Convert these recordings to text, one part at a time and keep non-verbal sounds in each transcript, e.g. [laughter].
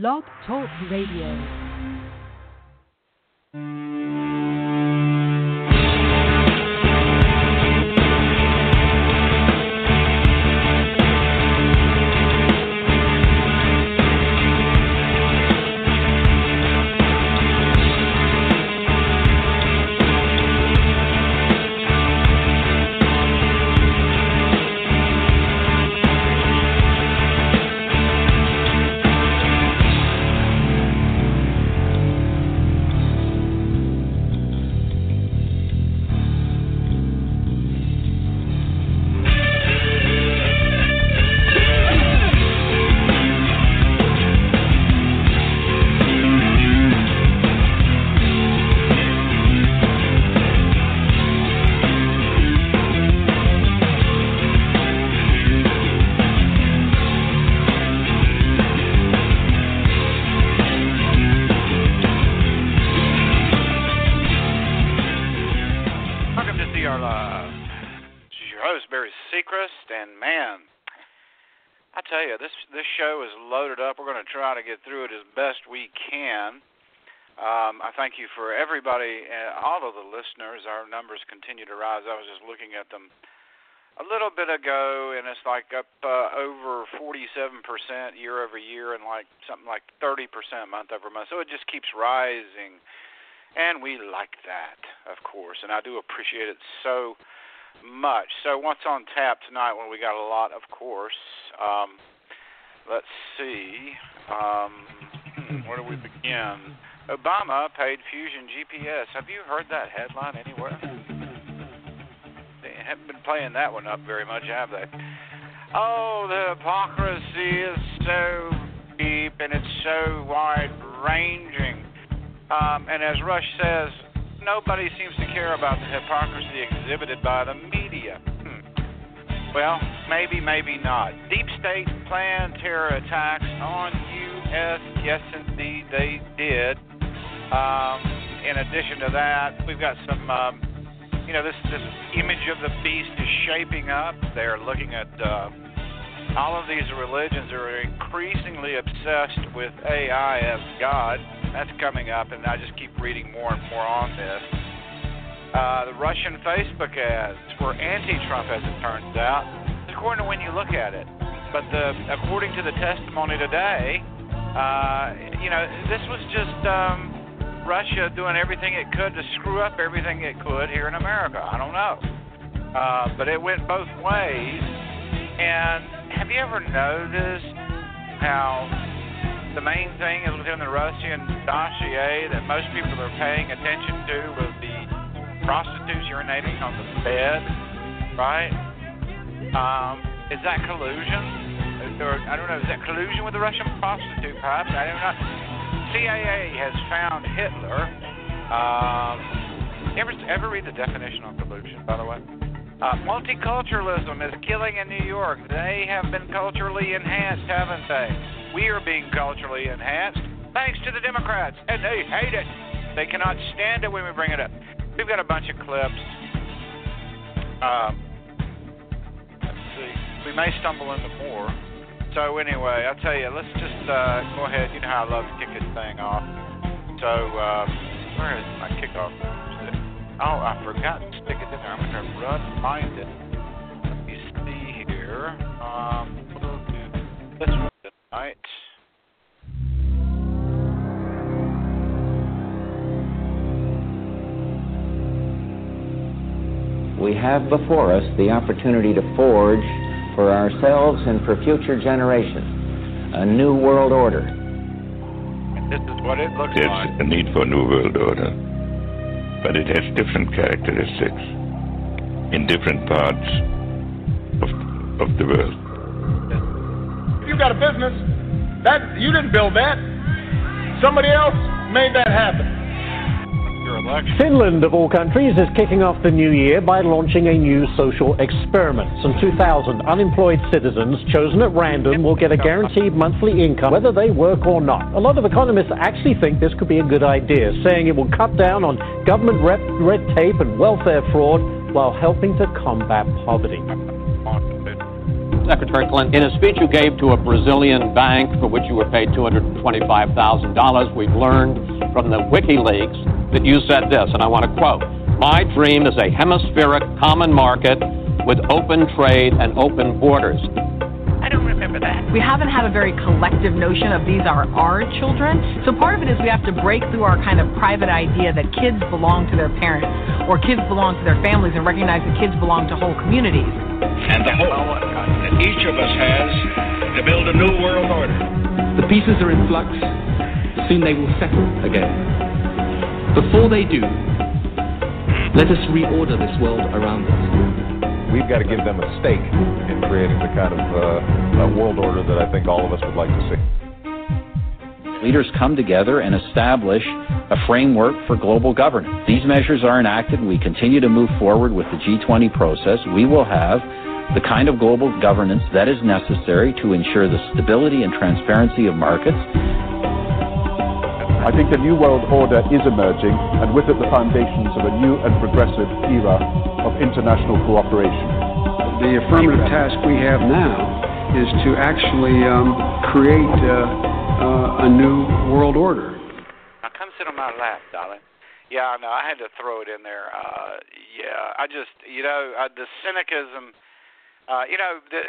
Blog Talk Radio. Thank you for everybody, uh, all of the listeners. Our numbers continue to rise. I was just looking at them a little bit ago, and it's like up uh, over 47% year over year, and like something like 30% month over month. So it just keeps rising. And we like that, of course, and I do appreciate it so much. So, what's on tap tonight? Well, we got a lot, of course. Um, let's see. Um, hmm, where do we begin? Obama paid Fusion GPS. Have you heard that headline anywhere? They haven't been playing that one up very much, have they? Oh, the hypocrisy is so deep and it's so wide ranging. Um, and as Rush says, nobody seems to care about the hypocrisy exhibited by the media. Hmm. Well, maybe, maybe not. Deep state planned terror attacks on U.S. Yes, indeed, they did. Um, in addition to that, we've got some, um, you know, this this image of the beast is shaping up. They're looking at uh, all of these religions are increasingly obsessed with AI as God. That's coming up, and I just keep reading more and more on this. Uh, the Russian Facebook ads were anti-Trump, as it turns out, according to when you look at it. But the, according to the testimony today, uh, you know, this was just um, Russia doing everything it could to screw up everything it could here in America. I don't know, uh, but it went both ways. And have you ever noticed how the main thing is within the Russian dossier that most people are paying attention to was the prostitutes urinating on the bed, right? Um, is that collusion? Or, I don't know. Is that collusion with the Russian prostitute? Perhaps I don't know. CIA has found Hitler. Um, ever ever read the definition on collusion? By the way. Uh, multiculturalism is killing in New York. They have been culturally enhanced, haven't they? We are being culturally enhanced thanks to the Democrats, and they hate it. They cannot stand it when we bring it up. We've got a bunch of clips. Um, let's see. We may stumble into more. So anyway, I'll tell you. Let's just uh, go ahead. You know how I love to kick this thing off. So uh, where is my kickoff? Oh, I forgot to stick it in there. I'm to run find it. Let me see here. Um, this one tonight. We have before us the opportunity to forge for ourselves and for future generations a new world order. And this is what it looks There's like. a need for a new world order, but it has different characteristics in different parts of, of the world. If you've got a business, that you didn't build that. Somebody else made that happen. Finland, of all countries, is kicking off the new year by launching a new social experiment. Some 2,000 unemployed citizens chosen at random will get a guaranteed monthly income whether they work or not. A lot of economists actually think this could be a good idea, saying it will cut down on government red tape and welfare fraud while helping to combat poverty. Secretary Clinton, in a speech you gave to a Brazilian bank for which you were paid $225,000, we've learned from the WikiLeaks that you said this, and I want to quote My dream is a hemispheric common market with open trade and open borders. I don't remember that. We haven't had a very collective notion of these are our children. So part of it is we have to break through our kind of private idea that kids belong to their parents or kids belong to their families and recognize that kids belong to whole communities. And the hope that each of us has to build a new world order. The pieces are in flux. Soon they will settle again. Before they do, let us reorder this world around us we've got to give them a stake in creating the kind of uh, world order that I think all of us would like to see. Leaders come together and establish a framework for global governance. These measures are enacted. We continue to move forward with the G20 process. We will have the kind of global governance that is necessary to ensure the stability and transparency of markets. I think the new world order is emerging, and with it the foundations of a new and progressive era of international cooperation. The affirmative task we have now is to actually um, create uh, uh, a new world order. Sit on my lap, darling. Yeah, no, I had to throw it in there. Uh, yeah, I just, you know, uh, the cynicism. Uh, you know, the,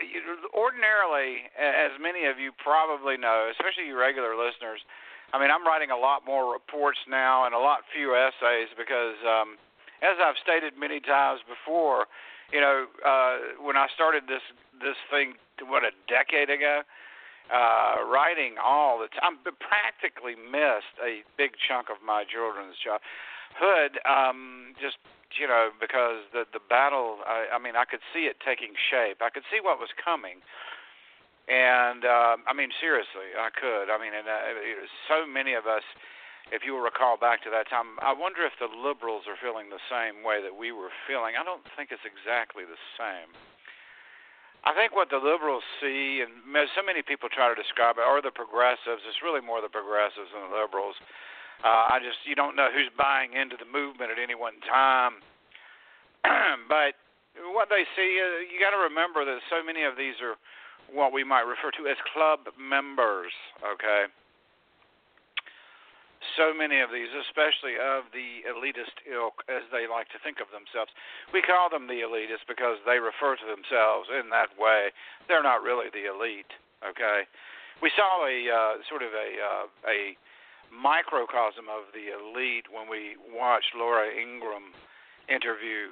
ordinarily, as many of you probably know, especially you regular listeners, I mean, I'm writing a lot more reports now and a lot fewer essays because um, as I've stated many times before, you know, uh, when I started this this thing, what a decade ago, writing all the time, I practically missed a big chunk of my children's childhood. Um, just you know, because the the battle. I, I mean, I could see it taking shape. I could see what was coming. And uh, I mean, seriously, I could. I mean, and uh, so many of us if you will recall back to that time, I wonder if the liberals are feeling the same way that we were feeling. I don't think it's exactly the same. I think what the liberals see, and so many people try to describe it, are the progressives. It's really more the progressives than the liberals. Uh, I just you don't know who's buying into the movement at any one time. [clears throat] but what they see, uh, you got to remember that so many of these are what we might refer to as club members. Okay so many of these, especially of the elitist ilk, as they like to think of themselves. We call them the elitists because they refer to themselves in that way. They're not really the elite, okay? We saw a uh, sort of a uh, a microcosm of the elite when we watched Laura Ingraham interview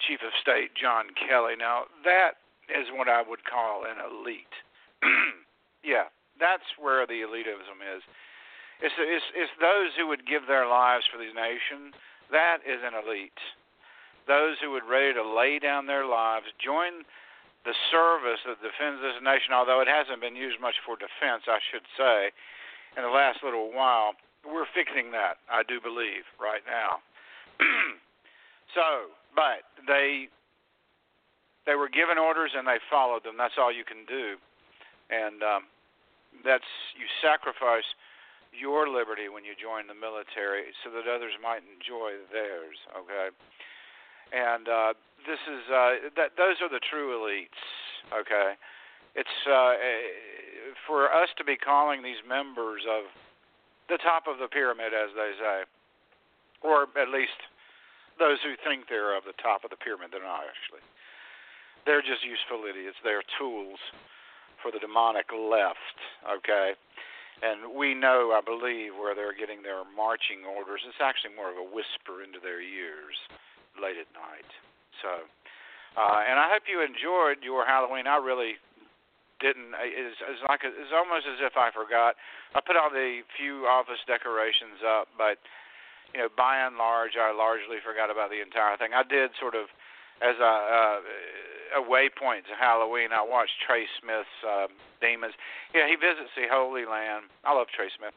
Chief of State John Kelly. Now that is what I would call an elite. [clears throat] yeah, that's where the elitism is. It's, it's, it's those who would give their lives for the nation. That is an elite. Those who would ready to lay down their lives, join the service that defends this nation, although it hasn't been used much for defense, I should say, in the last little while. We're fixing that, I do believe, right now. [clears throat] so, but they they were given orders and they followed them. That's all you can do, and um, that's you sacrifice your liberty when you join the military so that others might enjoy theirs okay? And uh this is uh that those are the true elites okay? It's uh eh, for us to be calling these members of the top of the pyramid as they say or at least those who think they're of the top of the pyramid they're not actually. They're just useful idiots. They're tools for the demonic left okay and we know, I believe, where they're getting their marching orders. It's actually more of a whisper into their ears late at night. So, uh, and I hope you enjoyed your Halloween. I really didn't. It's, it's like it's almost as if I forgot. I put all the few office decorations up, but you know, by and large, I largely forgot about the entire thing. I did sort of as a uh, a waypoint to Halloween. I watched Trey Smith's uh, Demons. Yeah, he visits the Holy Land. I love Trey Smith,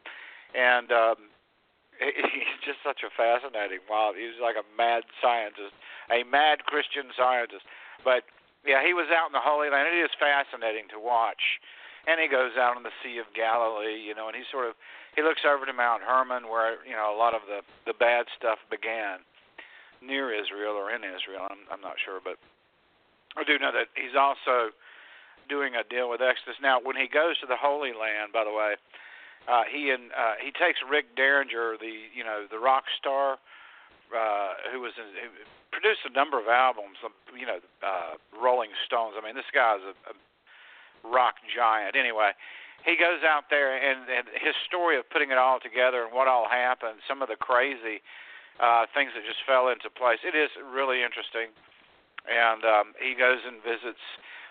and um, [laughs] he's just such a fascinating wild. He's like a mad scientist, a mad Christian scientist. But yeah, he was out in the Holy Land. It is fascinating to watch. And he goes out on the Sea of Galilee, you know, and he sort of he looks over to Mount Hermon, where you know a lot of the the bad stuff began near Israel or in Israel. I'm I'm not sure, but I do know that he's also doing a deal with Exodus. Now, when he goes to the Holy Land, by the way, uh, he and uh, he takes Rick Derringer, the you know the rock star, uh, who was in, who produced a number of albums, um, you know, uh, Rolling Stones. I mean, this guy's a, a rock giant. Anyway, he goes out there and, and his story of putting it all together and what all happened, some of the crazy uh, things that just fell into place. It is really interesting, and um, he goes and visits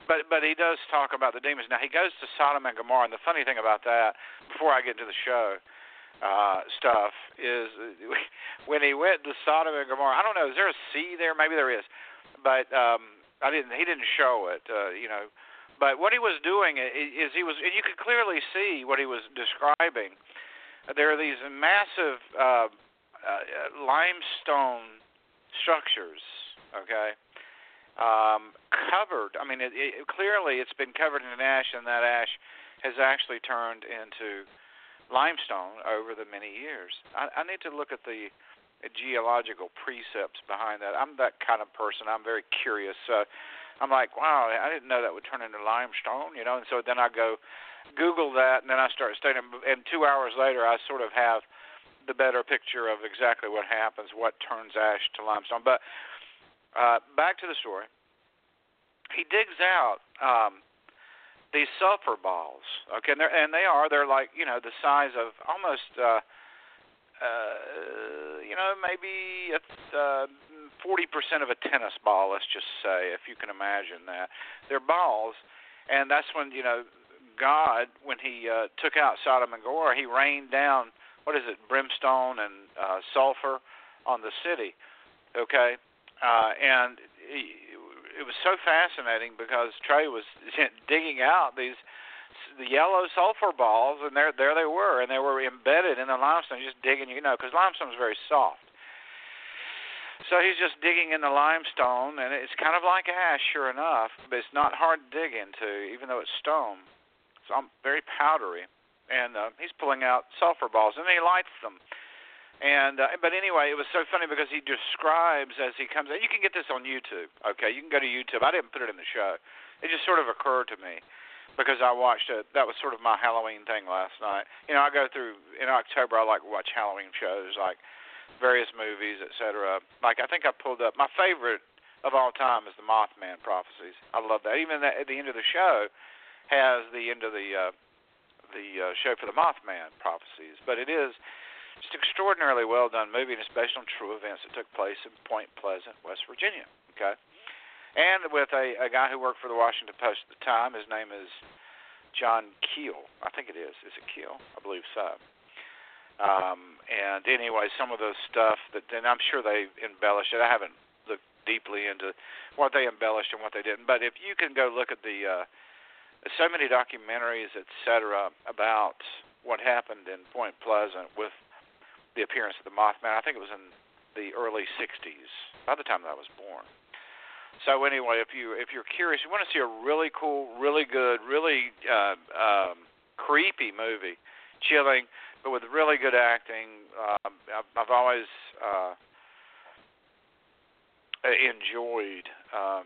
but but he does talk about the demons. Now he goes to Sodom and Gomorrah, and the funny thing about that, before I get to the show uh, stuff, is [laughs] when he went to Sodom and Gomorrah. I don't know. Is there a sea there? Maybe there is, but um, I didn't. He didn't show it. Uh, you know. But what he was doing is he was, and you could clearly see what he was describing. There are these massive uh, uh, limestone structures, okay, um, covered. I mean, it, it, clearly it's been covered in ash, and that ash has actually turned into limestone over the many years. I, I need to look at the geological precepts behind that. I'm that kind of person. I'm very curious. Uh, I'm like, wow, I didn't know that would turn into limestone, you know. And so then I go Google that, and then I start studying. And two hours later, I sort of have the better picture of exactly what happens, what turns ash to limestone. But uh, back to the story. He digs out um, these sulfur balls. Okay, and, they're, and they are they're like you know the size of almost uh, uh, you know maybe uh, forty uh, percent of a tennis ball. Let's just say, if you can imagine that, they're balls, and that's when you know God, when He uh, took out Sodom and Gomorrah, He rained down what is it, brimstone and uh, sulfur on the city. Okay, uh, and it, it was so fascinating because Trey was [laughs] digging out these the yellow sulfur balls, and there there they were, and they were embedded in the limestone, just digging, you know, because limestone is very soft. So he's just digging in the limestone, and it's kind of like ash, sure enough, but it's not hard to dig into, even though it's stone. I'm very powdery, and uh, he's pulling out sulfur balls, and he lights them. And uh, but anyway, it was so funny because he describes as he comes. Out. You can get this on YouTube. Okay, you can go to YouTube. I didn't put it in the show. It just sort of occurred to me because I watched it. That was sort of my Halloween thing last night. You know, I go through in October. I like watch Halloween shows, like various movies, etc. Like I think I pulled up my favorite of all time is the Mothman prophecies. I love that. Even that, at the end of the show has the end of the uh, the uh, show for the Mothman prophecies, but it is just extraordinarily well done movie, and it's based on true events that took place in Point Pleasant, West Virginia. Okay, and with a, a guy who worked for the Washington Post at the time. His name is John Keel. I think it is. Is it Keel? I believe so. Um, and anyway, some of the stuff that, and I'm sure they embellished it. I haven't looked deeply into what they embellished and what they didn't. But if you can go look at the, uh, so many documentaries, etc., about what happened in Point Pleasant with the appearance of the Mothman. I think it was in the early '60s, by the time that I was born. So anyway, if you if you're curious, you want to see a really cool, really good, really uh, um, creepy movie, chilling, but with really good acting. Um, I've, I've always uh, enjoyed um,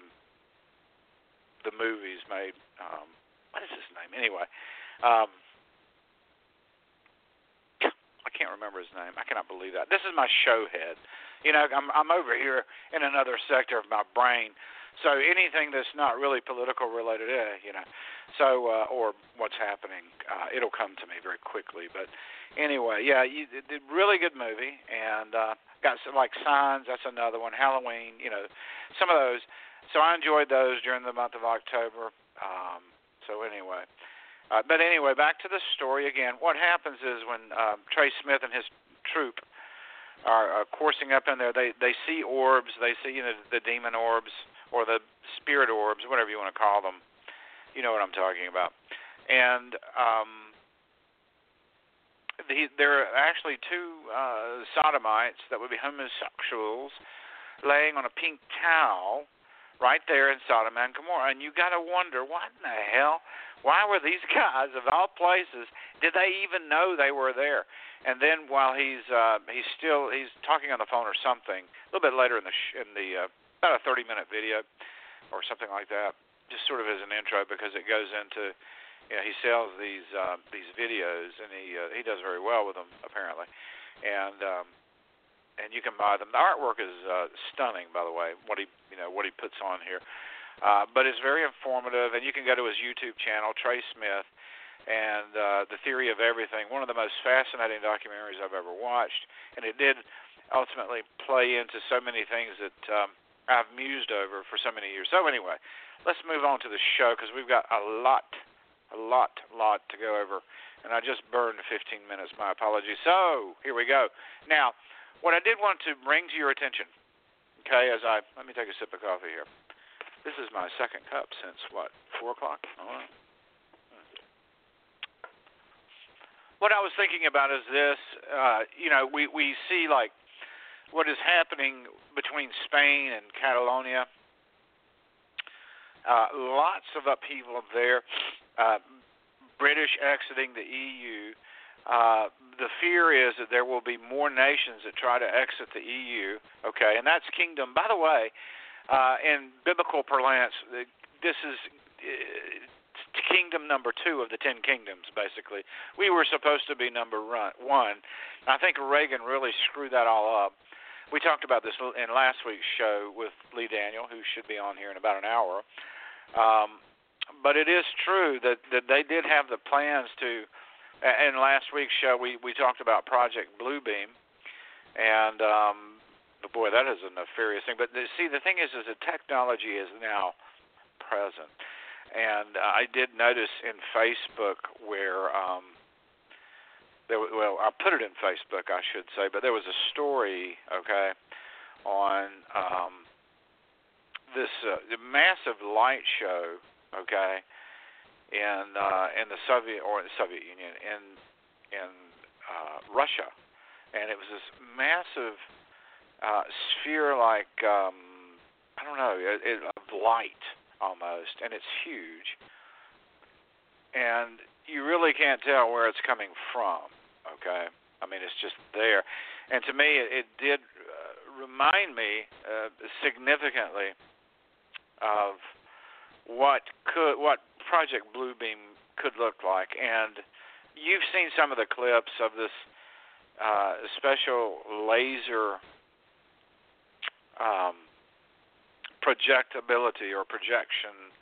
the movies made. Um, what is his name anyway? Um, I can't remember his name. I cannot believe that. This is my show head. You know, I'm I'm over here in another sector of my brain. So anything that's not really political related, eh, you know, so uh, or what's happening, uh, it'll come to me very quickly. But anyway, yeah, you did really good movie, and uh, got some like Signs. That's another one. Halloween, you know, some of those. So I enjoyed those during the month of October. Um, so anyway, uh, but anyway, back to the story again. What happens is when um, Trey Smith and his troop are, are coursing up in there, they they see orbs. They see you know the demon orbs or the spirit orbs, whatever you want to call them. You know what I'm talking about. And um, the, there are actually two uh, sodomites that would be homosexuals laying on a pink towel right there in Sodom and Gomorrah. And you got to wonder, what in the hell? Why were these [laughs] guys, of all places, did they even know they were there? And then while he's uh, he's still he's talking on the phone or something, a little bit later in the sh- in the uh, about a 30 minute video or something like that. just sort of as an intro because it goes into you know he sells these uh, these videos and he uh, he does very well with them apparently, and um, and you can buy them. The artwork is uh, stunning, by the way. What he you know what he puts on here, uh, but it's very informative. And you can go to his YouTube channel, Trey Smith, and uh, the theory of everything. One of the most fascinating documentaries I've ever watched, and it did ultimately play into so many things that um, I've mused over for so many years. So anyway, let's move on to the show because we've got a lot a lot, lot to go over, and I just burned 15 minutes. My apologies. So here we go. Now, what I did want to bring to your attention, okay, as I let me take a sip of coffee here. This is my second cup since what four o'clock. Right. What I was thinking about is this. Uh, you know, we we see like what is happening between Spain and Catalonia. Uh, lots of upheaval there uh, British exiting the EU. Uh, the fear is that there will be more nations that try to exit the EU. Okay, and that's kingdom. By the way, uh, in biblical parlance, this is uh, kingdom number two of the ten kingdoms. Basically, we were supposed to be number one. I think Reagan really screwed that all up. We talked about this in last week's show with Lee Daniel, who should be on here in about an hour. Um, but it is true that that they did have the plans to. In last week's show, we we talked about Project Bluebeam, and um, boy, that is a nefarious thing. But the, see, the thing is, is the technology is now present, and uh, I did notice in Facebook where. Um, there, well, I put it in Facebook, I should say, but there was a story, okay, on um, this uh, massive light show okay, in uh, in the Soviet or the Soviet Union in in uh, Russia, and it was this massive uh, sphere like um, I don't know it, it, of light almost, and it's huge, and you really can't tell where it's coming from. Okay, I mean it's just there, and to me it, it did uh, remind me uh, significantly of what could what Project Bluebeam could look like, and you've seen some of the clips of this uh, special laser um, projectability or projection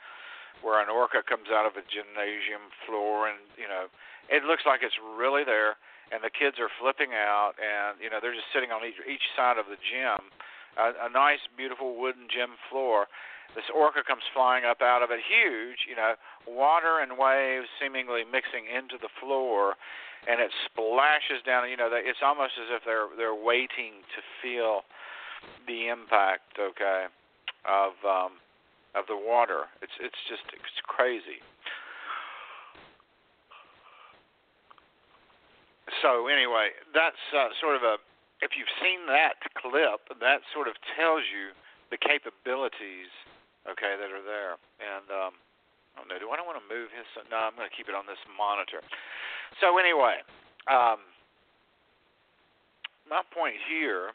where an orca comes out of a gymnasium floor and you know it looks like it's really there and the kids are flipping out and you know they're just sitting on each each side of the gym. A, a nice beautiful wooden gym floor. This orca comes flying up out of it, huge, you know, water and waves seemingly mixing into the floor, and it splashes down. You know, it's almost as if they're they're waiting to feel the impact, okay, of um, of the water. It's it's just it's crazy. So anyway, that's uh, sort of a if you've seen that clip, that sort of tells you the capabilities okay, that are there. And um, I don't know, do I don't want to move his? No, I'm going to keep it on this monitor. So anyway, um, my point here,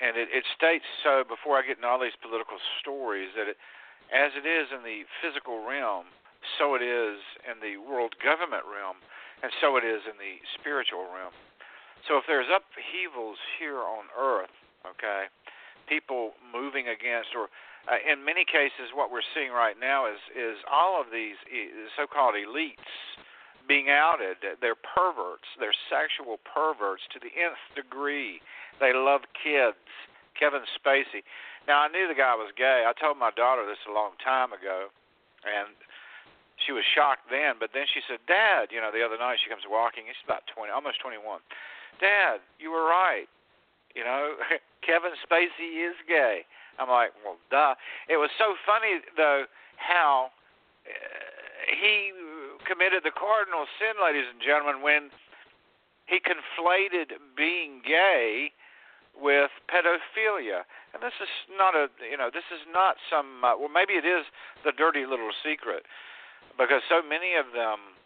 and it, it states so before I get into all these political stories that it, as it is in the physical realm, so it is in the world government realm, and so it is in the spiritual realm. So if there's upheavals here on earth, okay, people moving against or uh, in many cases, what we're seeing right now is is all of these so-called elites being outed. They're perverts. They're sexual perverts to the nth degree. They love kids. Kevin Spacey. Now I knew the guy was gay. I told my daughter this a long time ago, and she was shocked then. But then she said, "Dad, you know, the other night she comes walking. She's about twenty, almost twenty-one. Dad, you were right. You know, [laughs] Kevin Spacey is gay." I'm like, well, duh. It was so funny though how uh, he committed the cardinal sin, ladies and gentlemen, when he conflated being gay with pedophilia. And this is not a, you know, this is not some, uh, well, maybe it is the dirty little secret, because so many of them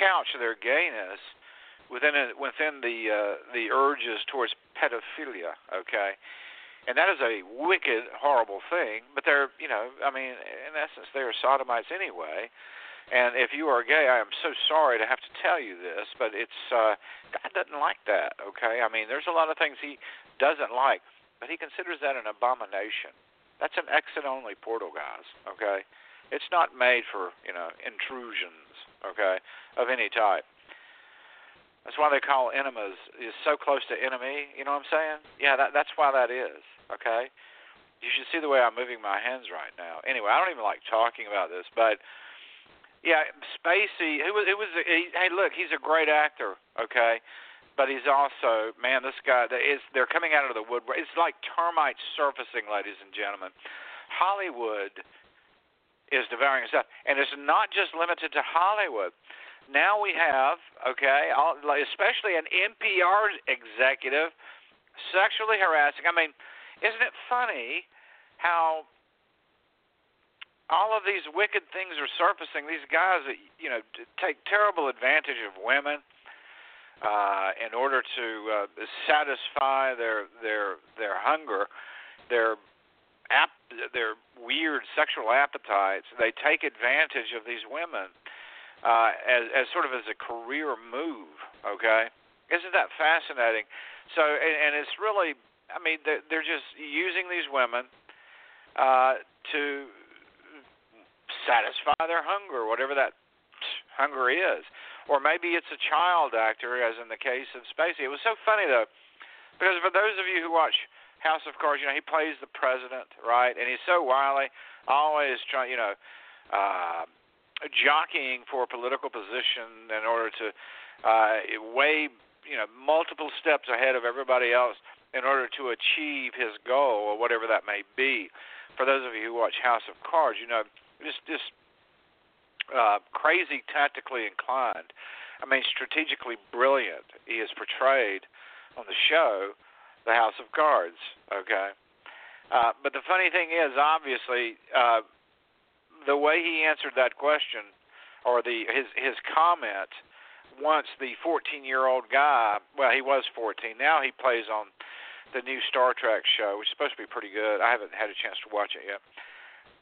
couch their gayness within a, within the uh, the urges towards pedophilia. Okay, and that is a wicked, horrible thing. But they're, you know, I mean, in essence, they are sodomites anyway. And if you are gay, I am so sorry to have to tell you this, but it's uh, God doesn't like that. Okay, I mean, there's a lot of things He doesn't like, but He considers that an abomination. That's an exit-only portal, guys. Okay, it's not made for you know intrusions. Okay, of any type. That's why they call enemas is so close to enemy. You know what I'm saying? Yeah, that, that's why that is. Okay. You should see the way I'm moving my hands right now. Anyway, I don't even like talking about this, but yeah, Spacey. Who was? Who was? He, hey, look, he's a great actor. Okay. But he's also, man, this guy is. They're coming out of the woodwork. It's like termites surfacing, ladies and gentlemen. Hollywood is devouring stuff, and it's not just limited to Hollywood now we have, okay, especially an NPR executive sexually harassing. I mean, isn't it funny how all of these wicked things are surfacing? These guys that you know take terrible advantage of women uh, in order to uh, satisfy their their their hunger, their ap- their weird sexual appetites. They take advantage of these women uh, as as sort of as a career move. Okay, isn't that fascinating? So, and, and it's really, I mean, they're, they're just using these women uh, to satisfy their hunger, whatever that hunger is. Or maybe it's a child actor, as in the case of Spacey. It was so funny though, because for those of you who watch House of Cards, you know he plays the president, right? And he's so wily, always trying, you know. Uh, jockeying for a political position in order to uh, way you know multiple steps ahead of everybody else in order to achieve his goal or whatever that may be. For those of you who watch House of Cards, you know just just uh, crazy tactically inclined. I mean, strategically brilliant. He is portrayed on the show, The House of Cards. Okay. Uh, but the funny thing is, obviously, uh, the way he answered that question, or the his his comment, once the 14 year old guy, well, he was 14. Now he plays on the new Star Trek show, which is supposed to be pretty good. I haven't had a chance to watch it yet.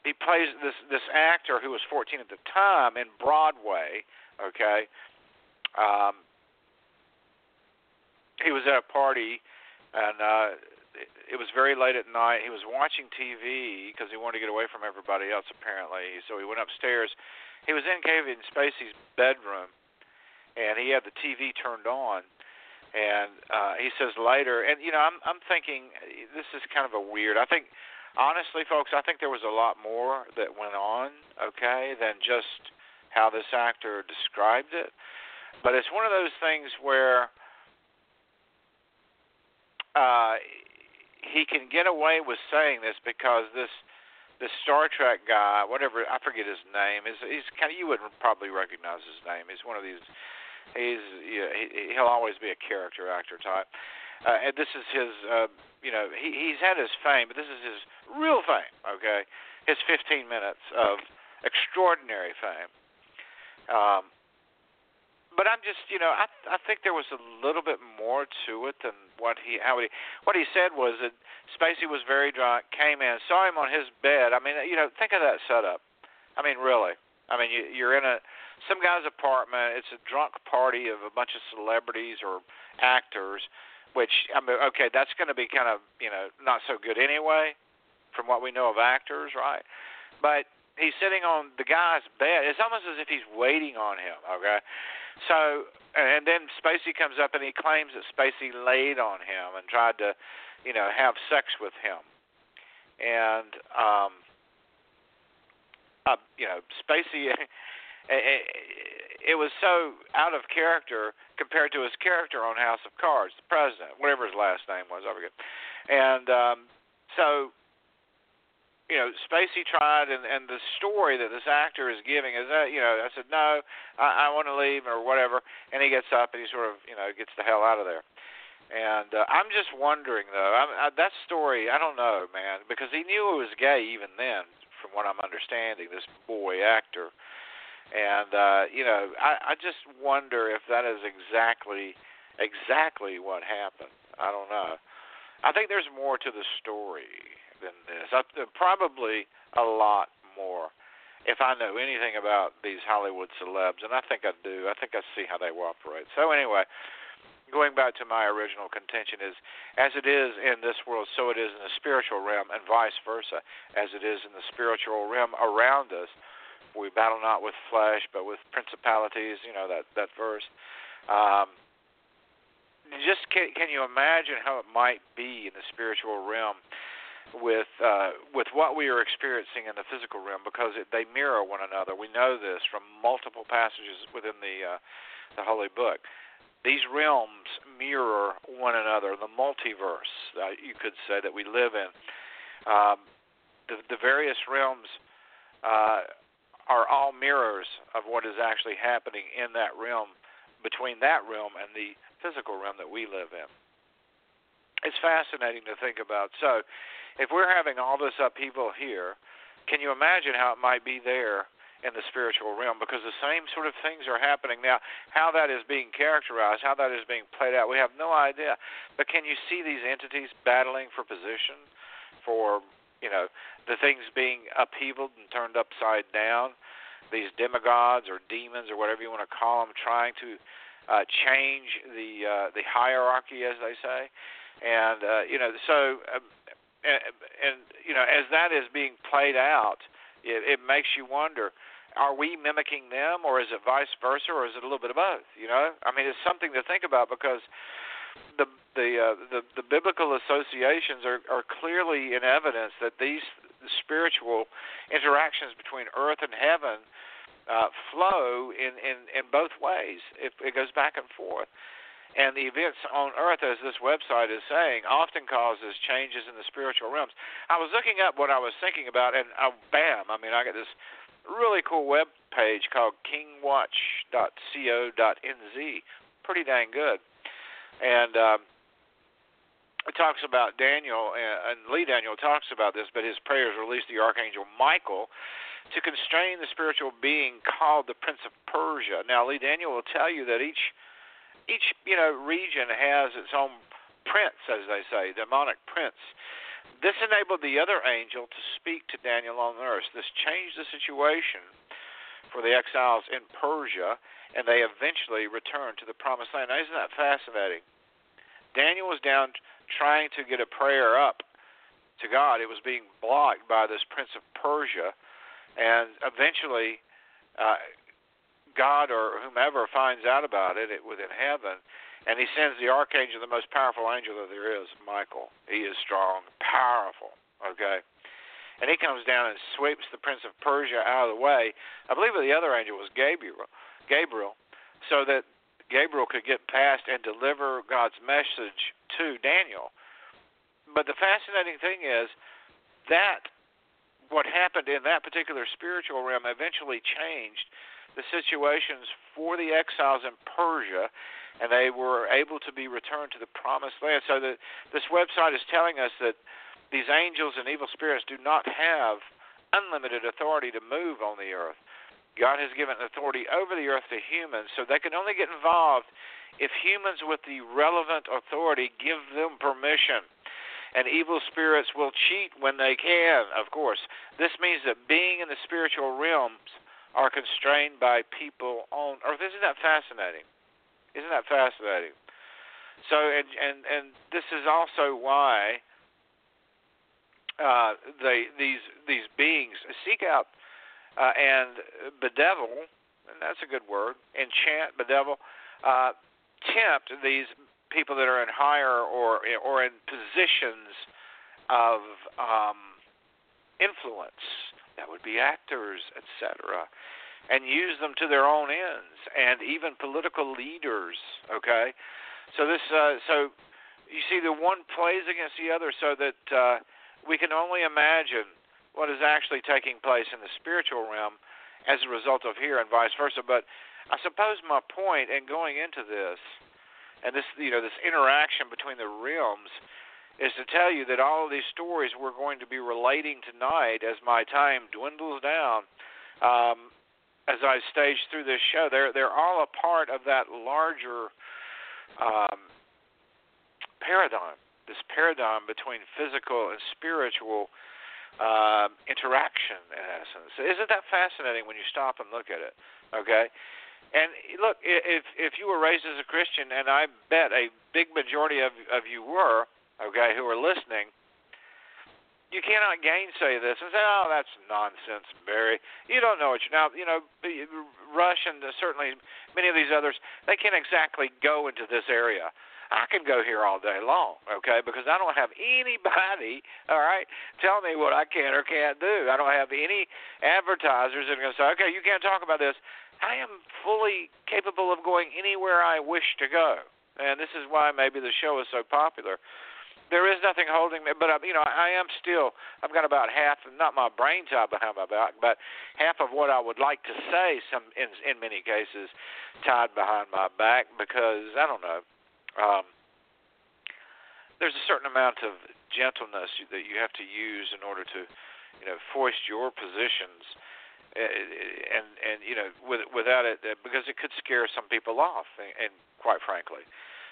He plays this this actor who was 14 at the time in Broadway. Okay, um, he was at a party, and uh, it was very late at night. He was watching TV because he wanted to get away from everybody else, apparently. So he went upstairs. He was in Kevin Spacey's bedroom, and he had the TV turned on. And uh, he says later, and you know, I'm I'm thinking this is kind of a weird. I think, honestly, folks, I think there was a lot more that went on, okay, than just how this actor described it. But it's one of those things where uh, he can get away with saying this because this this Star Trek guy, whatever I forget his name, is he's kind of you wouldn't probably recognize his name. He's one of these. He's you he, he'll always be a character actor type. Uh, and this is his, uh, you know, he, he's had his fame, but this is his real fame. Okay, his 15 minutes of extraordinary fame. Um, but I'm just, you know, I I think there was a little bit more to it than what he how he what he said was that Spacey was very drunk, came in, saw him on his bed. I mean, you know, think of that setup. I mean, really. I mean, you, you're in a some guy's apartment. It's a drunk party of a bunch of celebrities or actors, which I mean, okay, that's going to be kind of you know not so good anyway, from what we know of actors, right? But he's sitting on the guy's bed. It's almost as if he's waiting on him. Okay, so, and then Spacey comes up and he claims that Spacey laid on him and tried to, you know, have sex with him. And, um, uh, you know, Spacey, [laughs] it was so out of character compared to his character on House of Cards, the president, whatever his last name was, I forget. And um, so you know, Spacey tried, and and the story that this actor is giving is that you know, I said no, I, I want to leave or whatever, and he gets up and he sort of you know gets the hell out of there. And uh, I'm just wondering though, I, I, that story, I don't know, man, because he knew he was gay even then, from what I'm understanding. This boy actor, and uh, you know, I, I just wonder if that is exactly exactly what happened. I don't know. I think there's more to the story than this. I, probably a lot more. If I know anything about these Hollywood celebs, and I think I do, I think I see how they operate. So anyway, going back to my original contention is, as it is in this world, so it is in the spiritual realm, and vice versa. As it is in the spiritual realm around us, we battle not with flesh, but with principalities. You know that that verse. Um, just can, can you imagine how it might be in the spiritual realm with uh, with what we are experiencing in the physical realm because it, they mirror one another. We know this from multiple passages within the uh, the Holy Book. These realms mirror one another. The multiverse, uh, you could say, that we live in. Um, the, the various realms uh, are all mirrors of what is actually happening in that realm, between that realm and the physical realm that we live in. It's fascinating to think about. So, if we're having all this upheaval here, can you imagine how it might be there in the spiritual realm? Because the same sort of things are happening now. How that is being characterized, how that is being played out, we have no idea. But can you see these entities battling for position, for you know the things being upheavaled and turned upside down? These demigods or demons or whatever you want to call them, trying to uh, change the uh, the hierarchy, as they say, and uh, you know, so um, and, you know, as that is being played out, it, it makes you wonder: Are we mimicking them, or is it vice versa, or is it a little bit of both? You know, I mean, it's something to think about because the the uh, the, the biblical associations are, are clearly in evidence that these spiritual interactions between earth and heaven uh, flow in, in, in both ways. It, it goes back and forth. And the events on earth, as this website is saying, often causes changes in the spiritual realms. I was looking up what I was thinking about, and uh, bam! I mean, I got this really cool web page called kingwatch.co.nz. Pretty dang good. And um, it talks about Daniel, and Lee Daniel talks about this, but his prayers released the archangel Michael to constrain the spiritual being called the Prince of Persia. Now, Lee Daniel will tell you that each each you know region has its own prince, as they say, demonic prince. This enabled the other angel to speak to Daniel on the earth. This changed the situation for the exiles in Persia, and they eventually returned to the promised land. Now, isn't that fascinating? Daniel was down trying to get a prayer up to God. It was being blocked by this prince of Persia and eventually uh, God or whomever finds out about it, it within heaven, and he sends the archangel, the most powerful angel that there is, Michael. He is strong, powerful. Okay, and he comes down and sweeps the prince of Persia out of the way. I believe the other angel was Gabriel. Gabriel, so that Gabriel could get past and deliver God's message to Daniel. But the fascinating thing is that what happened in that particular spiritual realm eventually changed the situations for the exiles in Persia, and they were able to be returned to the promised land. So the, this website is telling us that these angels and evil spirits do not have unlimited authority to move on the earth. God has given authority over the earth to humans, so they can only get involved if humans with the relevant authority give them permission and evil spirits will cheat when they can, of course. This means that being in the spiritual realms are constrained by people on earth. Isn't that fascinating? Isn't that fascinating? So, and and and this is also why uh, they these these beings seek out uh, and bedevil, and that's a good word, enchant, bedevil, uh, tempt these people that are in higher or or in positions of um, influence. That would be actors, etc., and use them to their own ends, and even political leaders. Okay, so this uh, so you see the one plays against the other, so that uh, we can only imagine what is actually taking place in the spiritual realm as a result of here, and vice versa. But I suppose my point in going into this and this you know this interaction between the realms is to tell you that all of these stories we're going to be relating tonight as my time dwindles down um, as I stage through this show they're they're all a part of that larger um, paradigm this paradigm between physical and spiritual uh, interaction, in essence. Isn't that fascinating when you stop and look at it? Okay, and look, if if you were raised as a Christian, and I bet a big majority of of you were, okay, who are listening, you cannot gainsay this and say, "Oh, that's nonsense, Barry. You don't know what you now." You know, Rush and certainly many of these others, they can't exactly go into this area. I can go here all day long, okay, because I don't have anybody, all right, tell me what I can or can't do. I don't have any advertisers that are going to say, okay, you can't talk about this. I am fully capable of going anywhere I wish to go, and this is why maybe the show is so popular. There is nothing holding me, but you know I am still. I've got about half, not my brain tied behind my back, but half of what I would like to say. Some in in many cases, tied behind my back because I don't know. Um, there's a certain amount of gentleness that you have to use in order to, you know, foist your positions uh, and and you know with, without it uh, because it could scare some people off and, and quite frankly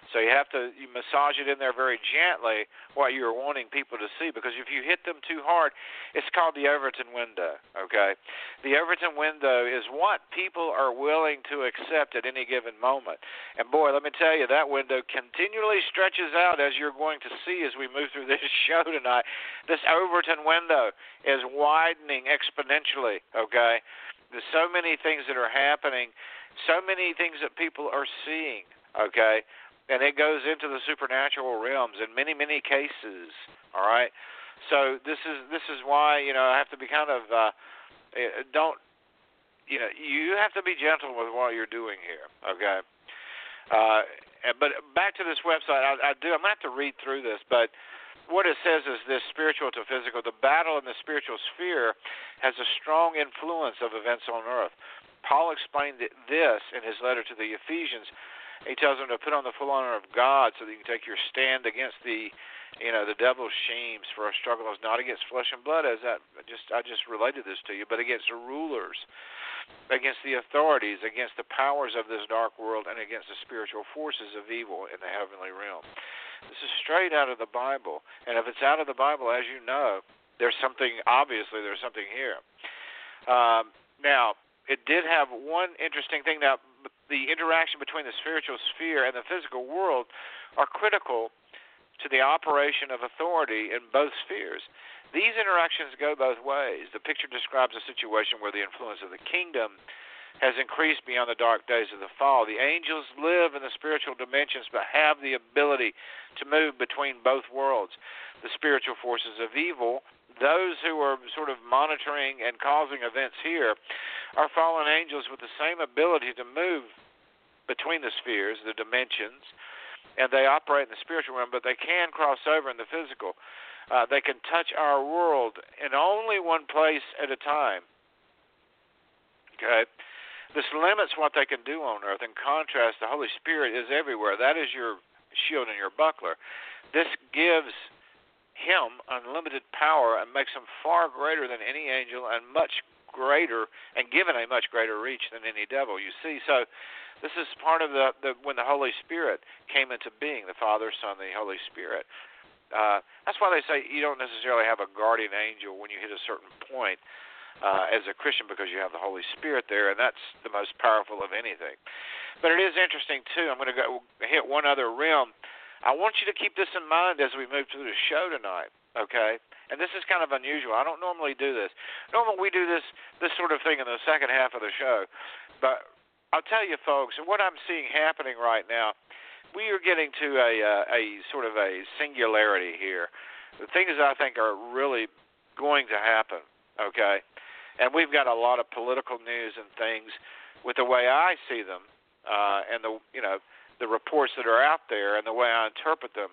so you have to you massage it in there very gently what you're wanting people to see because if you hit them too hard, it's called the Overton window. Okay, the Overton window is what people are willing to accept at any given moment. And boy, let me tell you, that window continually stretches out as you're going to see as we move through [laughs] this show tonight. This Overton window is widening exponentially. Okay, there's so many things that are happening, so many things that people are seeing. Okay, and it goes into the supernatural realms in many many cases all right? So this is this is why you know i have to be kind of uh eh, don't you know you have to be gentle with what you're doing here okay? Uh but back to this website i, I do i'm to have to read through this but what it says is this spiritual to physical the battle in the spiritual sphere has a strong influence of events on earth. Paul explained this in his letter to the ephesians he tells them to put on the full armor of God so that you can take your stand against the you know the devil's schemes for our struggle is not against flesh and blood as that just I just related this to you but against the rulers against the authorities against the powers of this dark world and against the spiritual forces of evil in the heavenly realm. This is straight out of the Bible. And if it's out of the Bible as you know there's something obviously there's something here. Um, now it did have one interesting thing now the interaction between the spiritual sphere and the physical world are critical to the operation of authority in both spheres. These interactions go both ways. The picture describes a situation where the influence of the kingdom has increased beyond the dark days of the fall. The angels live in the spiritual dimensions but have the ability to move between both worlds. The spiritual forces of evil those who are sort of monitoring and causing events here are fallen angels with the same ability to move between the spheres, the dimensions, and they operate in the spiritual realm, but they can cross over in the physical. Uh, they can touch our world in only one place at a time. Okay? This limits what they can do on earth. In contrast, the Holy Spirit is everywhere. That is your shield and your buckler. This gives him unlimited power and makes him far greater than any angel and much greater and given a much greater reach than any devil you see so this is part of the, the when the holy spirit came into being the father son the holy spirit uh, that's why they say you don't necessarily have a guardian angel when you hit a certain point uh, as a Christian because you have the Holy Spirit there, and that's the most powerful of anything. But it is interesting too. I'm going to go hit one other realm I want you to keep this in mind as we move through the show tonight, okay? And this is kind of unusual. I don't normally do this. Normally we do this this sort of thing in the second half of the show. But I'll tell you folks, what I'm seeing happening right now, we are getting to a uh, a sort of a singularity here. The things I think are really going to happen, okay? And we've got a lot of political news and things with the way I see them uh and the you know the reports that are out there and the way I interpret them,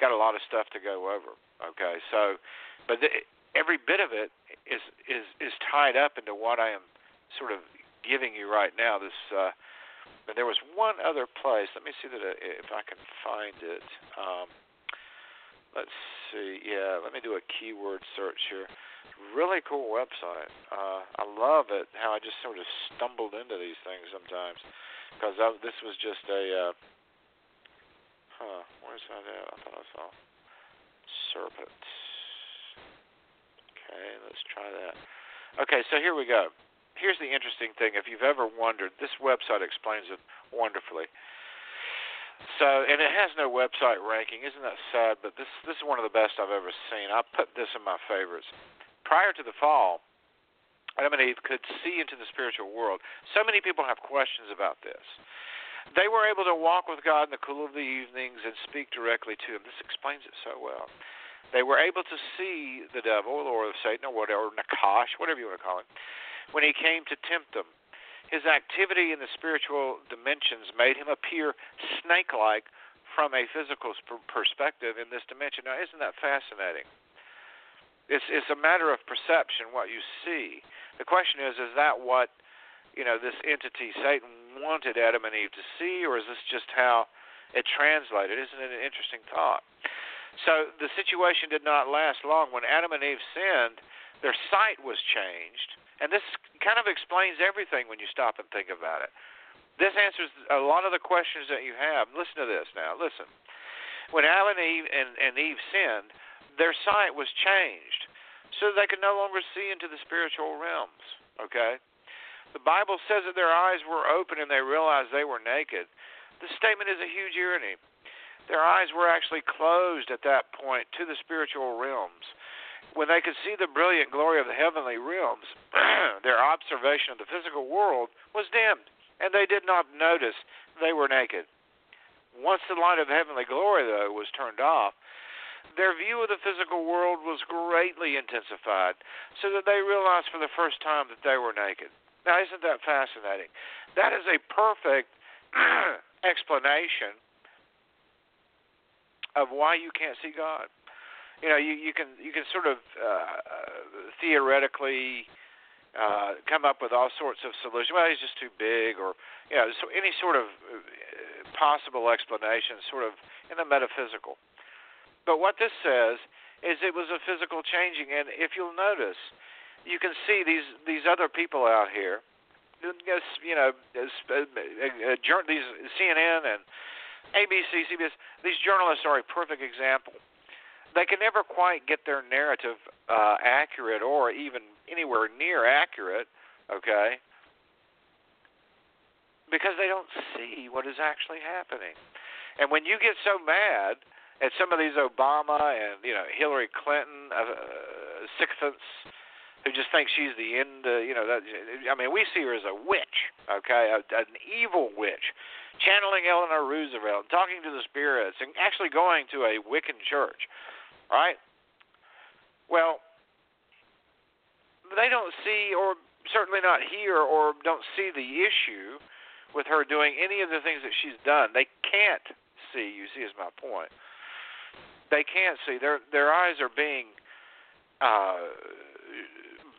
got a lot of stuff to go over. Okay, so, but the, every bit of it is is is tied up into what I am sort of giving you right now. This, uh, but there was one other place. Let me see that uh, if I can find it. Um, let's see. Yeah, let me do a keyword search here. Really cool website. Uh, I love it. How I just sort of stumbled into these things sometimes because this was just a. Uh, huh? Where's that at? I thought I saw. serpent. Okay, let's try that. Okay, so here we go. Here's the interesting thing. If you've ever wondered, this website explains it wonderfully. So, and it has no website ranking. Isn't that sad? But this this is one of the best I've ever seen. I put this in my favorites. Prior to the fall, Eve could see into the spiritual world. So many people have questions about this. They were able to walk with God in the cool of the evenings and speak directly to Him. This explains it so well. They were able to see the devil or Satan or whatever, Nakash, whatever you want to call him, when he came to tempt them. His activity in the spiritual dimensions made him appear snake like from a physical perspective in this dimension. Now, isn't that fascinating? It's, it's a matter of perception, what you see. The question is, is that what you know this entity Satan wanted Adam and Eve to see, or is this just how it translated? Isn't it an interesting thought? So the situation did not last long. When Adam and Eve sinned, their sight was changed. And this kind of explains everything when you stop and think about it. This answers a lot of the questions that you have. Listen to this now. Listen. When Adam and Eve, and, and Eve sinned, their sight was changed so they could no longer see into the spiritual realms. Okay? The Bible says that their eyes were open and they realized they were naked. This statement is a huge irony. Their eyes were actually closed at that point to the spiritual realms. When they could see the brilliant glory of the heavenly realms, [clears throat] their observation of the physical world was dimmed, and they did not notice they were naked. Once the light of heavenly glory, though, was turned off, their view of the physical world was greatly intensified, so that they realized for the first time that they were naked. Now, isn't that fascinating? That is a perfect [clears throat] explanation of why you can't see God. You know, you, you can you can sort of uh, theoretically uh, come up with all sorts of solutions. Well, he's just too big, or you know, so any sort of uh, possible explanation, sort of in the metaphysical. But what this says is it was a physical changing, and if you'll notice, you can see these these other people out here. You know, uh, uh, these CNN and ABC, CBS, these journalists are a perfect example. They can never quite get their narrative uh, accurate or even anywhere near accurate, okay? Because they don't see what is actually happening. And when you get so mad at some of these Obama and you know Hillary Clinton uh, sycophants who just think she's the end, uh, you know, that I mean, we see her as a witch, okay, a, an evil witch channeling Eleanor Roosevelt, talking to the spirits, and actually going to a Wiccan church, right? Well, they don't see, or certainly not hear, or don't see the issue with her doing any of the things that she's done. They can't see. You see, is my point. They can't see. Their their eyes are being uh,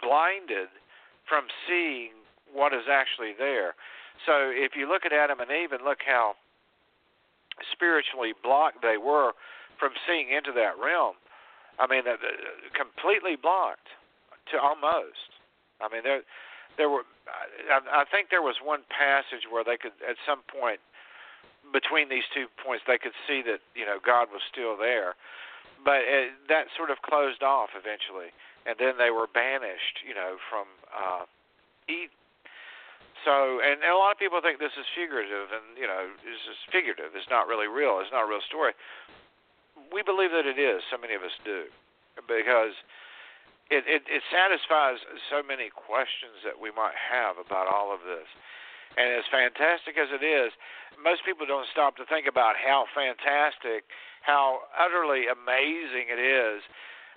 blinded from seeing what is actually there. So if you look at Adam and Eve and look how spiritually blocked they were from seeing into that realm, I mean, uh, completely blocked to almost. I mean, there, there were. I, I think there was one passage where they could, at some point, between these two points, they could see that you know God was still there, but it, that sort of closed off eventually, and then they were banished, you know, from uh, Eden so, and, and a lot of people think this is figurative, and you know, this is figurative. It's not really real. It's not a real story. We believe that it is. So many of us do, because it, it, it satisfies so many questions that we might have about all of this. And as fantastic as it is, most people don't stop to think about how fantastic, how utterly amazing it is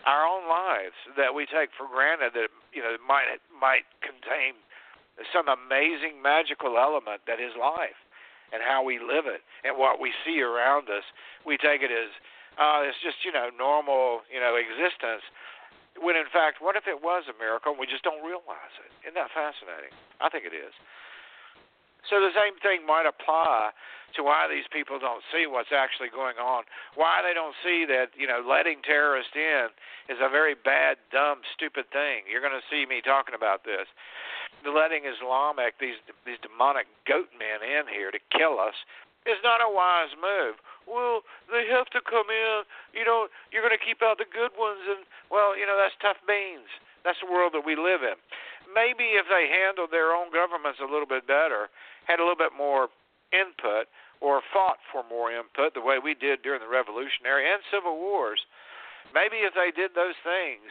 our own lives that we take for granted that you know might might contain some amazing magical element that is life and how we live it and what we see around us. We take it as uh, it's just you know normal you know existence. When in fact, what if it was a miracle and we just don't realize it? Isn't that fascinating? I think it is. So the same thing might apply to why these people don't see what's actually going on, why they don't see that you know letting terrorists in is a very bad, dumb, stupid thing. You're going to see me talking about this. The letting Islamic these these demonic goat men in here to kill us is not a wise move. well, they have to come in. You know, you're going to keep out the good ones, and well, you know, that's tough beans. That's the world that we live in. Maybe if they handled their own governments a little bit better, had a little bit more input, or fought for more input, the way we did during the Revolutionary and Civil Wars, maybe if they did those things,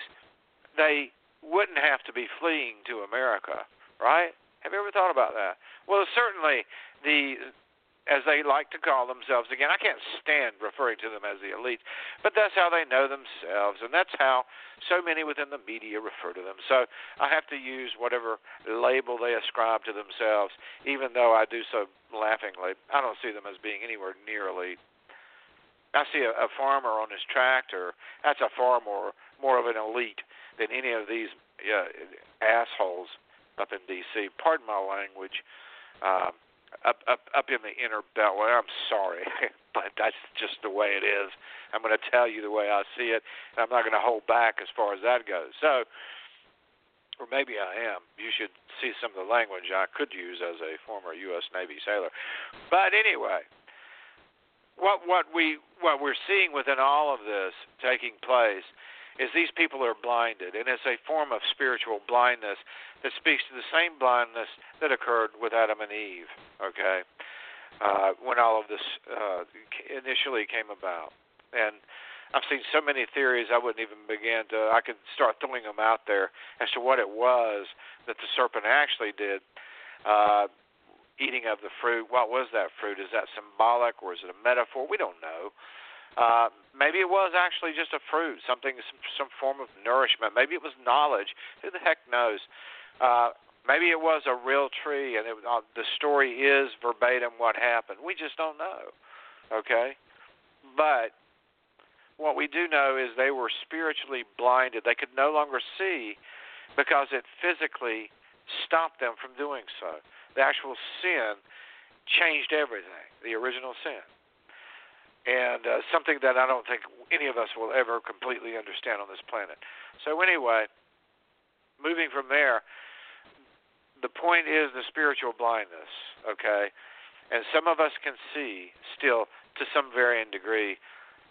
they wouldn't have to be fleeing to America, right? Have you ever thought about that? Well, certainly the as they like to call themselves again. I can't stand referring to them as the elite, but that's how they know themselves, and that's how so many within the media refer to them. So I have to use whatever label they ascribe to themselves, even though I do so laughingly. I don't see them as being anywhere near elite. I see a, a farmer on his tractor. That's a far more more of an elite than any of these uh, assholes up in D.C. Pardon my language. Um, up up up in the inner beltway. I'm sorry, [laughs] but that's just the way it is. I'm going to tell you the way I see it, and I'm not going to hold back as far as that goes. So, or maybe I am. You should see some of the language I could use as a former U.S. Navy sailor. But anyway, what what we what we're seeing within all of this taking place is these people are blinded, and it's a form of spiritual blindness that speaks to the same blindness that occurred with Adam and Eve. Okay, uh, when all of this uh, initially came about, and I've seen so many theories I wouldn't even begin to. I could start throwing them out there as to what it was that the serpent actually did. Uh, eating of the fruit. What was that fruit? Is that symbolic or is it a metaphor? We don't know. Uh, maybe it was actually just a fruit, something, some, some form of nourishment. Maybe it was knowledge. Who the heck knows? Uh, maybe it was a real tree, and it, uh, the story is verbatim what happened. We just don't know. Okay, but what we do know is they were spiritually blinded. They could no longer see because it physically stopped them from doing so. The actual sin changed everything. The original sin and uh, something that I don't think any of us will ever completely understand on this planet. So anyway, moving from there, the point is the spiritual blindness, okay? And some of us can see still to some varying degree,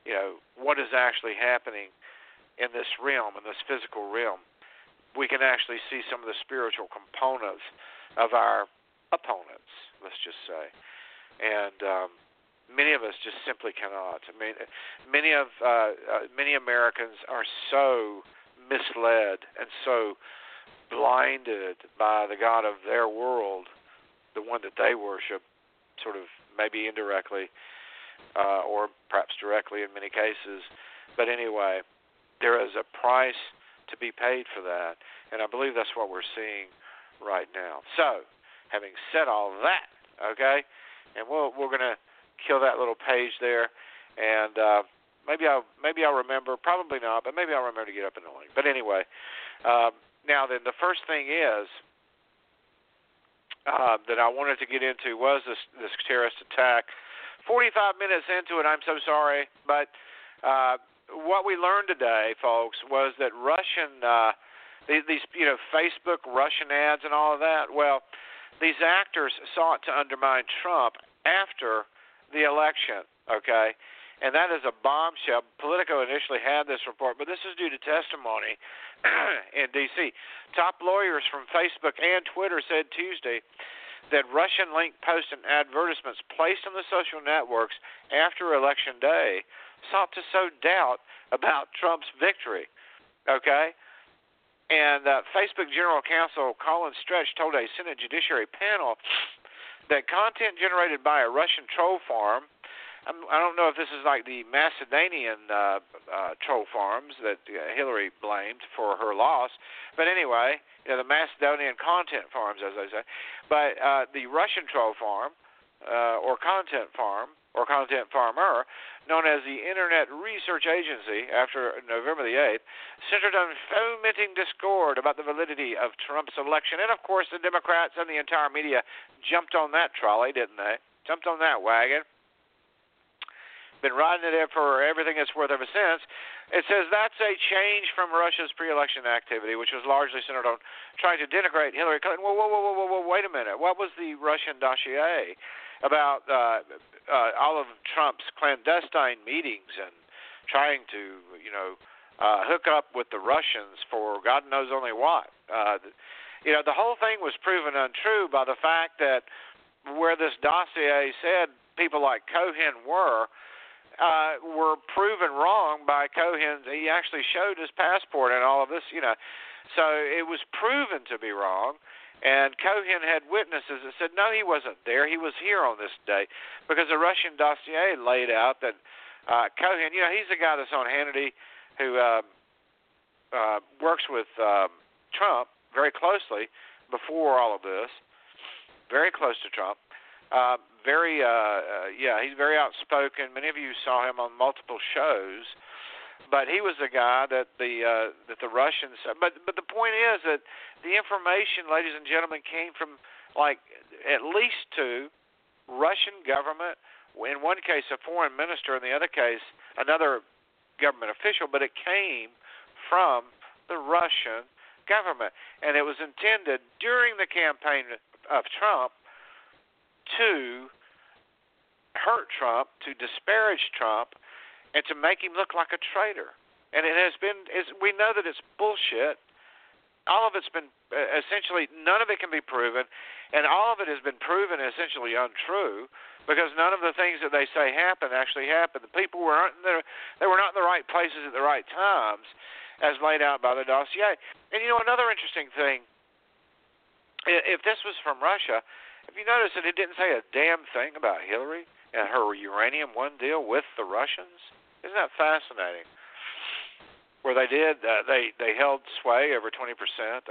you know, what is actually happening in this realm, in this physical realm. We can actually see some of the spiritual components of our opponents, let's just say. And um, many of us just simply cannot. I mean, many of uh, uh, many Americans are so misled and so blinded by the God of their world, the one that they worship, sort of maybe indirectly, uh, or perhaps directly in many cases. But anyway, there is a price to be paid for that, and I believe that's what we're seeing right now. So, having said all that, okay, and we'll, we're going to kill that little page there, and uh, maybe I'll maybe I'll remember. Probably not, but maybe I'll remember to get up in the morning. But anyway, um, now then, the first thing is uh, that I wanted to get into was this this terrorist attack. 45 minutes into it, I'm so sorry, but uh, what we learned today, folks, was that Russian uh, these, these you know Facebook Russian ads and all of that. Well, these actors sought to undermine Trump after the election, okay? And that is a bombshell. Politico initially had this report, but this is due to testimony [clears throat] in D.C. Top lawyers from Facebook and Twitter said Tuesday that Russian linked posts and advertisements placed on the social networks after Election Day sought to sow doubt about Trump's victory. Okay? And uh, Facebook General Counsel Colin Stretch told a Senate Judiciary panel that content generated by a Russian troll farm. I'm, I don't know if this is like the Macedonian uh, uh, troll farms that uh, Hillary blamed for her loss, but anyway, you know, the Macedonian content farms, as I say. But uh, the Russian troll farm uh, or content farm or content farmer, known as the Internet Research Agency after November the 8th, centered on fomenting discord about the validity of Trump's election. And of course, the Democrats and the entire media jumped on that trolley, didn't they? Jumped on that wagon. Been riding it for everything it's worth ever since. It says that's a change from Russia's pre-election activity, which was largely centered on trying to denigrate Hillary Clinton. Whoa, whoa, whoa, whoa, whoa! Wait a minute. What was the Russian dossier? About uh, uh, all of Trump's clandestine meetings and trying to, you know, uh, hook up with the Russians for God knows only what. Uh, you know, the whole thing was proven untrue by the fact that where this dossier said people like Cohen were, uh, were proven wrong by Cohen's. He actually showed his passport and all of this, you know. So it was proven to be wrong. And Cohen had witnesses that said, no, he wasn't there. He was here on this day. Because the Russian dossier laid out that uh, Cohen, you know, he's the guy that's on Hannity who uh, uh, works with uh, Trump very closely before all of this, very close to Trump. Uh, very, uh, uh, yeah, he's very outspoken. Many of you saw him on multiple shows, but he was the guy that the uh, that the Russians. But but the point is that the information, ladies and gentlemen, came from like at least two Russian government. In one case, a foreign minister. In the other case, another government official. But it came from the Russian government, and it was intended during the campaign of Trump to hurt Trump, to disparage Trump, and to make him look like a traitor. And it has been, we know that it's bullshit. All of it's been uh, essentially, none of it can be proven, and all of it has been proven essentially untrue because none of the things that they say happened actually happened. The people weren't there, they were not in the right places at the right times, as laid out by the dossier. And you know, another interesting thing, if this was from Russia, if you notice that it didn't say a damn thing about Hillary and her uranium one deal with the Russians. Isn't that fascinating? Where they did, uh, they they held sway over 20%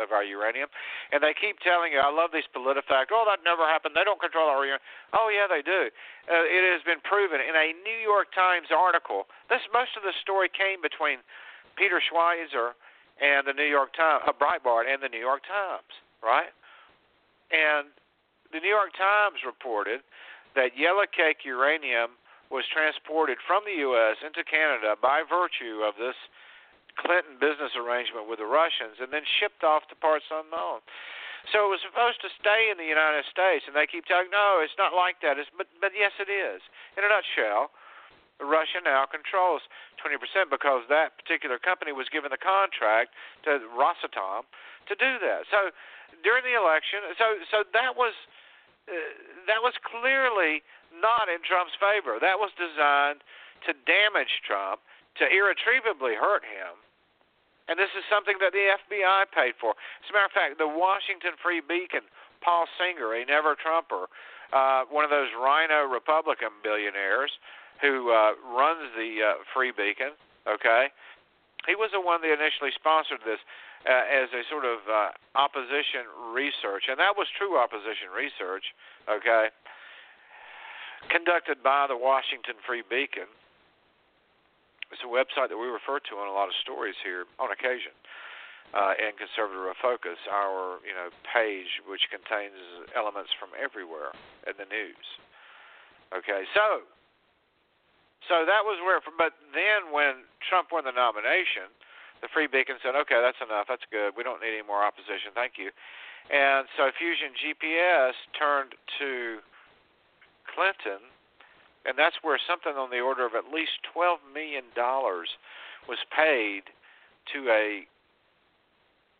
of our uranium, and they keep telling you, I love these PolitiFact. Oh, that never happened. They don't control our uranium. Oh yeah, they do. Uh, it has been proven in a New York Times article. This most of the story came between Peter Schweizer and the New York Times, uh, Breitbart, and the New York Times, right? And the New York Times reported that yellowcake uranium was transported from the U.S. into Canada by virtue of this Clinton business arrangement with the Russians and then shipped off to parts unknown. So it was supposed to stay in the United States, and they keep telling, no, it's not like that. It's, but, but yes, it is. In a nutshell, Russia now controls 20% because that particular company was given the contract to Rosatom to do that. So during the election, so so that was uh, that was clearly not in Trump's favor. That was designed to damage Trump, to irretrievably hurt him. And this is something that the FBI paid for. As a matter of fact, the Washington Free Beacon, Paul Singer, a never Trumper, uh, one of those RINO Republican billionaires who uh, runs the uh, Free Beacon, okay, he was the one that initially sponsored this uh, as a sort of uh, opposition research, and that was true opposition research, okay, conducted by the Washington Free Beacon. It's a website that we refer to on a lot of stories here on occasion. Uh, and conservative focus, our you know page, which contains elements from everywhere in the news. Okay, so so that was where. But then when Trump won the nomination, the Free Beacon said, okay, that's enough. That's good. We don't need any more opposition. Thank you. And so Fusion GPS turned to Clinton, and that's where something on the order of at least $12 million was paid to a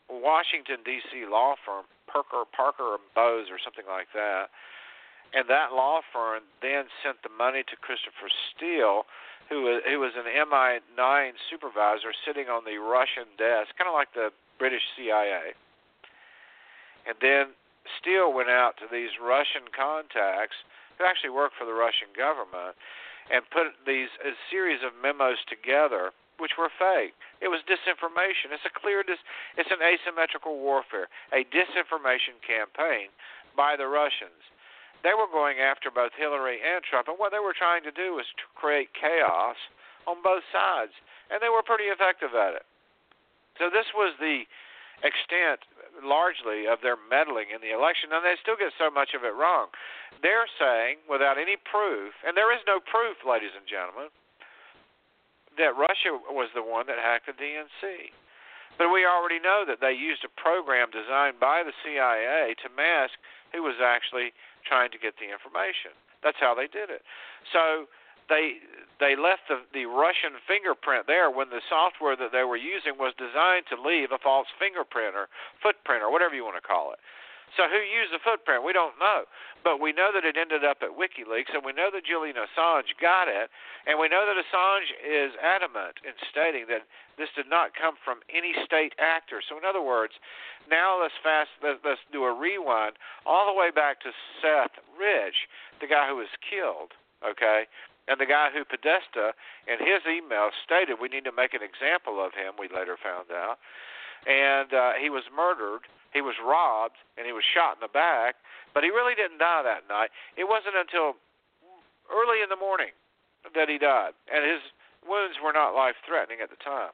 Washington, D.C. law firm, Parker, Parker and Bowes, or something like that. And that law firm then sent the money to Christopher Steele who who was an MI9 supervisor sitting on the Russian desk, kind of like the British CIA. And then Steele went out to these Russian contacts who actually worked for the Russian government and put these a series of memos together which were fake. It was disinformation. It's a clear dis, it's an asymmetrical warfare, a disinformation campaign by the Russians they were going after both Hillary and Trump, and what they were trying to do was to create chaos on both sides, and they were pretty effective at it. So this was the extent, largely, of their meddling in the election, and they still get so much of it wrong. They're saying, without any proof, and there is no proof, ladies and gentlemen, that Russia was the one that hacked the DNC. But we already know that they used a program designed by the CIA to mask who was actually trying to get the information. That's how they did it. So they they left the the Russian fingerprint there when the software that they were using was designed to leave a false fingerprint or footprint or whatever you want to call it. So who used the footprint? We don't know. But we know that it ended up at WikiLeaks, and we know that Julian Assange got it, and we know that Assange is adamant in stating that this did not come from any state actor. So in other words, now let's fast let's, do a rewind all the way back to Seth Rich, the guy who was killed. Okay, and the guy who Podesta, in his email, stated we need to make an example of him. We later found out, and uh, he was murdered he was robbed and he was shot in the back, but he really didn't die that night. It wasn't until early in the morning that he died, and his wounds were not life threatening at the time,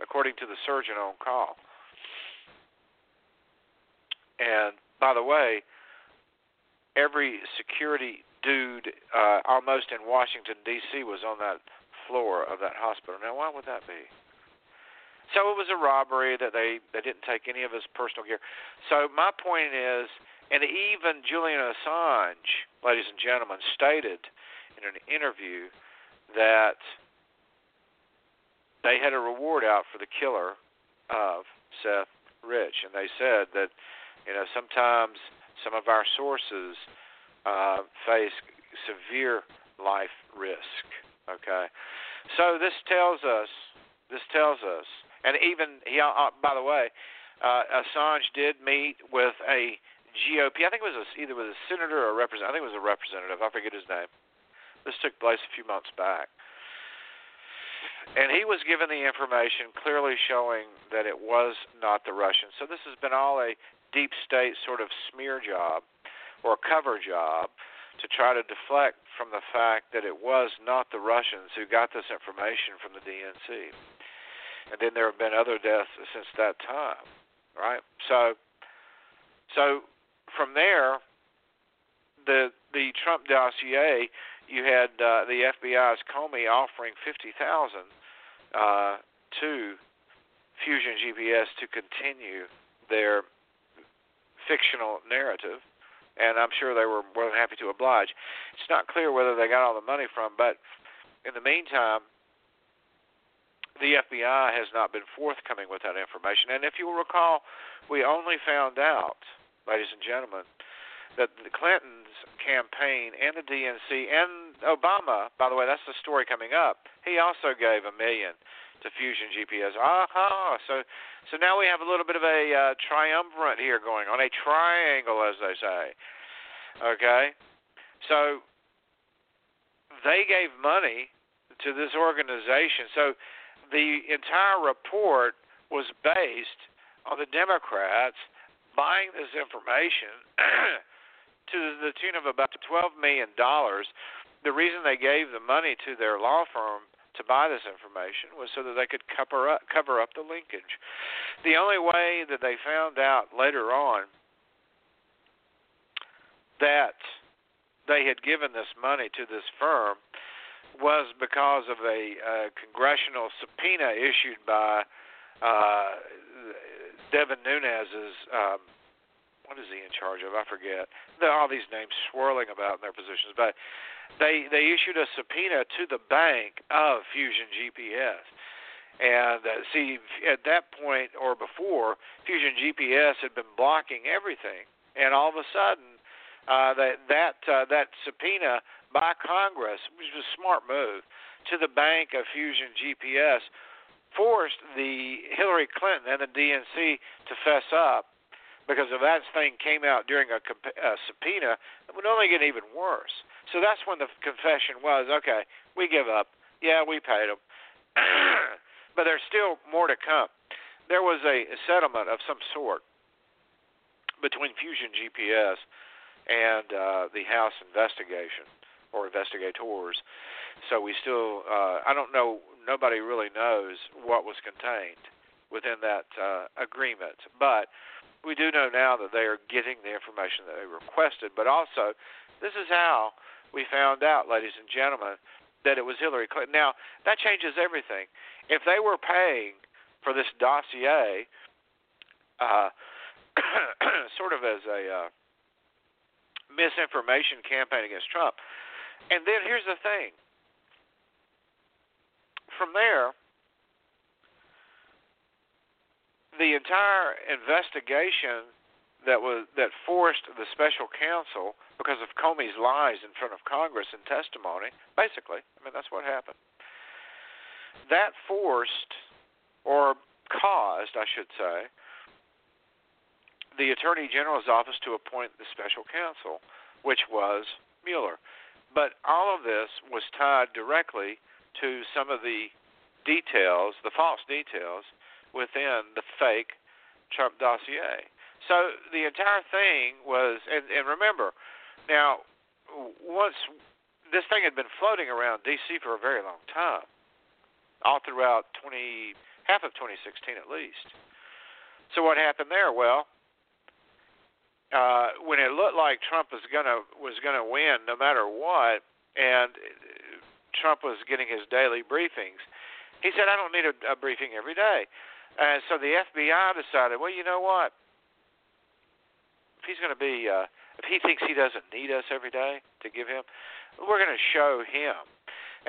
according to the surgeon on call. And by the way, every security dude uh, almost in Washington D.C. was on that floor of that hospital. Now, why would that be? So it was a robbery that they they didn't take any of his personal gear. So my point is, and even Julian Assange, ladies and gentlemen, stated in an interview that they had a reward out for the killer of Seth Rich, and they said that you know sometimes some of our sources uh, face severe life risk. Okay, so this tells us this tells us and even he, uh, uh, by the way, uh, Assange did meet with a GOP. I think it was a, either with a senator or a representative. I think it was a representative. I forget his name. This took place a few months back, and he was given the information clearly showing that it was not the Russians. So this has been all a deep state sort of smear job or cover job to try to deflect from the fact that it was not the Russians who got this information from the DNC and then there have been other deaths since that time, right? So, so from there, the the Trump dossier, you had uh, the FBI's Comey offering fifty thousand uh, to Fusion GPS to continue their fictional narrative, and I'm sure they were more than happy to oblige. It's not clear whether they got all the money from, but in the meantime, the FBI has not been forthcoming with that information. And if you will recall, we only found out, ladies and gentlemen, that the Clintons campaign and the DNC and Obama, by the way, that's the story coming up. He also gave a million to Fusion GPS. Aha! So, so now we have a little bit of a uh, triumvirate here going on, a triangle, as they say. Okay, so they gave money to this organization. So the entire report was based on the Democrats buying this information [clears throat] to the tune of about $12 million. The reason they gave the money to their law firm to buy this information was so that they could cover up, cover up the linkage. The only way that they found out later on that they had given this money to this firm was because of a uh, congressional subpoena issued by uh, Devin Nunes's. Um, what is he in charge of? I forget. There are all these names swirling about in their positions, but they they issued a subpoena to the bank of Fusion GPS. And uh, see, at that point or before, Fusion GPS had been blocking everything, and all of a sudden, uh, that that uh, that subpoena by Congress, which was a smart move, to the bank of Fusion GPS, forced the Hillary Clinton and the DNC to fess up because if that thing came out during a, a subpoena, it would only get even worse. So that's when the confession was, okay, we give up. Yeah, we paid them. [clears throat] but there's still more to come. There was a, settlement of some sort between Fusion GPS and uh, the House investigation or investigators. So we still, uh, I don't know, nobody really knows what was contained within that uh, agreement, but we do know now that they are getting the information that they requested. But also, this is how we found out, ladies and gentlemen, that it was Hillary Clinton. Now that changes everything. If they were paying for this dossier, uh, [coughs] sort of as a uh, misinformation campaign against Trump. And then here's the thing. From there, the entire investigation that was that forced the special counsel because of Comey's lies in front of Congress in testimony. Basically, I mean that's what happened. That forced or caused, I should say, the Attorney General's office to appoint the special counsel, which was Mueller. But all of this was tied directly to some of the details, the false details, within the fake Trump dossier. So the entire thing was, and, and remember, now once this thing had been floating around D.C. for a very long time, all throughout 20 half of 2016 at least. So what happened there? Well, uh, when it looked like Trump was gonna was gonna win no matter what, and Trump was getting his daily briefings, he said, "I don't need a, a briefing every day." And so the FBI decided, well, you know what? If he's going to be, uh, if he thinks he doesn't need us every day to give him, we're going to show him.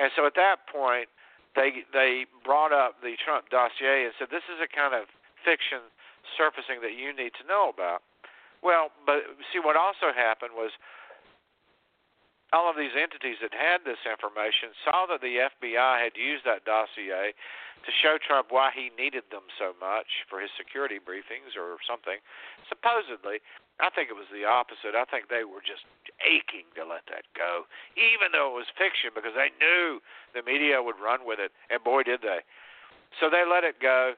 And so at that point, they they brought up the Trump dossier and said this is a kind of fiction surfacing that you need to know about. Well, but see what also happened was all of these entities that had this information saw that the FBI had used that dossier to show Trump why he needed them so much for his security briefings or something. Supposedly, I think it was the opposite. I think they were just aching to let that go, even though it was fiction, because they knew the media would run with it, and boy, did they. So they let it go.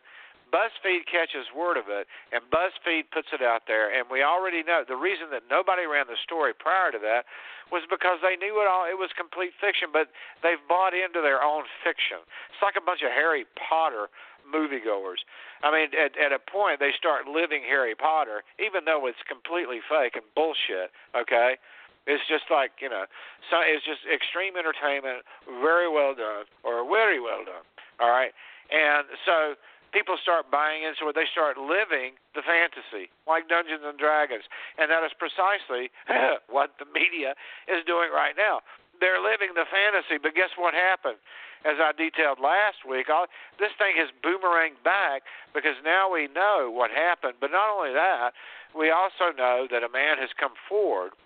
BuzzFeed catches word of it, and BuzzFeed puts it out there. And we already know the reason that nobody ran the story prior to that was because they knew it all. It was complete fiction, but they've bought into their own fiction. It's like a bunch of Harry Potter moviegoers. I mean, at, at a point, they start living Harry Potter, even though it's completely fake and bullshit. Okay. It's just like you know, so it's just extreme entertainment, very well done, or very well done. All right, and so people start buying into it. They start living the fantasy, like Dungeons and Dragons, and that is precisely [laughs] what the media is doing right now. They're living the fantasy, but guess what happened? As I detailed last week, all, this thing has boomeranged back because now we know what happened. But not only that, we also know that a man has come forward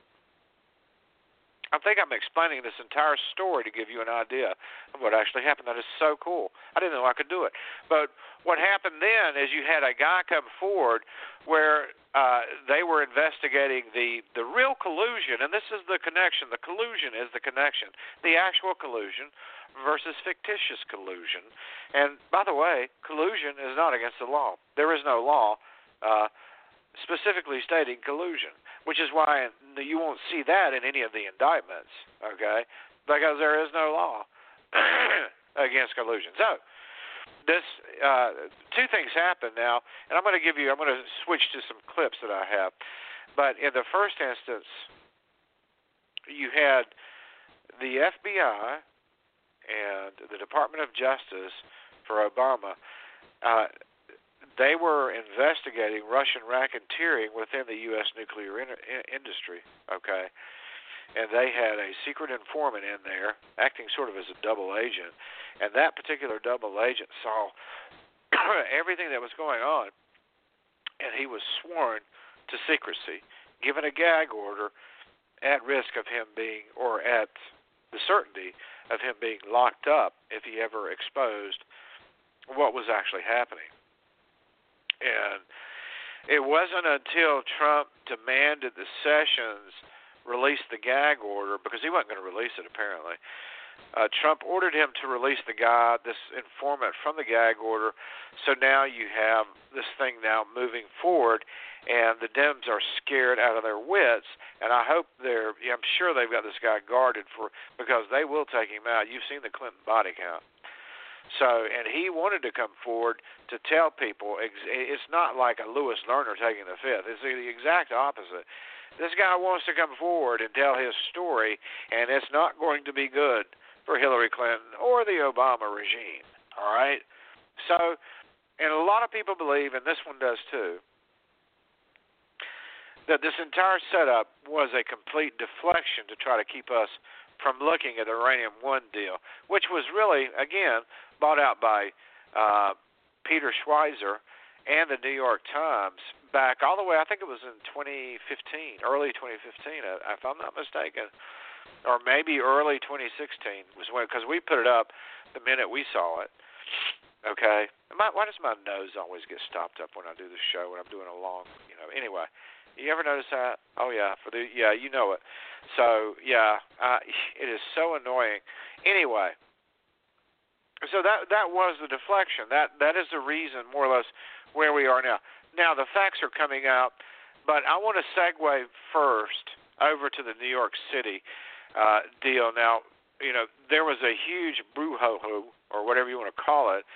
I think I'm explaining this entire story to give you an idea of what actually happened. That is so cool. I didn't know I could do it. But what happened then is you had a guy come forward where uh, they were investigating the the real collusion, and this is the connection. The collusion is the connection. The actual collusion versus fictitious collusion. And by the way, collusion is not against the law. There is no law. Uh, specifically stating collusion, which is why you won't see that in any of the indictments, okay? Because there is no law [clears throat] against collusion. So, this uh, two things happen now, and I'm going to give you. I'm going to switch to some clips that I have. But in the first instance, you had the FBI and the Department of Justice for Obama uh, they were investigating Russian racketeering within the U.S. nuclear in- industry. Okay, and they had a secret informant in there acting sort of as a double agent, and that particular double agent saw [coughs] everything that was going on, and he was sworn to secrecy, given a gag order, at risk of him being, or at the certainty of him being locked up if he ever exposed what was actually happening. And it wasn't until Trump demanded the Sessions release the gag order because he wasn't going to release it apparently. Uh, Trump ordered him to release the guy, this informant, from the gag order. So now you have this thing now moving forward, and the Dems are scared out of their wits. And I hope they're, I'm sure they've got this guy guarded for because they will take him out. You've seen the Clinton body count. So, and he wanted to come forward to tell people it's not like a Lois Lerner taking the fifth. It's the exact opposite. This guy wants to come forward and tell his story, and it's not going to be good for Hillary Clinton or the Obama regime. All right? So, and a lot of people believe, and this one does too, that this entire setup was a complete deflection to try to keep us from looking at the Uranium One deal, which was really, again, bought out by uh, Peter Schweizer and the New York Times back all the way. I think it was in 2015, early 2015, uh, if I'm not mistaken, or maybe early 2016 was when because we put it up the minute we saw it. Okay, my, why does my nose always get stopped up when I do the show when I'm doing a long, you know? Anyway, you ever notice that? Oh yeah, for the yeah, you know it. So yeah, uh, [laughs] it is so annoying. Anyway, so that that was the deflection. That that is the reason, more or less, where we are now. Now the facts are coming out, but I want to segue first over to the New York City uh, deal. Now, you know there was a huge brouhaha, or whatever you want to call it,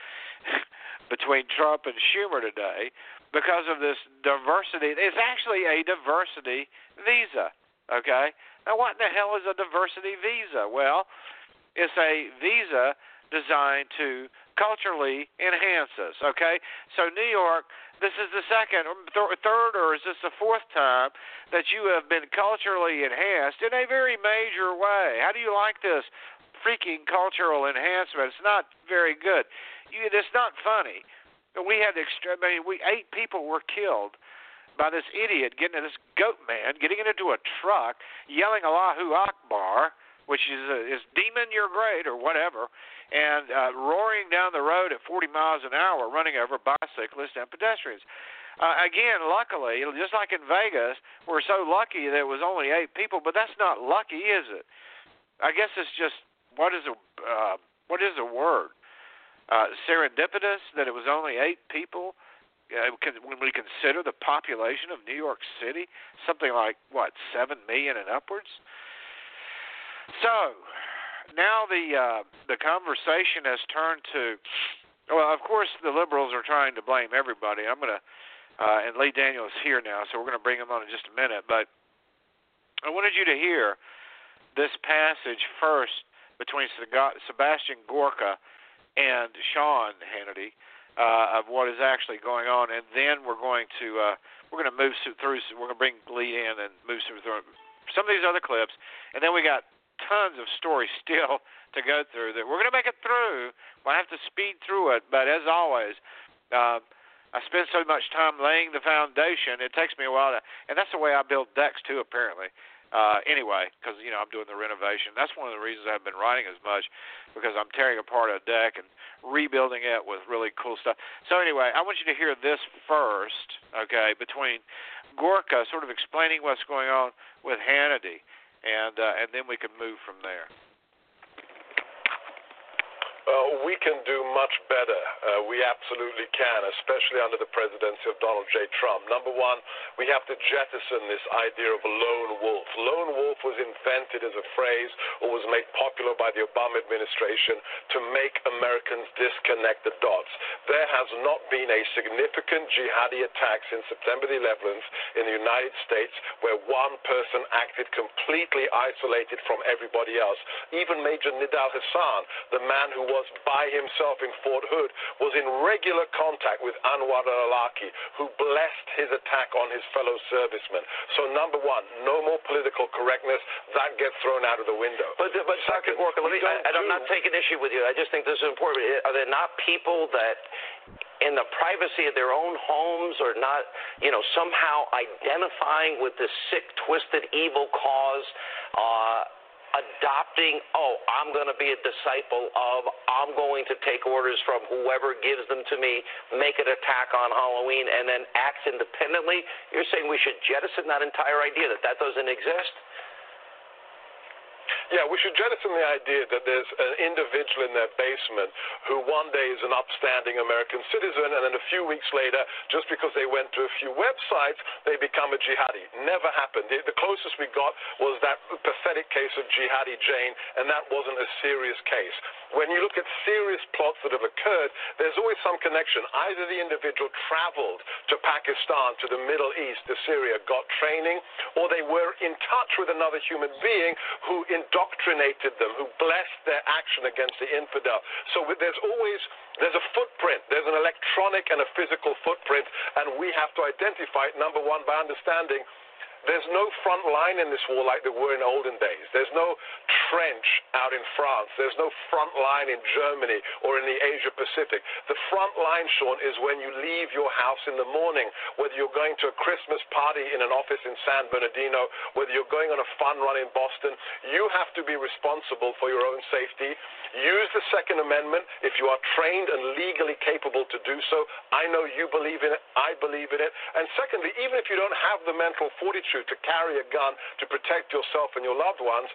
[laughs] between Trump and Schumer today because of this diversity. It's actually a diversity visa. Okay. Now, what in the hell is a diversity visa? Well, it's a visa designed to culturally enhance us. Okay. So New York, this is the second, th- third, or is this the fourth time that you have been culturally enhanced in a very major way? How do you like this? Freaking cultural enhancement. It's not very good. You, it's not funny we had extreme. I mean, we eight people were killed by this idiot getting in this goat man, getting into a truck, yelling Allahu Akbar, which is uh, is demon you're great or whatever, and uh, roaring down the road at 40 miles an hour, running over bicyclists and pedestrians. Uh, again, luckily, just like in Vegas, we're so lucky that it was only eight people, but that's not lucky, is it? I guess it's just what is a uh, what is a word? uh, serendipitous that it was only eight people. Uh, when we consider the population of New York City, something like what seven million and upwards. So now the uh, the conversation has turned to, well, of course the liberals are trying to blame everybody. I'm gonna, uh, and Lee Daniel is here now, so we're gonna bring him on in just a minute. But I wanted you to hear this passage first between Sebastian Gorka and Sean Hannity uh, of what is actually going on, and then we're going to uh, we're going to move through. We're going to bring Lee in and move through some of these other clips, and then we got tons of stories [laughs] still to go through that we're going to make it through. We'll have to speed through it, but as always. Uh, I spend so much time laying the foundation. It takes me a while to, and that's the way I build decks too. Apparently, uh, anyway, because you know I'm doing the renovation. That's one of the reasons I've been writing as much because I'm tearing apart a deck and rebuilding it with really cool stuff. So anyway, I want you to hear this first, okay? Between Gorka sort of explaining what's going on with Hannity, and uh, and then we can move from there. Uh, we can do much better. Uh, we absolutely can, especially under the presidency of Donald J. Trump. Number one, we have to jettison this idea of a lone wolf. Lone wolf was invented as a phrase or was made popular by the Obama administration to make Americans disconnect the dots. There has not been a significant jihadi attack since September the 11th in the United States where one person acted completely isolated from everybody else. Even Major Nidal Hasan, the man who was by himself in Fort Hood, was in regular contact with Anwar al-Awlaki, who blessed his attack on his fellow servicemen. So number one, no more political correctness. That gets thrown out of the window. But, but Second, Gorka, let me, I, and I'm not taking issue with you. I just think this is important. Are there not people that in the privacy of their own homes or not, you know, somehow identifying with this sick, twisted, evil cause, uh, adopting, oh, I'm going to be a disciple of, I'm going to take orders from whoever gives them to me, make an attack on Halloween, and then act independently. You're saying we should jettison that entire idea that that doesn't exist? Yeah, we should jettison the idea that there's an individual in their basement who one day is an upstanding American citizen, and then a few weeks later, just because they went to a few websites, they become a jihadi. Never happened. The, the closest we got was that pathetic case of Jihadi Jane, and that wasn't a serious case. When you look at serious plots that have occurred, there's always some connection. Either the individual traveled to Pakistan, to the Middle East, to Syria, got training, or they were in touch with another human being who indoctrinated them, who blessed their action against the infidel. So there's always there's a footprint. There's an electronic and a physical footprint, and we have to identify it, number one, by understanding There's no front line in this war like there were in olden days. There's no trench out in France. There's no front line in Germany or in the Asia Pacific. The front line, Sean, is when you leave your house in the morning, whether you're going to a Christmas party in an office in San Bernardino, whether you're going on a fun run in Boston. You have to be responsible for your own safety. Use the Second Amendment if you are trained and legally capable to do so. I know you believe in it. I believe in it. And secondly, even if you don't have the mental fortitude to carry a gun to protect yourself and your loved ones,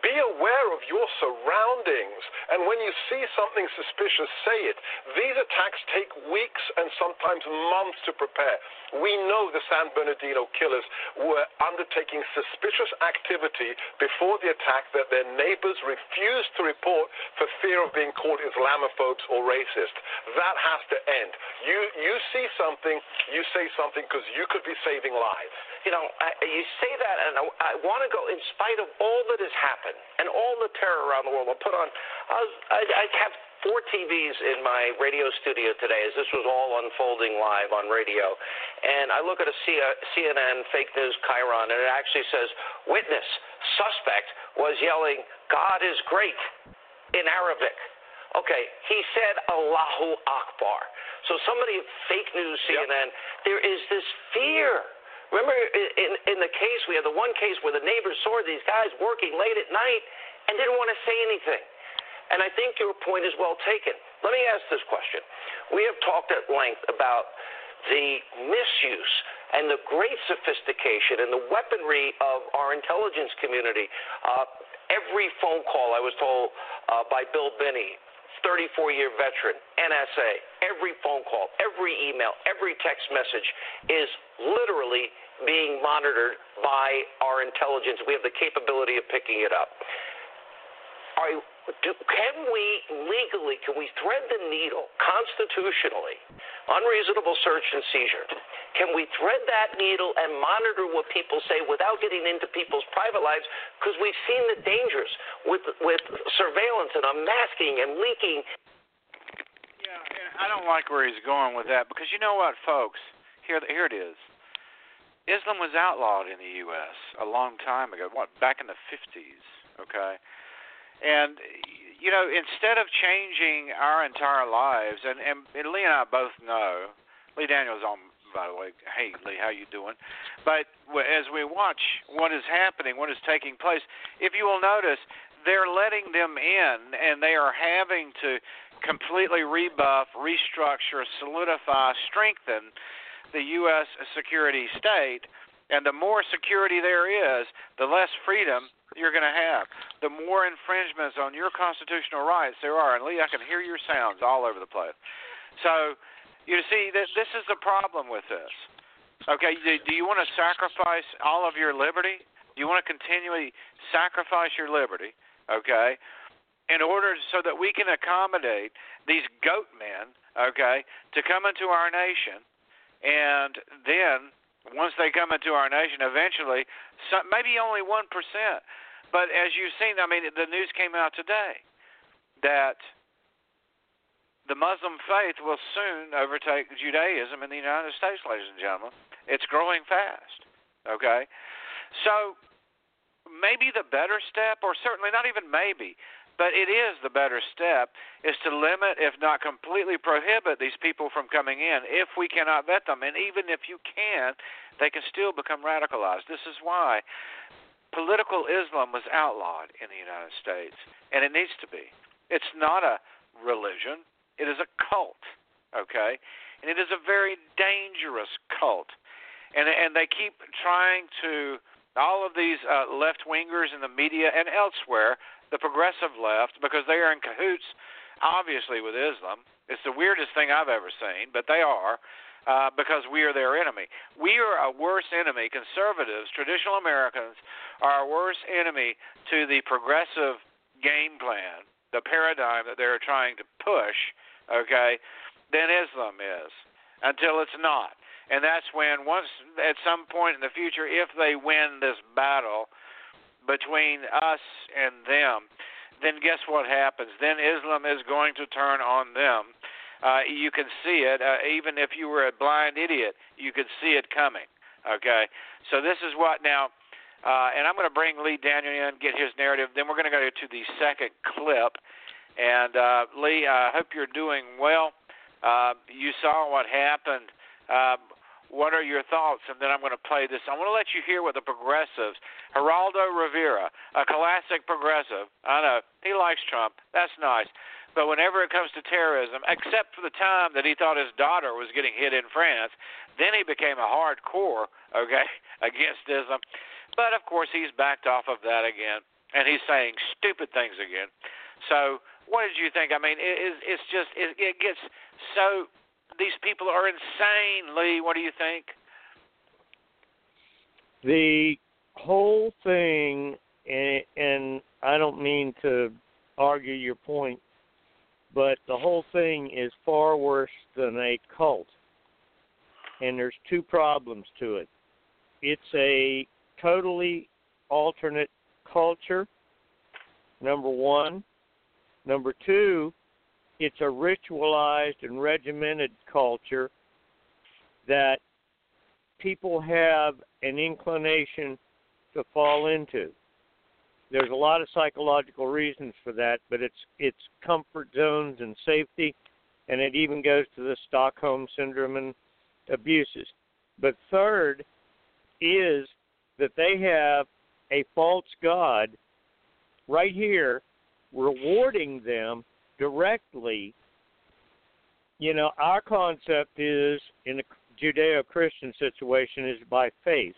be aware of your surroundings. And when you see something suspicious, say it. These attacks take weeks and sometimes months to prepare. We know the San Bernardino killers were undertaking suspicious activity before the attack that their neighbors refused to report for fear of being called Islamophobes or racist. That has to end. You, you see something, you say something because you could be saving lives you know, I, you say that, and I, I want to go in spite of all that has happened and all the terror around the world. I'll put on. I, was, I, I have four TVs in my radio studio today, as this was all unfolding live on radio, and I look at a CNN uh, fake news chyron, and it actually says, "Witness suspect was yelling, God is great,' in Arabic." Okay, he said Allahu Akbar. So somebody fake news CNN, yep. there is this fear Remember, in, in the case, we had the one case where the neighbors saw these guys working late at night and didn't want to say anything. And I think your point is well taken. Let me ask this question. We have talked at length about the misuse and the great sophistication and the weaponry of our intelligence community. Uh, every phone call, I was told uh, by Bill Binney, 34 year veteran, NSA, every phone call, every email, every text message is literally being monitored by our intelligence. We have the capability of picking it up. Are, do, can we legally, can we thread the needle constitutionally, unreasonable search and seizure? Can we thread that needle and monitor what people say without getting into people's private lives? Because we've seen the dangers with with surveillance and unmasking and leaking. Yeah, I don't like where he's going with that because you know what, folks? Here, here it is. Islam was outlawed in the U.S. a long time ago. What back in the 50s? Okay, and you know, instead of changing our entire lives, and, and, and Lee and I both know, Lee Daniels on by the way. Hey Lee, how you doing? But as we watch what is happening, what is taking place, if you will notice, they're letting them in, and they are having to completely rebuff, restructure, solidify, strengthen the U.S. security state, and the more security there is, the less freedom you're going to have. The more infringements on your constitutional rights there are. And Lee, I can hear your sounds all over the place. So, you see, this, this is the problem with this. Okay, do, do you want to sacrifice all of your liberty? Do you want to continually sacrifice your liberty? Okay, in order so that we can accommodate these goat men, okay, to come into our nation and then once they come into our nation, eventually, some, maybe only one percent. But as you've seen, I mean, the news came out today that the Muslim faith will soon overtake Judaism in the United States, ladies and gentlemen. It's growing fast. Okay, so maybe the better step, or certainly not even maybe, but it is the better step is to limit, if not completely prohibit, these people from coming in if we cannot vet them. And even if you can, they can still become radicalized. This is why political Islam was outlawed in the United States, and it needs to be. It's not a religion, it is a cult, okay? And it is a very dangerous cult. And, and they keep trying to, all of these uh, left wingers in the media and elsewhere the progressive left because they are in cahoots, obviously, with Islam. It's the weirdest thing I've ever seen, but they are. Uh, because we are their enemy. We are a worse enemy. Conservatives, traditional Americans, are a worse enemy to the progressive game plan, the paradigm that they're trying to push, okay, than Islam is until it's not. And that's when, once at some point in the future, if they win this battle, between us and them, then guess what happens? Then Islam is going to turn on them. Uh, you can see it. Uh, even if you were a blind idiot, you could see it coming. Okay, so this is what now, uh, and I'm going to bring Lee Daniel in, get his narrative. Then we're going to go to the second clip. And uh, Lee, I hope you're doing well. Uh, you saw what happened. Uh, what are your thoughts? And then I'm going to play this. I want to let you hear what the progressives, Geraldo Rivera, a classic progressive. I know he likes Trump. That's nice. But whenever it comes to terrorism, except for the time that he thought his daughter was getting hit in France, then he became a hardcore, okay, [laughs] against ism. But of course, he's backed off of that again, and he's saying stupid things again. So, what did you think? I mean, it, it's just it, it gets so these people are insane, Lee. What do you think? The whole thing, and, and I don't mean to argue your point, but the whole thing is far worse than a cult. And there's two problems to it. It's a totally alternate culture, number one. Number two, it's a ritualized and regimented culture that people have an inclination to fall into. There's a lot of psychological reasons for that, but it's it's comfort zones and safety, and it even goes to the Stockholm syndrome and abuses. But third is that they have a false god right here rewarding them directly, you know, our concept is in a Judeo Christian situation is by faith.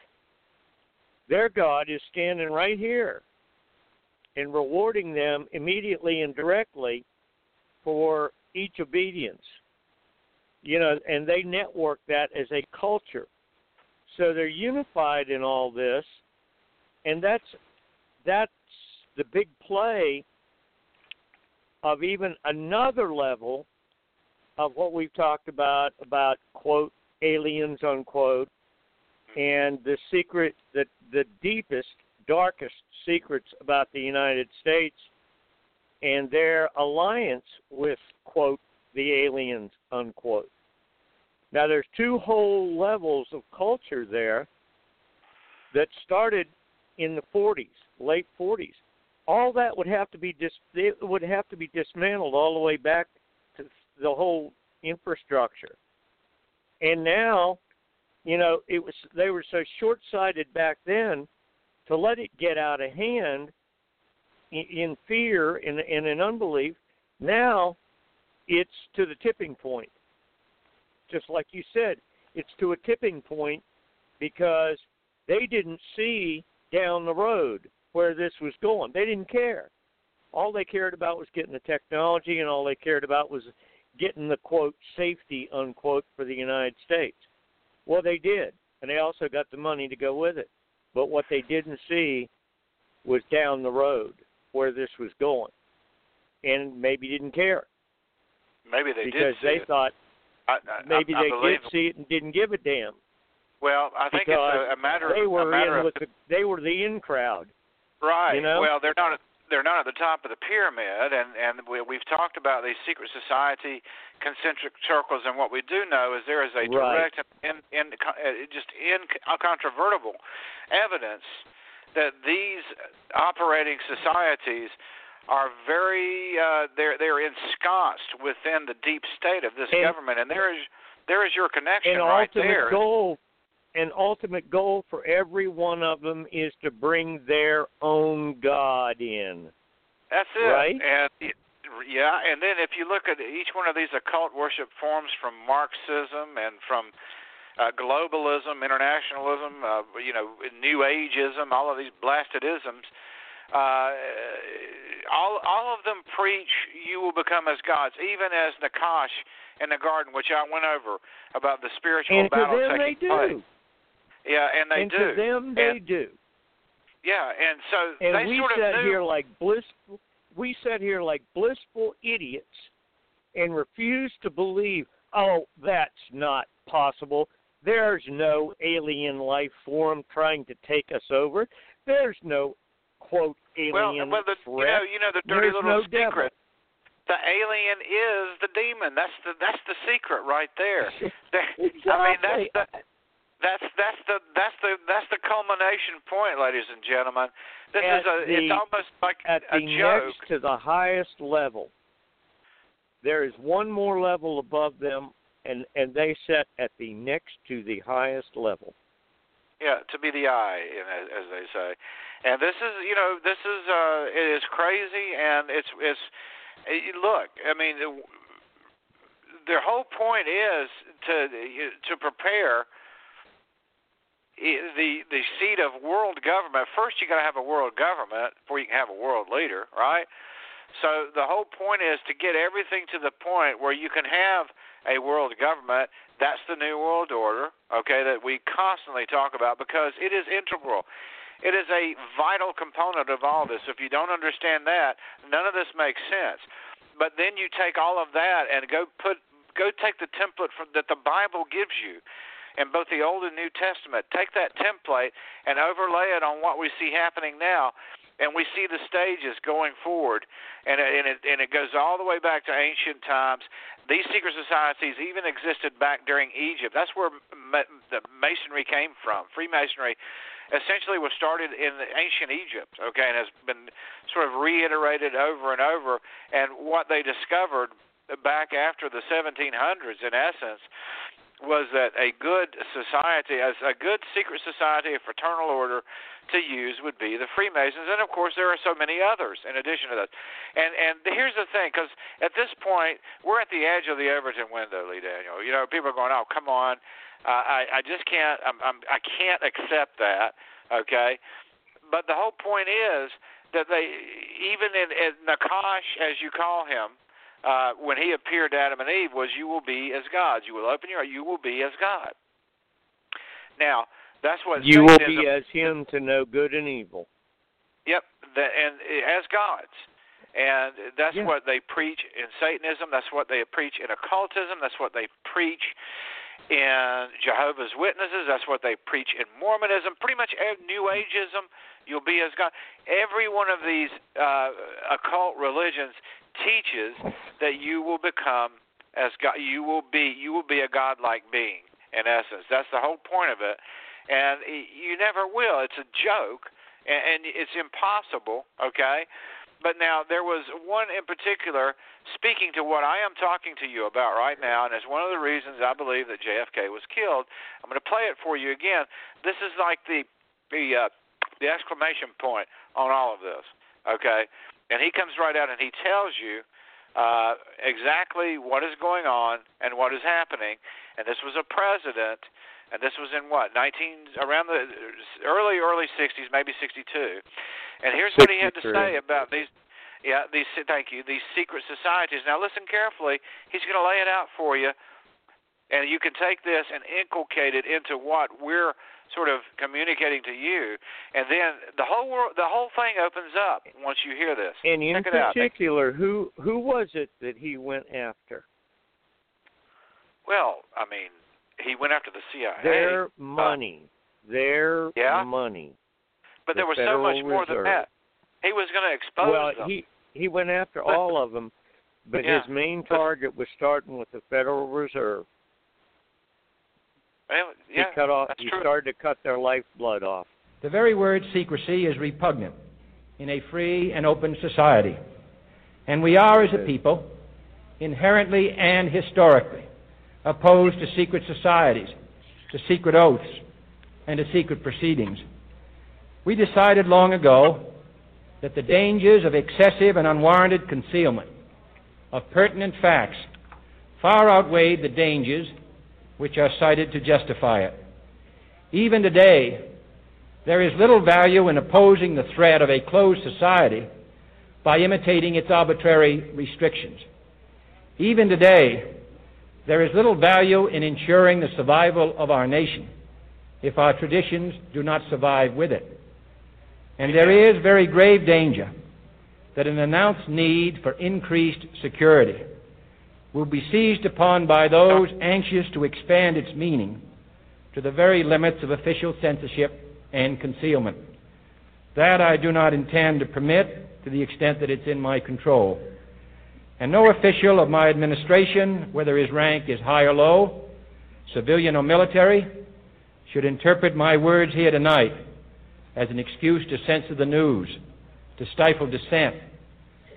Their God is standing right here and rewarding them immediately and directly for each obedience. You know, and they network that as a culture. So they're unified in all this and that's that's the big play of even another level of what we've talked about about quote aliens unquote and the secret the the deepest darkest secrets about the United States and their alliance with quote the aliens unquote. Now there's two whole levels of culture there that started in the 40s late 40s all that would have to be dis it would have to be dismantled all the way back to the whole infrastructure. And now, you know, it was they were so short-sighted back then to let it get out of hand in, in fear and, and in unbelief. Now, it's to the tipping point. Just like you said, it's to a tipping point because they didn't see down the road where this was going. They didn't care. All they cared about was getting the technology, and all they cared about was getting the quote safety unquote for the United States. Well, they did, and they also got the money to go with it. But what they didn't see was down the road where this was going, and maybe didn't care. Maybe they because did they it. thought I, I, maybe I, they did see it and didn't give a damn. Well, I think because it's a, a matter. They were a matter in of with the, they were the in crowd. Right. You know? Well, they're not. They're not at the top of the pyramid, and and we, we've talked about these secret society concentric circles, and what we do know is there is a Right. direct and in, in, uh, just incontrovertible evidence that these operating societies are very uh, they're they're ensconced within the deep state of this And- government, and there is there is your connection An right ultimate there. goal an ultimate goal for every one of them is to bring their own God in. That's it. Right? And yeah, and then if you look at each one of these occult worship forms from Marxism and from uh, globalism, internationalism, uh, you know, New Ageism, all of these blasted isms, uh, all all of them preach you will become as gods, even as Nakash in the garden, which I went over about the spiritual and battle them they taking do. place. Yeah, and they and do. to them they and, do. Yeah, and so And they we sort of sat knew. here like blissful we sat here like blissful idiots and refused to believe, oh, that's not possible. There's no alien life form trying to take us over. There's no quote well, alien well, the, you know, you know the dirty There's little no devil. secret. The alien is the demon. That's the that's the secret right there. [laughs] They- I mean, that's Exactly. the that's that's the that's the that's the culmination point, ladies and gentlemen. This at is a the, it's almost like at a the joke. next to the highest level. There is one more level above them, and and they set at the next to the highest level. Yeah, to be the eye, as they say. And this is, you know, this is uh it is crazy and it's it's it, look, I mean their whole point is to to prepare the the seat of world government. First, you got to have a world government before you can have a world leader, right? So the whole point is to get everything to the point where you can have a world government. That's the new world order, okay, that we constantly talk about because it is integral. It is a vital component of all this. If you don't understand that, none of this makes sense. But then you take all of that and go put go take the template from, that the Bible gives you in both the Old and New Testament. Take that template and overlay it on what we see happening now, and we see the stages going forward, and it, and it and it goes all the way back to ancient times. These secret societies even existed back during Egypt. That's where ma- the Masonry came from. Freemasonry essentially was started in ancient Egypt, okay, and has been sort of reiterated over and over. And what they discovered back after the 1700s, in essence, was that a good society, as a good secret society, a fraternal order to use would be the Freemasons, and of course there are so many others in addition to that. And and here's the thing, because at this point we're at the edge of the Overton window, Lee Daniel. You know, people are going, "Oh, come on, uh, I I just can't, I'm, I'm I can't accept that." Okay, but the whole point is that they, even in, in Nakash, as you call him, uh, when he appeared to Adam and Eve was, "You will be as gods. You will open your. You will be as God." Now, that's what you will be as Him to know good and evil. Yep, the, and as gods, and that's Yeah. what they preach in Satanism. That's what they preach in occultism. That's what they preach in Jehovah's Witnesses. That's what they preach in Mormonism. Pretty much New Ageism. You'll be as God. Every one of these uh, occult religions teaches that you will become as God. You will be. You will be a godlike being. In essence, that's the whole point of it. And you never will. It's a joke, and, and it's impossible. Okay. But now there was one in particular speaking to what I am talking to you about right now, and it's one of the reasons I believe that JFK was killed. I'm going to play it for you again. This is like the the uh, the exclamation point on all of this. Okay, and he comes right out and he tells you uh, exactly what is going on and what is happening. And this was a president, and this was in what 19 around the early early 60s, maybe 62. And here's what he had to say about these. Yeah, these. Thank you. These secret societies. Now listen carefully. He's going to lay it out for you, and you can take this and inculcate it into what we're sort of communicating to you, and then the whole world, the whole thing opens up once you hear this. And in Check it out. particular, who who was it that he went after? Well, I mean, he went after the CIA. Their uh, money. Their Yeah? money. but the there was so Federal much more than that. He was going to expose well, them. he he went after all of them, but Yeah. his main target was starting with the Federal Reserve. Well, yeah, he cut off. that's He true. started to cut their lifeblood off. The very word secrecy is repugnant in a free and open society. And we are, as a people, inherently and historically opposed to secret societies, to secret oaths, and to secret proceedings. We decided long ago that the dangers of excessive and unwarranted concealment of pertinent facts far outweighed the dangers which are cited to justify it. Even today, there is little value in opposing the threat of a closed society by imitating its arbitrary restrictions. Even today, there is little value in ensuring the survival of our nation if our traditions do not survive with it. And there is very grave danger that an announced need for increased security will be seized upon by those anxious to expand its meaning to the very limits of official censorship and concealment. That I do not intend to permit to the extent that it's in my control. And no official of my administration, whether his rank is high or low, civilian or military, should interpret my words here tonight as an excuse to censor the news, to stifle dissent,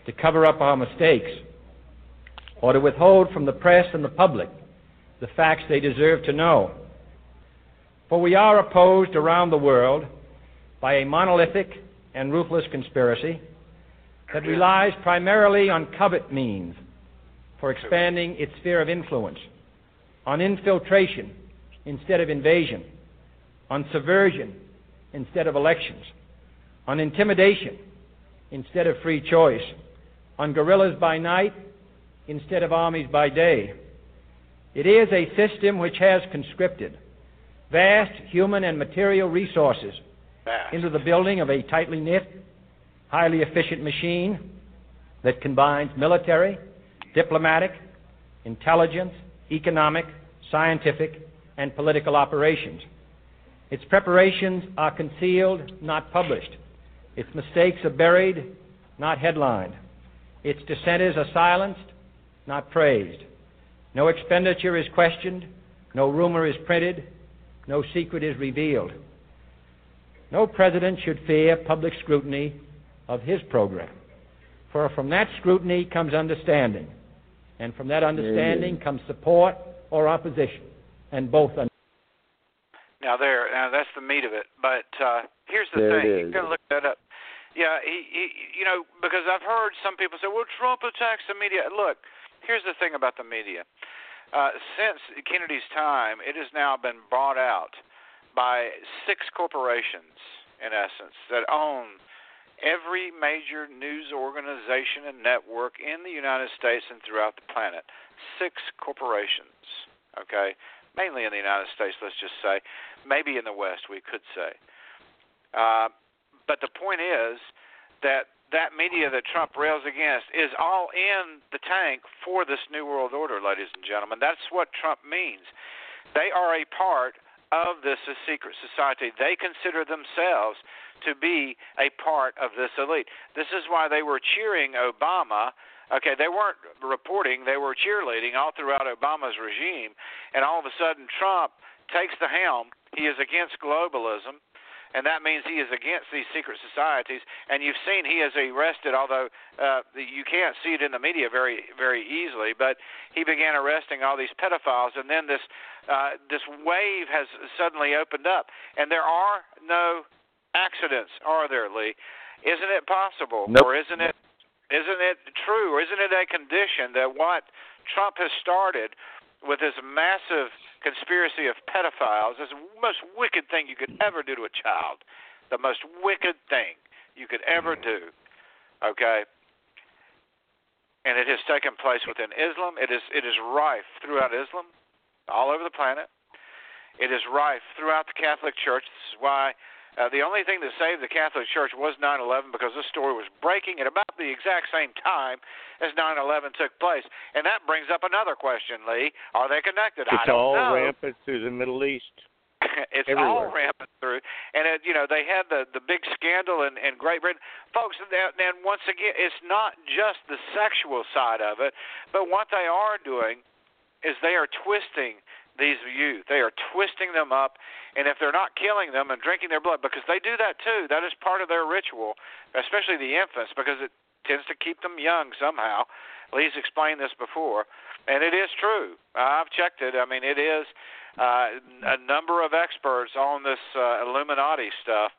to cover up our mistakes, or to withhold from the press and the public the facts they deserve to know. For we are opposed around the world by a monolithic and ruthless conspiracy that relies primarily on covert means for expanding its sphere of influence, on infiltration instead of invasion, on subversion instead of elections, on intimidation instead of free choice, on guerrillas by night instead of armies by day. It is a system which has conscripted vast human and material resources into the building of a tightly knit, highly efficient machine that combines military, diplomatic, intelligence, economic, scientific, and political operations. Its preparations are concealed, not published. Its mistakes are buried, not headlined. Its dissenters are silenced, not praised. No expenditure is questioned, no rumor is printed, no secret is revealed. No president should fear public scrutiny of his program, for from that scrutiny comes understanding, and from that understanding Amen. comes support or opposition, and both are. Now there, now that's the meat of it. But uh, here's the There thing: is. you gotta look that up. Yeah, he, he, you know, because I've heard some people say, "Well, Trump attacks the media." Look, here's the thing about the media. Uh, since Kennedy's time, it has now been bought out by six corporations, in essence, that own every major news organization and network in the United States and throughout the planet. Six corporations, okay? Mainly in the United States, let's just say. Maybe in the West, we could say. Uh, but the point is that that media that Trump rails against is all in the tank for this New World Order, ladies and gentlemen. That's what Trump means. They are a part of this secret society. They consider themselves to be a part of this elite. This is why they were cheering Obama. Okay, they weren't reporting, they were cheerleading all throughout Obama's regime. And all of a sudden, Trump takes the helm. He is against globalism and that means he is against these secret societies. And you've seen he is arrested, although uh, you can't see it in the media very, very easily. But he began arresting all these pedophiles, and then this uh, this wave has suddenly opened up, and there are no accidents, are there, Lee? Isn't it possible, Nope. or isn't it? Isn't it true, or isn't it a condition that what Trump has started with his massive conspiracy of pedophiles is the most wicked thing you could ever do to a child. The most wicked thing you could ever do. Okay? And it has taken place within Islam. It is it is rife throughout Islam, all over the planet. It is rife throughout the Catholic Church. This is why uh, the only thing that saved the Catholic Church was 9/11 because this story was breaking at about the exact same time as 9/11 took place. And that brings up another question, Lee: Are they connected? I It's don't all know. rampant through the Middle East. [laughs] it's all everywhere. rampant through, and it, you know they had the the big scandal in, in Great Britain, folks. And once again, it's not just the sexual side of it, but what they are doing is they are twisting these youth. They are twisting them up, and if they're not killing them and drinking their blood, because they do that too, that is part of their ritual, especially the infants, because it tends to keep them young somehow. Lee's explained this before, and it is true. I've checked it. I mean, it is uh, a number of experts on this uh, Illuminati stuff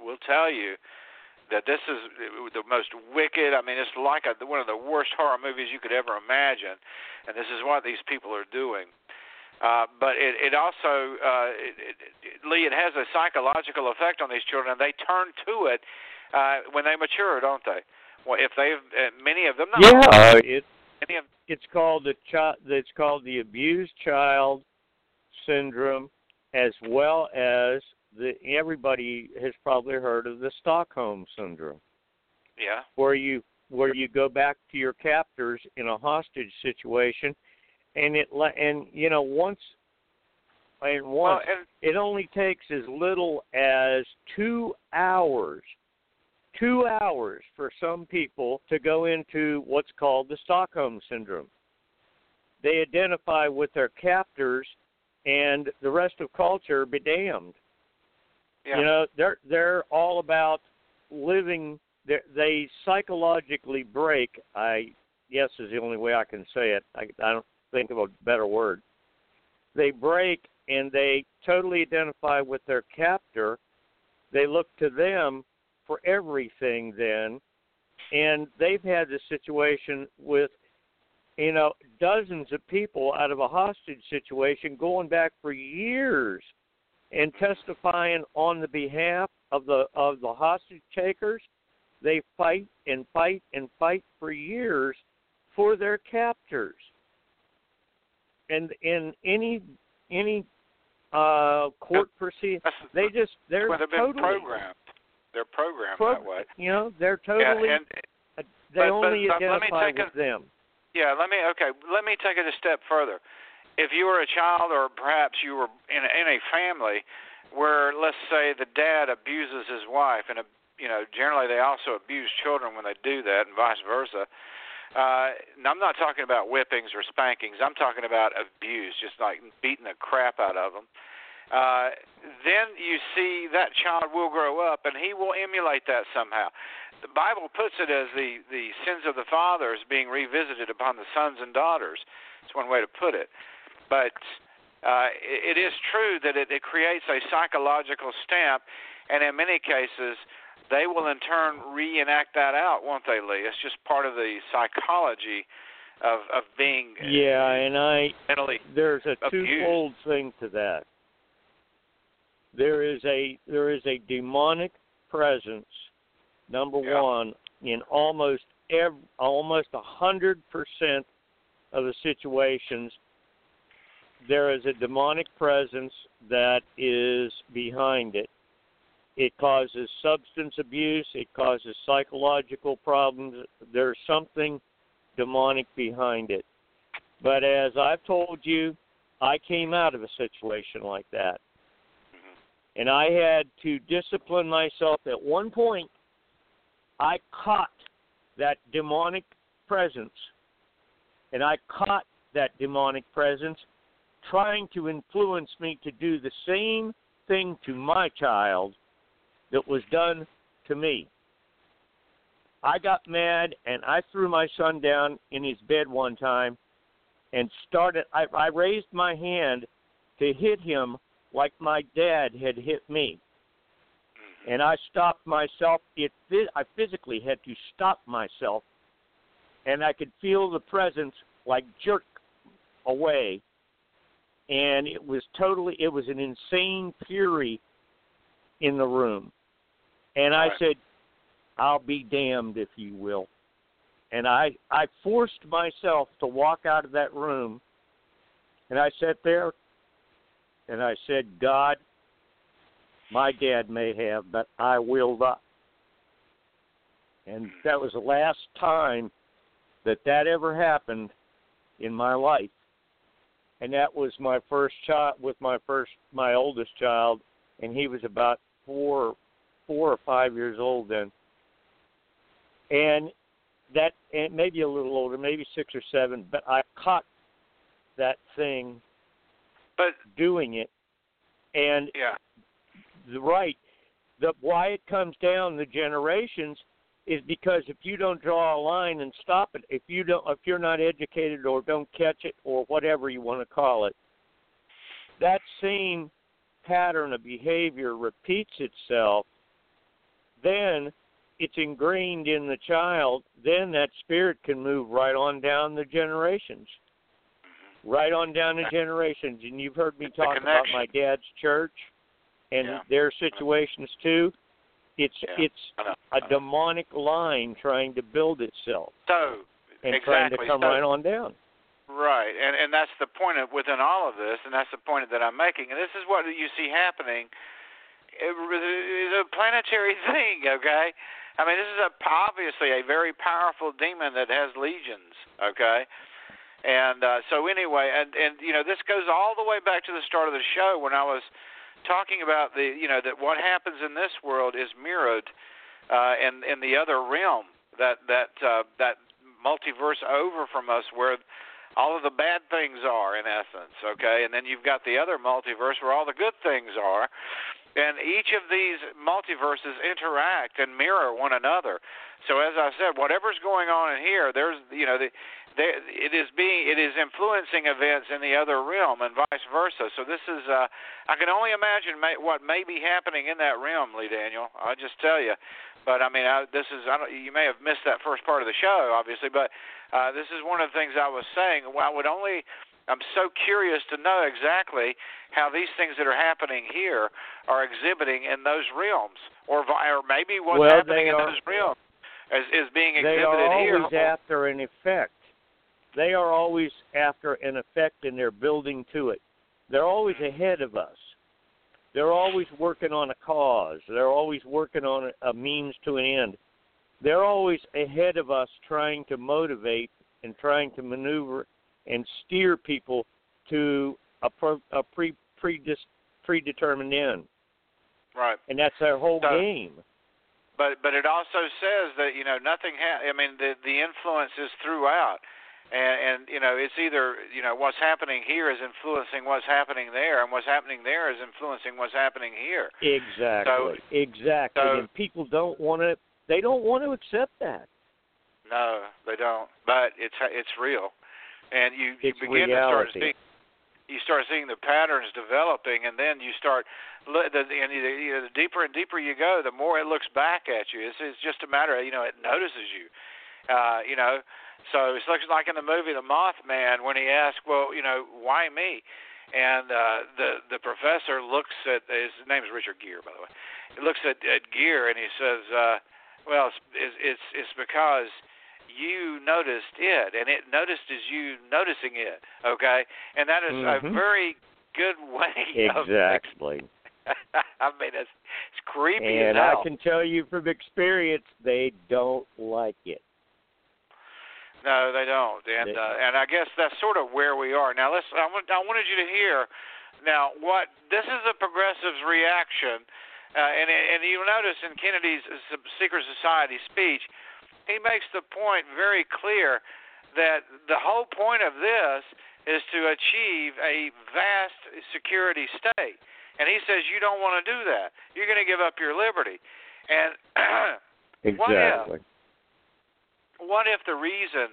will tell you that this is the most wicked. I mean, it's like a, one of the worst horror movies you could ever imagine, and this is what these people are doing. Uh, but it, it also, uh, it, it, it, Lee, it has a psychological effect on these children. They turn to it uh, when they mature, don't they? Well, if they've uh, many of them, not all, Uh, it, many of it's called the chi- it's called the abused child syndrome, as well as the everybody has probably heard of the Stockholm syndrome, yeah, where you where you go back to your captors in a hostage situation, and it and you know once and well, once and it only takes as little as two hours two hours for some people to go into what's called the stockholm syndrome they identify with their captors and the rest of culture be damned. Yeah. You know, they're they're all about living. They, they psychologically break. I guess is the only way I can say it. I, I don't think of a better word. They break and they totally identify with their captor. They look to them for everything then, and they've had this situation with you know dozens of people out of a hostage situation going back for years and testifying on the behalf of the of the hostage takers. They fight and fight and fight for years for their captors. And in any any uh court proceeding, they just they're well, they've totally been programmed. They're programmed pro- that way. You know, they're totally. Yeah, and, they but- only but let me identify take a- with them. Yeah, let me okay. Let me take it a step further. If you were a child, or perhaps you were in a, in a family where, let's say, the dad abuses his wife, and you know, generally they also abuse children when they do that, and vice versa. Uh, and I'm not talking about whippings or spankings. I'm talking about abuse, just like beating the crap out of them. Uh, then you see that child will grow up, and he will emulate that somehow. The Bible puts it as the the sins of the fathers being revisited upon the sons and daughters. It's one way to put it. But uh, it, it is true that it, it creates a psychological stamp, and in many cases, they will in turn reenact that out, won't they, Lee? It's just part of the psychology of of being Yeah, and I mentally there's a abused. twofold thing to that. There is a there is a demonic presence, number one, in almost every, almost a hundred percent of the situations. There is a demonic presence that is behind it. It causes substance abuse. It causes psychological problems. There's something demonic behind it. But as I've told you, I came out of a situation like that. Mm-hmm. And I had to discipline myself. At one point, I caught that demonic presence. And I caught that demonic presence trying to influence me to do the same thing to my child that was done to me. I got mad and I threw my son down in his bed one time and started I, I raised my hand to hit him like my dad had hit me. And I stopped myself. It I physically had to stop myself and I could feel the presence like jerk away and it was totally it was an insane fury in the room and i Right. said i'll be damned if you will. And i i forced myself to walk out of that room and i sat there and i said god my dad may have but i will not. And that was the last time that that ever happened in my life. And that was my first child with my first my oldest child and he was about four four or five years old then and that and maybe a little older maybe six or seven but i caught that thing but doing it and yeah the right the why it comes down the generations is because if you don't draw a line and stop it, if you don't, if you're not educated or don't catch it or whatever you want to call it, that same pattern of behavior repeats itself. Then it's ingrained in the child. Then that spirit can move right on down the generations, right on down the generations. And you've heard me talk about my dad's church and Yeah. their situations too. It's Yeah, it's a demonic line trying to build itself So and trying to exactly. come so, right on down. Right, and and that's the point of, within all of this, and that's the point that I'm making. And this is what you see happening. It is a planetary [laughs] thing, okay? I mean, this is a, obviously a very powerful demon that has legions, okay? And uh, so anyway, and and you know, this goes all the way back to the start of the show when I was talking about the you know that what happens in this world is mirrored uh, in in the other realm that that uh, that multiverse over from us where all of the bad things are in essence, okay? And then you've got the other multiverse where all the good things are. And each of these multiverses interact and mirror one another. So as I said, whatever's going on in here, there's you know the there, it is being it is influencing events in the other realm and vice versa. So this is uh, I can only imagine may, what may be happening in that realm, Lee Daniel. I'll just tell you. But I mean, I, this is I don't, you may have missed that first part of the show, obviously, but uh, this is one of the things I was saying. I would only I'm so curious to know exactly how these things that are happening here are exhibiting in those realms, or or maybe what's well, happening in are, those realms is, is being they exhibited are always here. after an effect. They are always after an effect, and they're building to it. They're always ahead of us. They're always working on a cause. They're always working on a, a means to an end. They're always ahead of us, trying to motivate and trying to maneuver and steer people to a, pro, a pre, predis, predetermined end. Right. And that's their whole So- game. but but it also says that you know nothing ha- I mean the the influence is throughout and and you know it's either you know what's happening here is influencing what's happening there and what's happening there is influencing what's happening here Exactly. exactly. so- and people don't want to. They don't want to accept that. no they don't but it's it's real and you you begin to start seeing you start seeing the patterns developing and then you start the and you, you know, the deeper and deeper you go the more it looks back at you. It's it's just a matter of you know it notices you. Uh you know so it's looks like in the movie the mothman when he asked well you know why me? And uh the the professor looks at his name is richard gere by the way he looks at at gere and he says uh well it's it's, it's because you noticed it and it noticed as you noticing it okay and that is a Mhm. very good way of Exactly. [laughs] i mean it's it's creepy and I can tell you from experience, they don't like it. No, they don't, and They- uh, and I guess that's sort of where we are now. Let's. I, want, I wanted you to hear now what this is a progressive's reaction, uh, and and you'll notice in Kennedy's Secret Society speech, he makes the point very clear that the whole point of this is to achieve a vast security state, and he says you don't want to do that. You're going to give up your liberty, and [clears throat] what if Exactly. what if the reason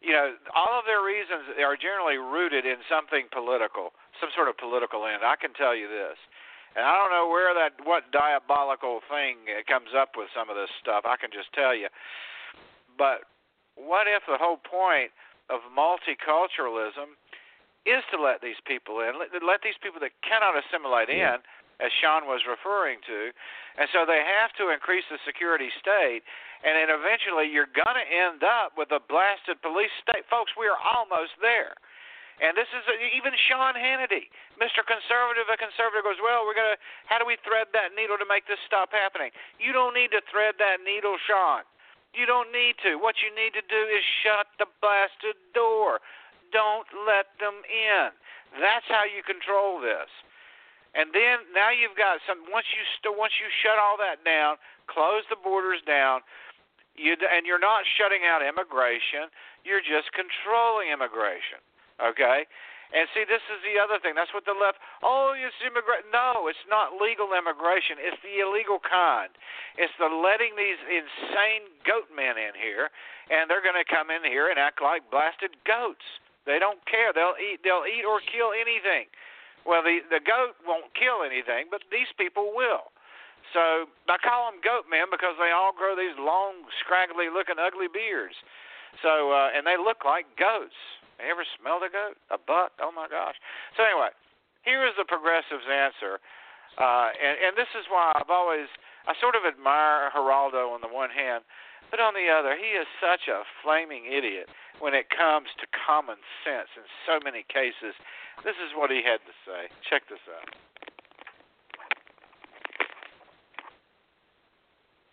you know all of their reasons are generally rooted in something political some sort of political end. I can tell you this. And i don't know where that what diabolical thing comes up with some of this stuff. I can just tell you but what if the whole point of multiculturalism is to let these people in let, let these people that cannot assimilate in as Sean was referring to. And so they have to increase the security state, and then eventually you're going to end up with a blasted police state. Folks, we are almost there. And this is even Sean Hannity, Mr. Conservative. A conservative goes, well, we're gonna. How do we thread that needle to make this stop happening? You don't need to thread that needle, Sean. You don't need to. What you need to do is shut the blasted door. Don't let them in. That's how you control this. And then now you've got some. Once you st- once you shut all that down, close the borders down, you and you're not shutting out immigration. You're just controlling immigration. Okay. And see, this is the other thing. That's what the left. Oh, it's immigration. No, it's not legal immigration. It's the illegal kind. It's the letting these insane goat men in here, and they're going to come in here and act like blasted goats. They don't care. They'll eat. They'll eat or kill anything. Well, the the goat won't kill anything, but these people will. So I call them goat men because they all grow these long, scraggly looking, ugly beards. So uh, and they look like goats. You ever smelled a goat? A buck? Oh my gosh. So anyway, here is the progressives' answer, uh, and and this is why I've always I sort of admire Geraldo on the one hand, but on the other, he is such a flaming idiot when it comes to common sense in so many cases. This is what he had to say. Check this out.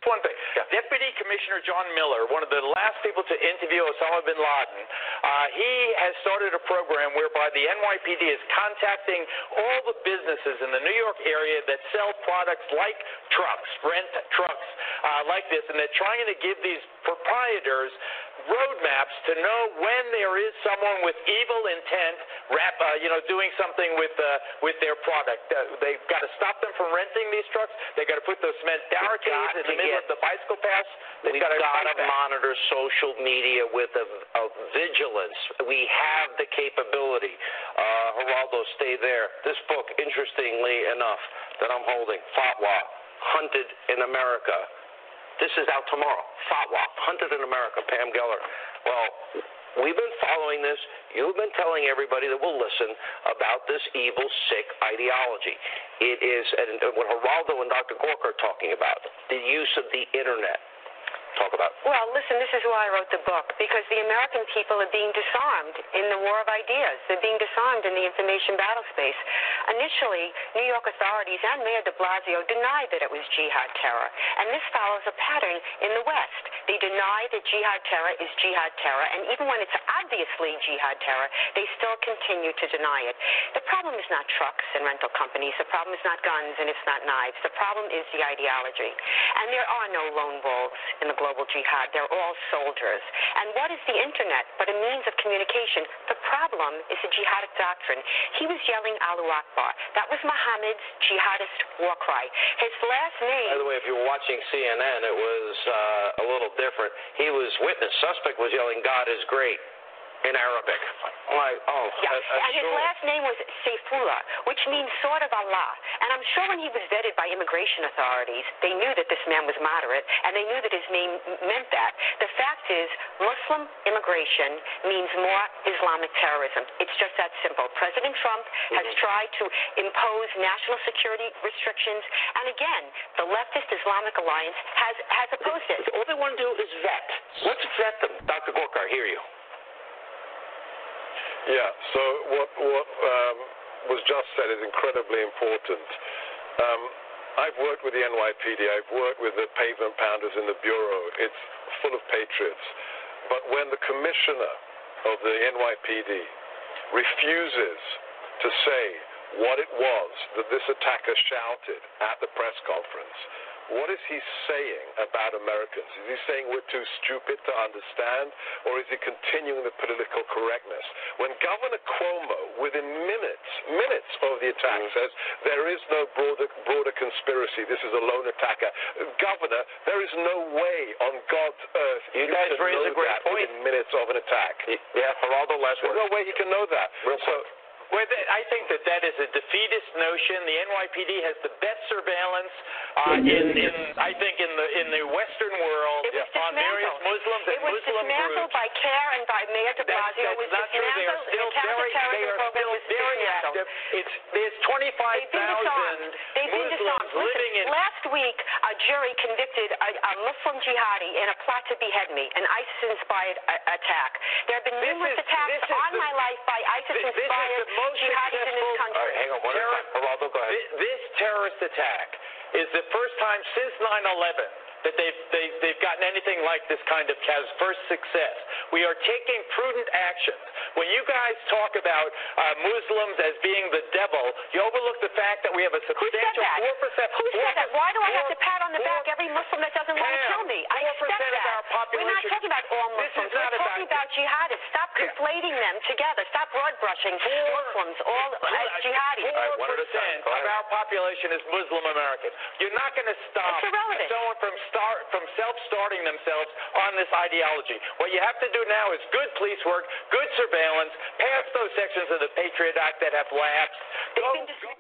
One thing. Deputy Commissioner John Miller, one of the last people to interview Osama bin Laden, uh, he has started a program whereby the NYPD is contacting all the businesses in the New York area that sell products like trucks, rent trucks uh, like this, and they're trying to give these proprietors roadmaps to know when there is someone with evil intent, rap, uh, you know, doing something with uh, with their product. Uh, they've got to stop them from renting these trucks. They've got to put those cement barricades in the middle get, of the bicycle paths. They've we've got to, to monitor social media with a, a vigilance. We have the capability. Uh, Geraldo, stay there. This book, interestingly enough, that I'm holding, Fatwa, Hunted in America. This is out tomorrow. Fatwa, Hunted in America, Pam Geller. Well, we've been following this. You've been telling everybody that will listen about this evil, sick ideology. It is, what Geraldo and Dr. Gorka are talking about, the use of the internet talk about? Well, listen, this is why I wrote the book, because the American people are being disarmed in the war of ideas. They're being disarmed in the information battle space. Initially, New York authorities and Mayor de Blasio denied that it was jihad terror, and this follows a pattern in the West. They deny that jihad terror is jihad terror, and even when it's obviously jihad terror, they still continue to deny it. The problem is not trucks and rental companies. The problem is not guns and it's not knives. The problem is the ideology. And there are no lone wolves in the global jihad. They're all soldiers. And what is the internet but a means of communication? The problem is the jihadist doctrine. He was yelling Allahu Akbar. That was Muhammad's jihadist war cry. His last name. By the way, if you were watching CNN, it was uh, a little different. He was witness. Suspect was yelling, God is great in Arabic. Like, oh, yeah. uh, uh, and his sure. last name was Saifullah, which means sword of Allah. And I'm sure when he was vetted by immigration authorities, they knew that this man was moderate, and they knew that his name meant that. The fact is, Muslim immigration means more Islamic terrorism. It's just that simple. President Trump mm-hmm. has tried to impose national security restrictions, and again, the leftist Islamic Alliance has has opposed it. All they want to do is vet. Let's vet them. Dr. Gorka, I hear you. Yeah. So what what um, was just said is incredibly important. Um, I've worked with the NYPD. I've worked with the pavement pounders in the bureau. It's full of patriots. But when the commissioner of the NYPD refuses to say what it was that this attacker shouted at the press conference, what is he saying about Americans? Is he saying we're too stupid to understand, or is he continuing the political correctness? When Governor Cuomo, within minutes, minutes of the attack, mm. says there is no broader, broader conspiracy, this is a lone attacker. Governor, there is no way on God's earth you, guys raise a great that point. within minutes of an attack. Yeah, Geraldo, last There's no way he can know that. Real so, well, I think that that is a defeatist notion. The NYPD has the best surveillance uh, in, in, I think, in the in the Western world on various Muslims and it was dismantled by CAIR and by Mayor De Blasio. That's, that's it was not true. They are still very, they are still very active. It's there's 25,000 Muslims living in. Last week, a jury convicted a, a Muslim jihadi in a plot to behead me, an ISIS-inspired attack. There have been numerous is, attacks on my life by ISIS-inspired jihadis in this country. All right, hang on one Terror, time. Geraldo, go ahead. This, this terrorist attack is the first time since 9/11 that they've, they, they've gotten anything like this kind of has first success. We are taking prudent actions. When you guys talk about uh, Muslims as being the devil, you overlook the fact that we have a substantial four percent. Who said that? Why do I have to pat on the back every Muslim that doesn't want to kill me? I accept that. Of our population. We're not talking about all Muslims. We're talking about, about jihadists. Stop conflating them together. Stop broad brushing Muslims all as jihadis. Four percent of our population is Muslim American. You're not going to stop someone from start from self-starting themselves on this ideology. What you have to do now is good police work, good surveillance, pass those sections of the Patriot Act that have lapsed. Go, go.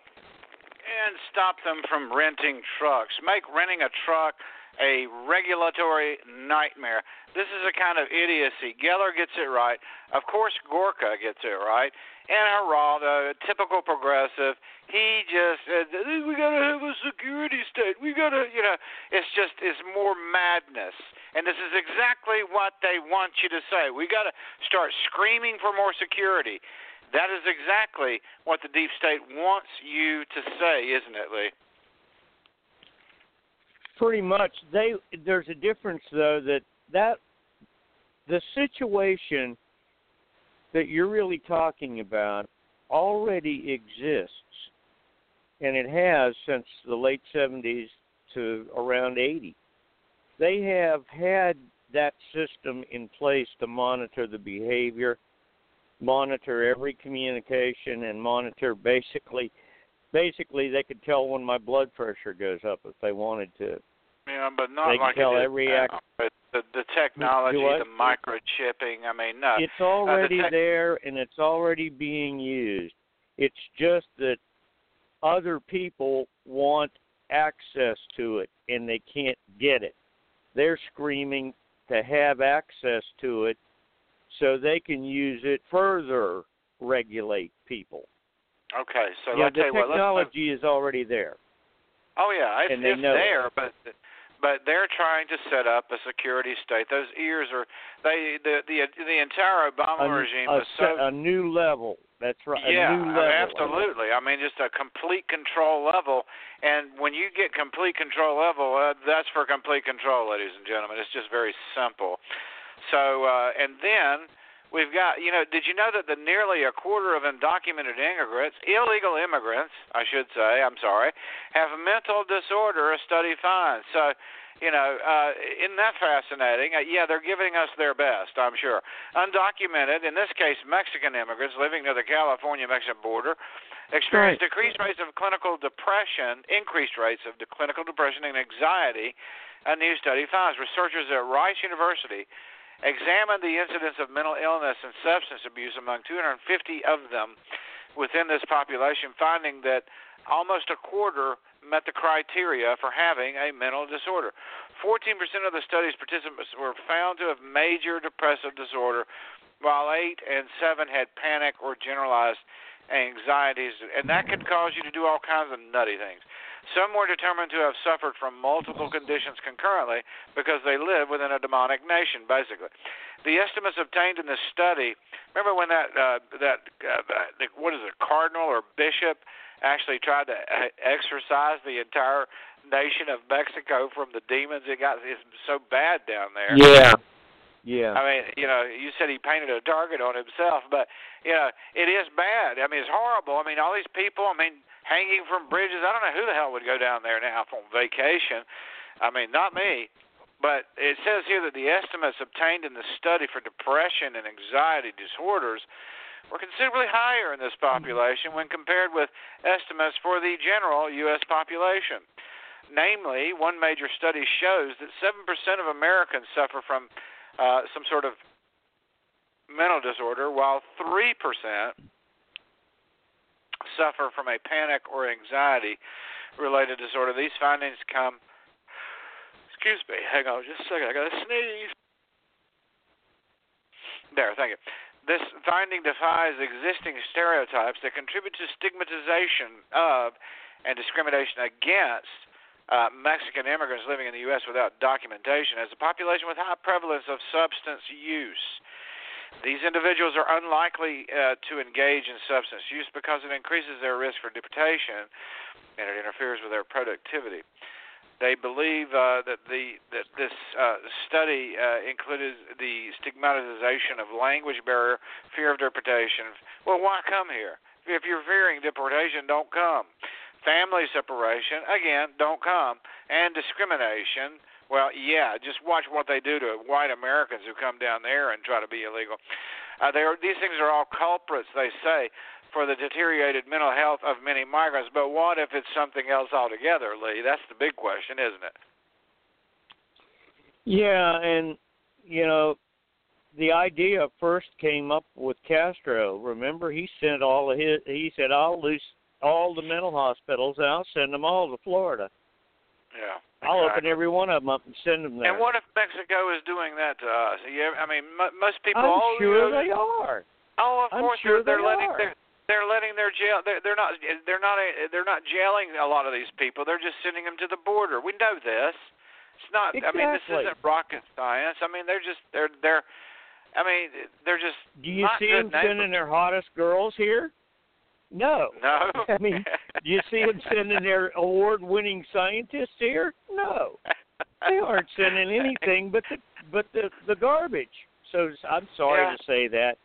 And stop them from renting trucks. Make renting a truck a regulatory nightmare. This is a kind of idiocy. Geller gets it right. Of course, Gorka gets it right. And Geraldo, typical progressive, he just said, we got to have a security state. We got to, you know, it's just, it's more madness. And this is exactly what they want you to say. We got to start screaming for more security. That is exactly what the deep state wants you to say, isn't it, Lee? pretty much they there's a difference though that that the situation that you're really talking about already exists and it has since the late 70s to around 80 they have had that system in place to monitor the behavior, monitor every communication, and monitor basically, basically they could tell when my blood pressure goes up if they wanted to. Yeah, but not they like can tell it is every now. act. But the the technology, the microchipping. I mean, no. It's Uh, the already tech- there and it's already being used. It's just that other people want access to it and they can't get it. They're screaming to have access to it so they can use it further regulate people. Okay, so yeah, let's the tell you what. Let's, technology is already there. oh yeah, it's, it's there, but but they're trying to set up a security state. Those ears are they the the the entire Obama A, regime a, was so a new level. That's right. yeah, a new level. absolutely. I mean, just a complete control level. And when you get complete control level, uh, that's for complete control, ladies and gentlemen. It's just very simple. So, uh, and then we've got, you know, did you know that the nearly a quarter of undocumented immigrants, illegal immigrants, I should say, I'm sorry, have a mental disorder, a study finds. So, you know, uh, isn't that fascinating? Uh, yeah, they're giving us their best, I'm sure. Undocumented, in this case, Mexican immigrants living near the California-Mexican border, experience Right. decreased rates of clinical depression, increased rates of de- clinical depression and anxiety. A new study finds researchers at Rice University examined the incidence of mental illness and substance abuse among 250 of them within this population, finding that almost a quarter met the criteria for having a mental disorder. 14% of the study's participants were found to have major depressive disorder, while 8 and 7 had panic or generalized anxieties, and that could cause you to do all kinds of nutty things. Some were determined to have suffered from multiple conditions concurrently because they live within a demonic nation, basically. The estimates obtained in this study, remember when that uh, that uh, what is it, cardinal or bishop actually tried to uh, exorcise the entire nation of Mexico from the demons it got it's so bad down there. Yeah. Yeah. I mean, you know, you said he painted a target on himself, but you know, it is bad. I mean, it's horrible. I mean, all these people. I mean, hanging from bridges. I don't know who the hell would go down there now on vacation. I mean, not me. But it says here that the estimates obtained in the study for depression and anxiety disorders were considerably higher in this population when compared with estimates for the general U.S. population. Namely, one major study shows that 7% of Americans suffer from uh, some sort of mental disorder, while 3% suffer from a panic or anxiety related disorder. These findings come, excuse me, hang on just a second, I got to sneeze. There, thank you. This finding defies existing stereotypes that contribute to stigmatization of and discrimination against uh, Mexican immigrants living in the U.S. without documentation as a population with high prevalence of substance use. These individuals are unlikely uh, to engage in substance use because it increases their risk for deportation and it interferes with their productivity. They believe uh, that the that this uh, study uh, included the stigmatization of language barrier, fear of deportation. Well, why come here? If you're fearing deportation, don't come. Family separation, again, don't come. And discrimination, well, yeah, just watch what they do to white Americans who come down there and try to be illegal. Uh, they are, these things are all culprits, they say, for the deteriorated mental health of many migrants. But what if it's something else altogether, Lee? That's the big question, isn't it? Yeah, and you know, the idea first came up with Castro. Remember, he sent all of his. He said, "I'll lose all the mental hospitals, and I'll send them all to Florida. Yeah. I'll open every one of them up and send them there." And what if Mexico is doing that to us? Yeah, I mean, m- most people. I'm oh, sure you know, they are. Oh, of I'm course sure they're, they're they letting are. they're, they're letting their jail. They're, they're not. They're not. They're not jailing a lot of these people. They're just sending them to the border. We know this. It's not. Exactly. I mean, this isn't rocket science. I mean, they're just. They're. They're. I mean, they're just. Do you see them sending their hottest girls here? No. No. [laughs] I mean, do you see them sending their award-winning scientists here? No. They aren't sending anything but the but the the garbage. So I'm sorry Yeah. to say that,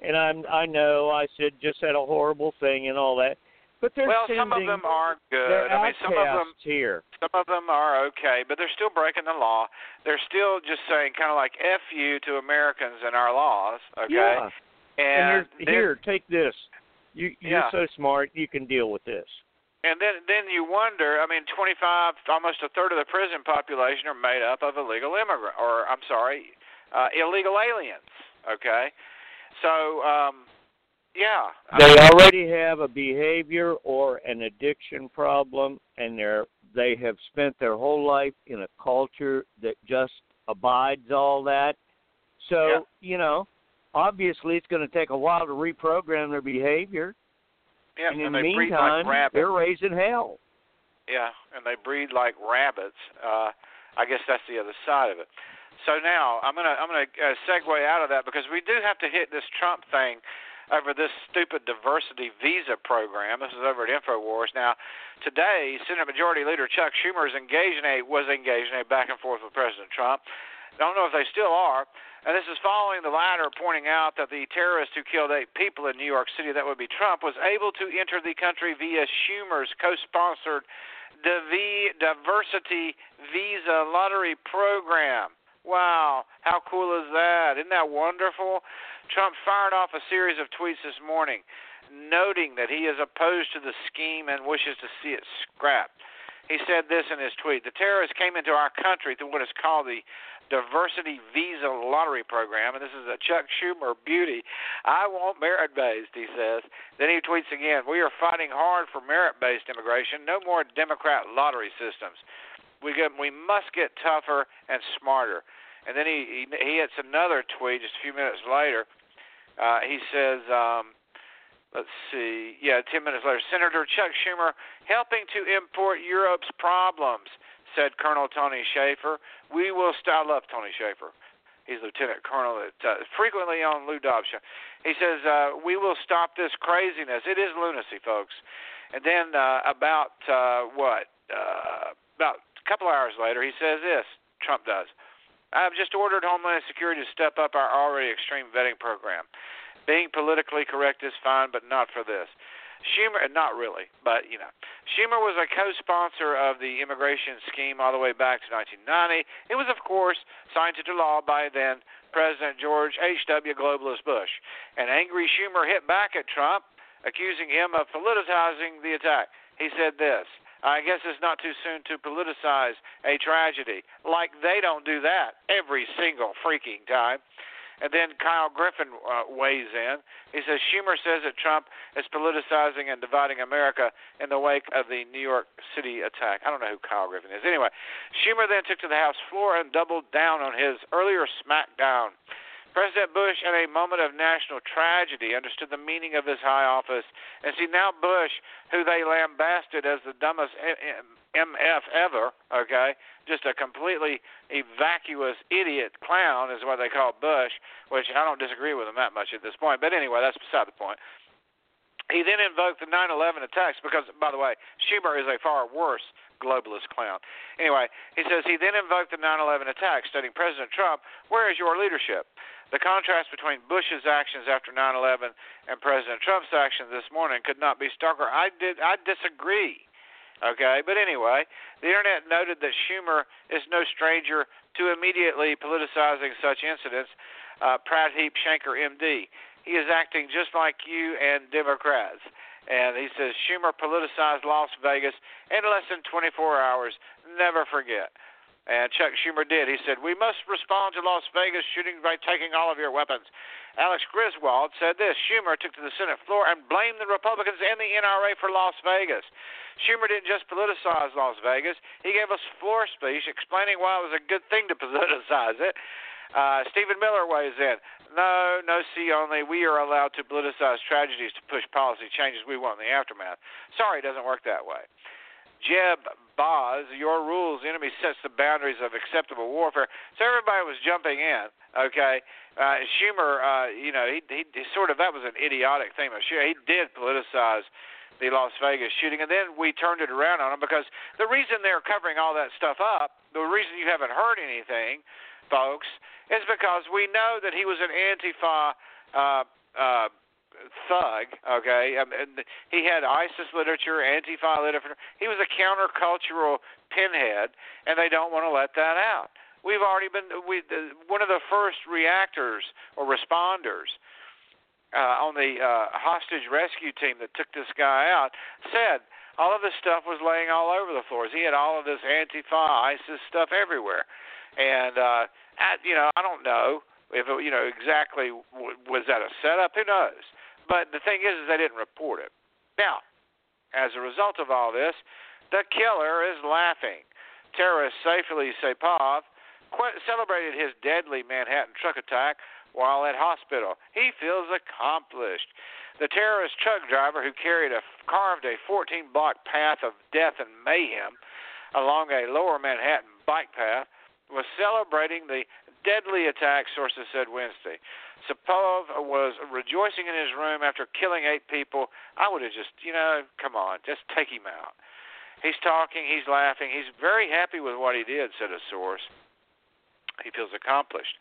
and I'm I know I said just said a horrible thing and all that, But they're well, sending, some of them are good. I mean, some of them here. some of them are okay, but they're still breaking the law. They're still just saying kind of like "f you" to Americans and our laws. Okay. Yeah. And, And, here, take this. You you're Yeah. so smart. You can deal with this. And then then you wonder. I mean, 25, almost a third of the prison population are made up of illegal immigrant, or I'm sorry, uh, illegal aliens. Okay. So um, yeah. I They mean, already have a behavior or an addiction problem, and they're they have spent their whole life in a culture that just abides all that. So Yeah. you know, obviously, it's going to take a while to reprogram their behavior. yeah, and in they the breed meantime, like rabbits. they're raising hell. Yeah, and they breed like rabbits. Uh, I guess that's the other side of it. So now I'm gonna I'm gonna uh, segue out of that because we do have to hit this Trump thing over this stupid diversity visa program. This is over at Infowars. Now, today, Senate Majority Leader Chuck Schumer is engaged in a was engaged in a back and forth with President Trump. I don't know if they still are. And this is following the latter pointing out that the terrorist who killed eight people in New York City, that would be Trump, was able to enter the country via Schumer's co sponsored Diversity Visa Lottery Program. Wow, how cool is that? Isn't that wonderful? Trump fired off a series of tweets this morning noting that he is opposed to the scheme and wishes to see it scrapped. He said this in his tweet The terrorists came into our country through what is called the Diversity Visa Lottery Program, and this is a Chuck Schumer beauty. I want merit based, he says. Then he tweets again We are fighting hard for merit based immigration, no more Democrat lottery systems. We, get, we must get tougher and smarter. And then he, he, he hits another tweet just a few minutes later. Uh, he says, um, let's see, yeah, 10 minutes later, Senator Chuck Schumer helping to import Europe's problems, said Colonel Tony Shaffer. We will style up Tony Shaffer. He's Lieutenant Colonel that uh, frequently on Lou Dobbs show. He says, uh, we will stop this craziness. It is lunacy, folks. And then uh, about, uh, what, uh, about a couple hours later, he says this, Trump does. I have just ordered Homeland Security to step up our already extreme vetting program. Being politically correct is fine, but not for this. Schumer, uh, not really, but you know, Schumer was a co-sponsor of the immigration scheme all the way back to 1990. It was, of course, signed into law by then President George H.W. Globalist Bush. And angry Schumer hit back at Trump, accusing him of politicizing the attack. He said this. I guess it's not too soon to politicize a tragedy. Like they don't do that every single freaking time. And then Kyle Griffin uh, weighs in. He says Schumer says that Trump is politicizing and dividing America in the wake of the New York City attack. I don't know who Kyle Griffin is. Anyway, Schumer then took to the House floor and doubled down on his earlier smackdown. President Bush, in a moment of national tragedy, understood the meaning of his high office. And see, now Bush, who they lambasted as the dumbest MF ever, okay, just a completely vacuous idiot clown is what they call Bush, which I don't disagree with him that much at this point. But anyway, that's beside the point. He then invoked the 9 11 attacks because, by the way, Schumer is a far worse globalist clown. Anyway, he says he then invoked the 9 11 attacks, stating, President Trump, where is your leadership? The contrast between Bush's actions after 9/11 and President Trump's actions this morning could not be starker. I did I disagree. Okay, but anyway, the internet noted that Schumer is no stranger to immediately politicizing such incidents. Uh, Heap Shanker, MD, he is acting just like you and Democrats. And he says Schumer politicized Las Vegas in less than 24 hours. Never forget. And Chuck Schumer did. He said, We must respond to Las Vegas shooting by taking all of your weapons. Alex Griswold said this Schumer took to the Senate floor and blamed the Republicans and the NRA for Las Vegas. Schumer didn't just politicize Las Vegas, he gave a floor speech explaining why it was a good thing to [laughs] politicize it. Uh, Stephen Miller weighs in. No, no, see only. We are allowed to politicize tragedies to push policy changes we want in the aftermath. Sorry, it doesn't work that way. Jeb Boz, your rules, the enemy sets the boundaries of acceptable warfare. So everybody was jumping in. Okay, uh, Schumer, uh, you know, he, he, he sort of that was an idiotic thing. Sure, he did politicize the Las Vegas shooting, and then we turned it around on him because the reason they're covering all that stuff up, the reason you haven't heard anything, folks, is because we know that he was an Antifa uh, uh, thug. Okay, I mean, he had ISIS literature, Antifa literature. He was a countercultural pinhead, and they don't want to let that out. We've already been we the, one of the first reactors or responders uh, on the uh, hostage rescue team that took this guy out said all of this stuff was laying all over the floors. He had all of this Antifa, ISIS stuff everywhere, and uh, at, you know I don't know if it, you know exactly w- was that a setup. Who knows? But the thing is, is they didn't report it. Now, as a result of all this, the killer is laughing. Terrorist Sayfullo Saipov celebrated his deadly Manhattan truck attack while at hospital. He feels accomplished. The terrorist truck driver who carried a carved a 14 block path of death and mayhem along a lower Manhattan bike path was celebrating the deadly attack, sources said Wednesday. Saipov was rejoicing in his room after killing eight people. I would have just, you know, come on, just take him out. He's talking, he's laughing, he's very happy with what he did, said a source. He feels accomplished.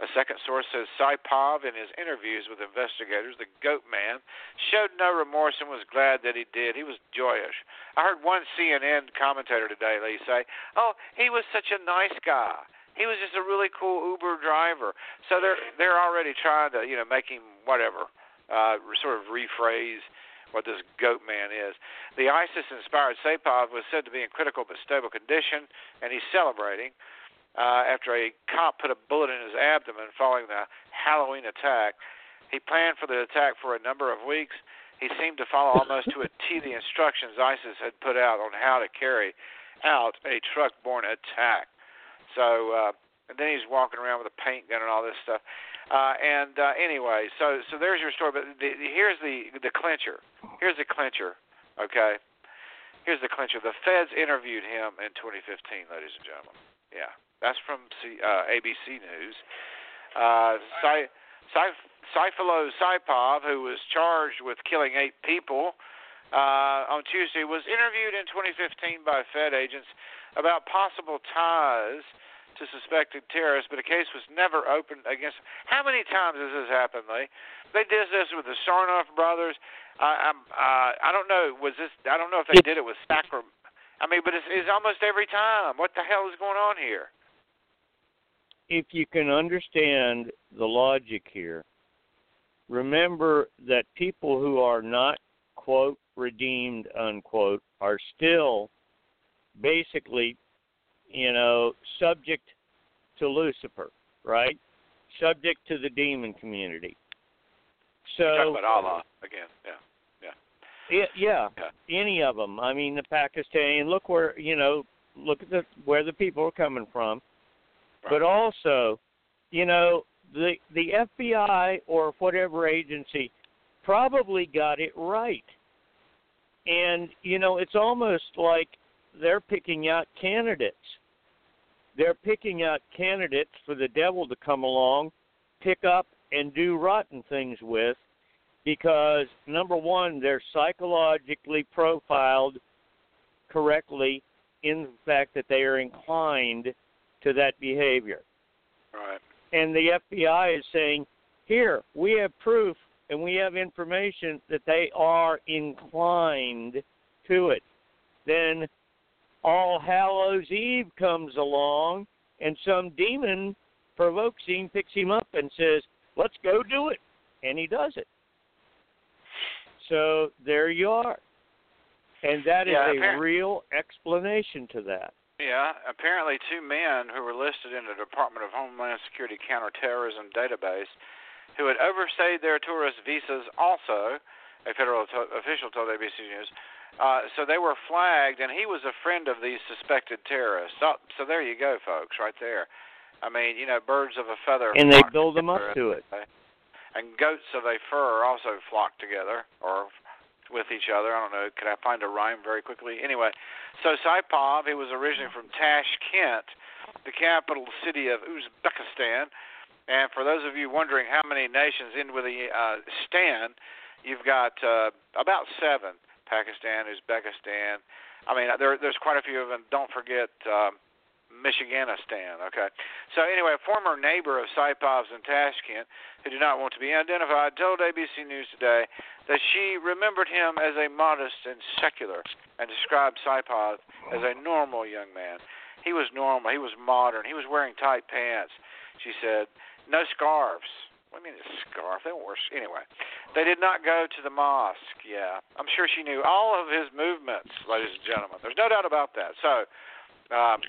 A second source says Saipov, in his interviews with investigators, the goat man, showed no remorse and was glad that he did. He was joyous. I heard one CNN commentator today, Lee, say, Oh, he was such a nice guy. He was just a really cool Uber driver. So they're they're already trying to you know make him whatever, uh, sort of rephrase what this goat man is. The ISIS-inspired Saipov was said to be in critical but stable condition, and he's celebrating uh, after a cop put a bullet in his abdomen following the Halloween attack. He planned for the attack for a number of weeks. He seemed to follow almost to a T the instructions ISIS had put out on how to carry out a truck-borne attack. So uh, and then he's walking around with a paint gun and all this stuff. Uh, and uh, anyway, so so there's your story. But the, the, here's the the clincher. Here's the clincher. Okay. Here's the clincher. The feds interviewed him in 2015, ladies and gentlemen. Yeah, that's from C, uh, ABC News. Uh, Cy, Saipov, who was charged with killing eight people uh, on Tuesday, was interviewed in 2015 by Fed agents about possible ties to suspected terrorists, but a case was never opened against. How many times has this happened, Lee? They did this with the Tsarnaev brothers. I, I'm, uh, I don't know. Was this? I don't know if they did it with Sacram. I mean, but it's, it's almost every time. What the hell is going on here? If you can understand the logic here, remember that people who are not quote redeemed unquote are still basically you know, subject to Lucifer, right? Subject to the demon community. So You're talking about Allah again, yeah. Yeah. yeah, yeah, any of them. I mean, the Pakistani. Look where you know, look at the where the people are coming from, right. but also, you know, the the FBI or whatever agency probably got it right. And you know, it's almost like they're picking out candidates they're picking out candidates for the devil to come along, pick up, and do rotten things with because, number one, they're psychologically profiled correctly in the fact that they are inclined to that behavior. Right. And the FBI is saying, here, we have proof and we have information that they are inclined to it. Then all Hallows Eve comes along, and some demon provokes him, picks him up, and says, "Let's go do it," and he does it. So there you are, and that is yeah, a real explanation to that. Yeah, apparently two men who were listed in the Department of Homeland Security counterterrorism database who had overstayed their tourist visas also, a federal to- official told ABC News, uh, so they were flagged, and he was a friend of these suspected terrorists. So, so there you go, folks, right there. I mean, you know, birds of a feather. And they build them up to it. And goats of a fur also flock together, or with each other. I don't know. Can I find a rhyme very quickly? Anyway, so Saipov, he was originally from Tashkent, the capital city of Uzbekistan. And for those of you wondering how many nations end with a uh, Stan, you've got uh, about seven. Pakistan, Uzbekistan. I mean, there, there's quite a few of them. Don't forget uh, Michiganistan. Okay. So anyway, a former neighbor of Saipov's in Tashkent, who did not want to be identified, told ABC News today that she remembered him as a modest and secular, and described Saipov as a normal young man. He was normal. He was modern. He was wearing tight pants. She said, no scarves. You mean a scarf? They don't wear anyway. They did not go to the mosque. Yeah, I'm sure she knew all of his movements, ladies and gentlemen. There's no doubt about that. So, um,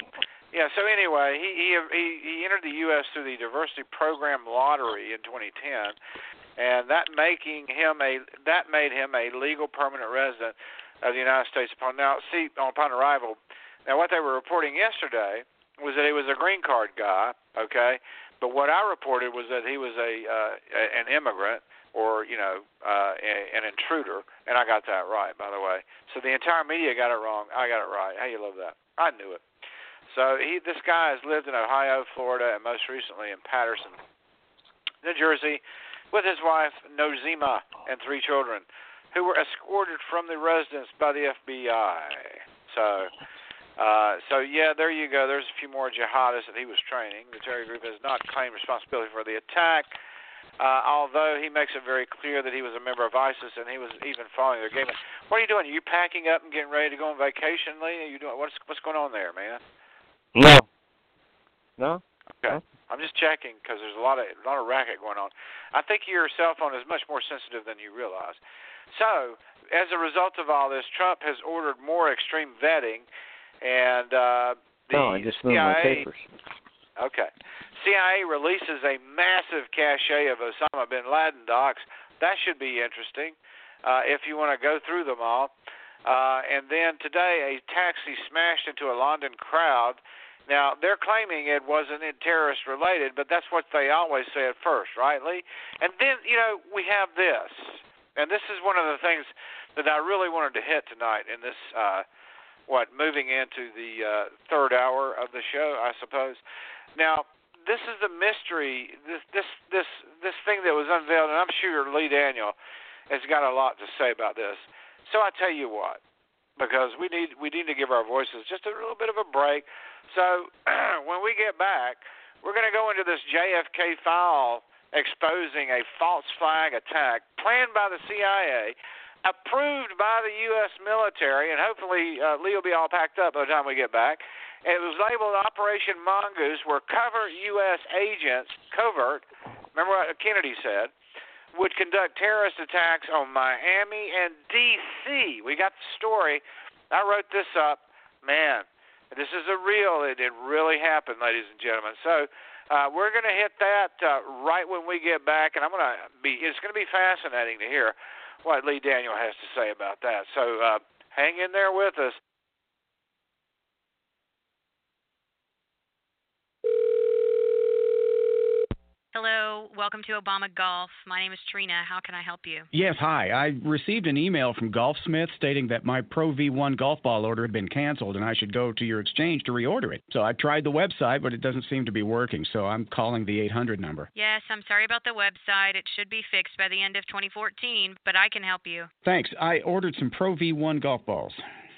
yeah. So anyway, he he he entered the U.S. through the diversity program lottery in 2010, and that making him a that made him a legal permanent resident of the United States upon now see upon arrival. Now, what they were reporting yesterday was that he was a green card guy. Okay, but what I reported was that he was a uh, an immigrant or you know uh, an intruder, and I got that right, by the way. So the entire media got it wrong. I got it right. How you love that? I knew it. So he, this guy has lived in Ohio, Florida, and most recently in Paterson, New Jersey, with his wife Nozima and three children, who were escorted from the residence by the FBI. So uh, so yeah, there you go. There's a few more jihadists that he was training. The terror group has not claimed responsibility for the attack, uh, although he makes it very clear that he was a member of ISIS and he was even following their game. What are you doing? Are you packing up and getting ready to go on vacation, Lee? Are you doing what's what's going on there, man? No. No. Okay. I'm just checking because there's a lot of a lot of racket going on. I think your cell phone is much more sensitive than you realize. So, as a result of all this, Trump has ordered more extreme vetting and uh, the no, I just moved CIA, my papers. Okay. CIA releases a massive cache of Osama bin Laden docs. That should be interesting uh, if you want to go through them all. Uh, and then today, a taxi smashed into a London crowd. Now, they're claiming it wasn't terrorist related, but that's what they always say at first, right, Lee? And then, you know, we have this. And this is one of the things that I really wanted to hit tonight in this uh, what moving into the uh, third hour of the show, I suppose. Now, this is the mystery. This this this this thing that was unveiled, and I'm sure Lee Daniel has got a lot to say about this. So I tell you what, because we need we need to give our voices just a little bit of a break. So [clears throat] when we get back, we're going to go into this JFK file exposing a false flag attack planned by the CIA approved by the U.S. military, and hopefully uh, Lee will be all packed up by the time we get back. It was labeled Operation Mongoose, where covert U.S. agents, covert, remember what Kennedy said, would conduct terrorist attacks on Miami and D.C. We got the story. I wrote this up. Man, this is a real. It, it really happened, ladies and gentlemen. So uh, we're going to hit that uh, right when we get back, and I'm going to be. It's going to be fascinating to hear what Lee Daniel has to say about that. So uh, hang in there with us. Hello, welcome to Obama Golf. My name is Trina. How can I help you? Yes, hi. I received an email from Golfsmith stating that my Pro V1 golf ball order had been canceled and I should go to your exchange to reorder it. So I tried the website, but it doesn't seem to be working. So I'm calling the 800 number. Yes, I'm sorry about the website. It should be fixed by the end of 2014, but I can help you. Thanks. I ordered some Pro V1 golf balls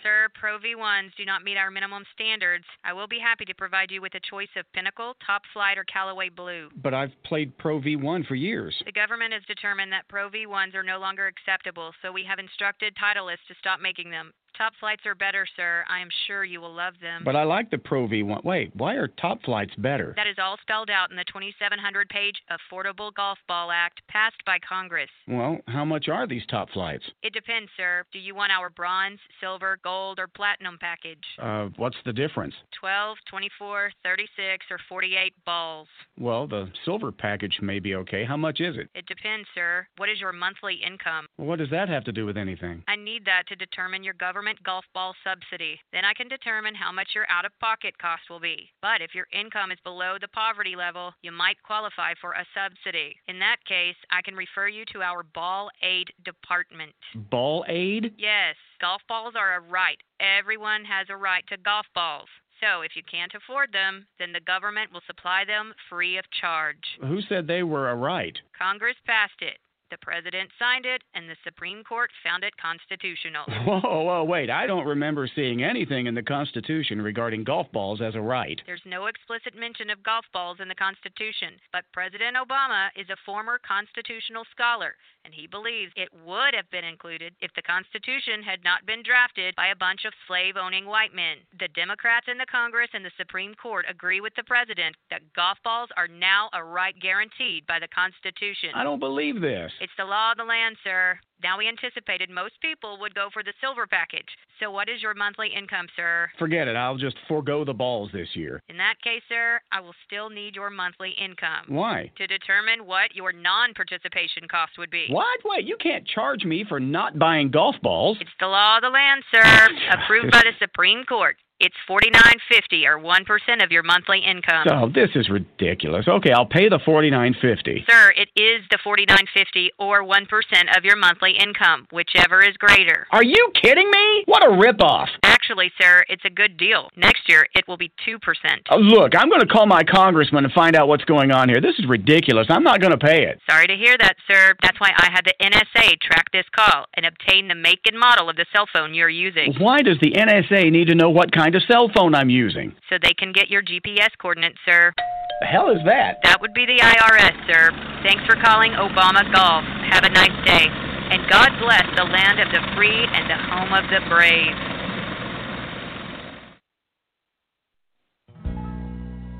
sir, Pro V1s do not meet our minimum standards, I will be happy to provide you with a choice of Pinnacle, Top Flight, or Callaway Blue. But I've played Pro V1 for years. The government has determined that Pro V1s are no longer acceptable, so we have instructed Titleist to stop making them. Top flights are better, sir. I am sure you will love them. But I like the Pro V1. Wait, why are top flights better? That is all spelled out in the 2700 page Affordable Golf Ball Act passed by Congress. Well, how much are these top flights? It depends, sir. Do you want our bronze, silver, gold, or platinum package? Uh, what's the difference? 12, 24, 36, or 48 balls. Well, the silver package may be okay. How much is it? It depends, sir. What is your monthly income? Well, what does that have to do with anything? I need that to determine your government government golf ball subsidy. Then I can determine how much your out of pocket cost will be. But if your income is below the poverty level, you might qualify for a subsidy. In that case, I can refer you to our ball aid department. Ball aid? Yes. Golf balls are a right. Everyone has a right to golf balls. So if you can't afford them, then the government will supply them free of charge. Who said they were a right? Congress passed it. The president signed it, and the Supreme Court found it constitutional. [laughs] Whoa, whoa, wait. I don't remember seeing anything in the Constitution regarding golf balls as a right. There's no explicit mention of golf balls in the Constitution, but President Obama is a former constitutional scholar, and he believes it would have been included if the Constitution had not been drafted by a bunch of slave owning white men. The Democrats in the Congress and the Supreme Court agree with the president that golf balls are now a right guaranteed by the Constitution. I don't believe this. It's the law of the land, sir. Now, we anticipated most people would go for the silver package. So, what is your monthly income, sir? Forget it. I'll just forego the balls this year. In that case, sir, I will still need your monthly income. Why? To determine what your non participation cost would be. What? Wait, you can't charge me for not buying golf balls. It's the law of the land, sir, [laughs] approved by the Supreme Court. It's forty nine fifty or one percent of your monthly income. Oh, this is ridiculous. Okay, I'll pay the forty nine fifty. Sir, it is the forty nine fifty or one percent of your monthly income, whichever is greater. Are you kidding me? What a ripoff! Actually, sir, it's a good deal. Next year it will be two percent. Oh, look, I'm going to call my congressman and find out what's going on here. This is ridiculous. I'm not going to pay it. Sorry to hear that, sir. That's why I had the NSA track this call and obtain the make and model of the cell phone you're using. Why does the NSA need to know what kind of cell phone I'm using? So they can get your GPS coordinates, sir. The hell is that? That would be the IRS, sir. Thanks for calling Obama Golf. Have a nice day. And God bless the land of the free and the home of the brave.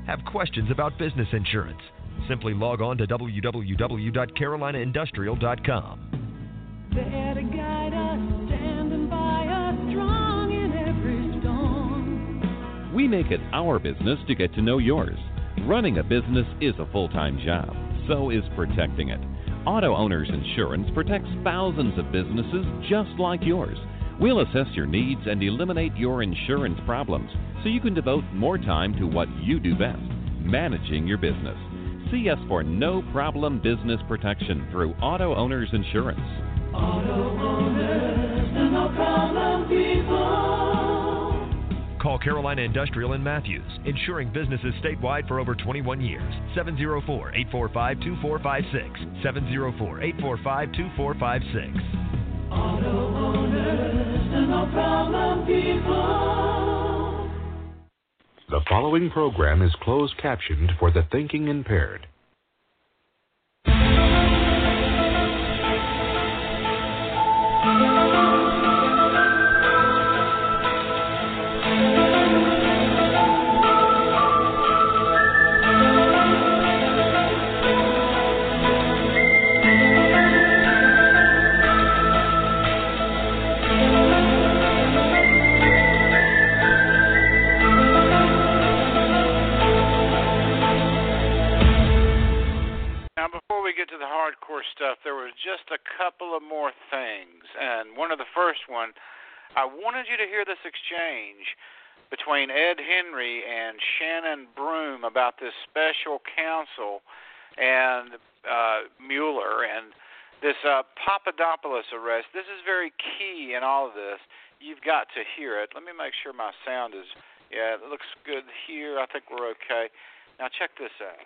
Have questions about business insurance? Simply log on to www.carolinaindustrial.com. There to guide us, standing by us, strong in every storm. We make it our business to get to know yours. Running a business is a full time job, so is protecting it. Auto Owners Insurance protects thousands of businesses just like yours. We'll assess your needs and eliminate your insurance problems so you can devote more time to what you do best managing your business. See us for no problem business protection through Auto Owners Insurance. Auto owners, the no problem people. Call Carolina Industrial in Matthews, insuring businesses statewide for over 21 years. 704 845 2456. 704 845 2456. Auto owners, the no problem people. The following program is closed captioned for the thinking impaired. Get to the hardcore stuff, there was just a couple of more things, and one of the first one, I wanted you to hear this exchange between Ed Henry and Shannon Bream about this special counsel and uh, Mueller and this uh, Papadopoulos arrest. This is very key in all of this. You've got to hear it. Let me make sure my sound is. Yeah, it looks good here. I think we're okay. Now check this out.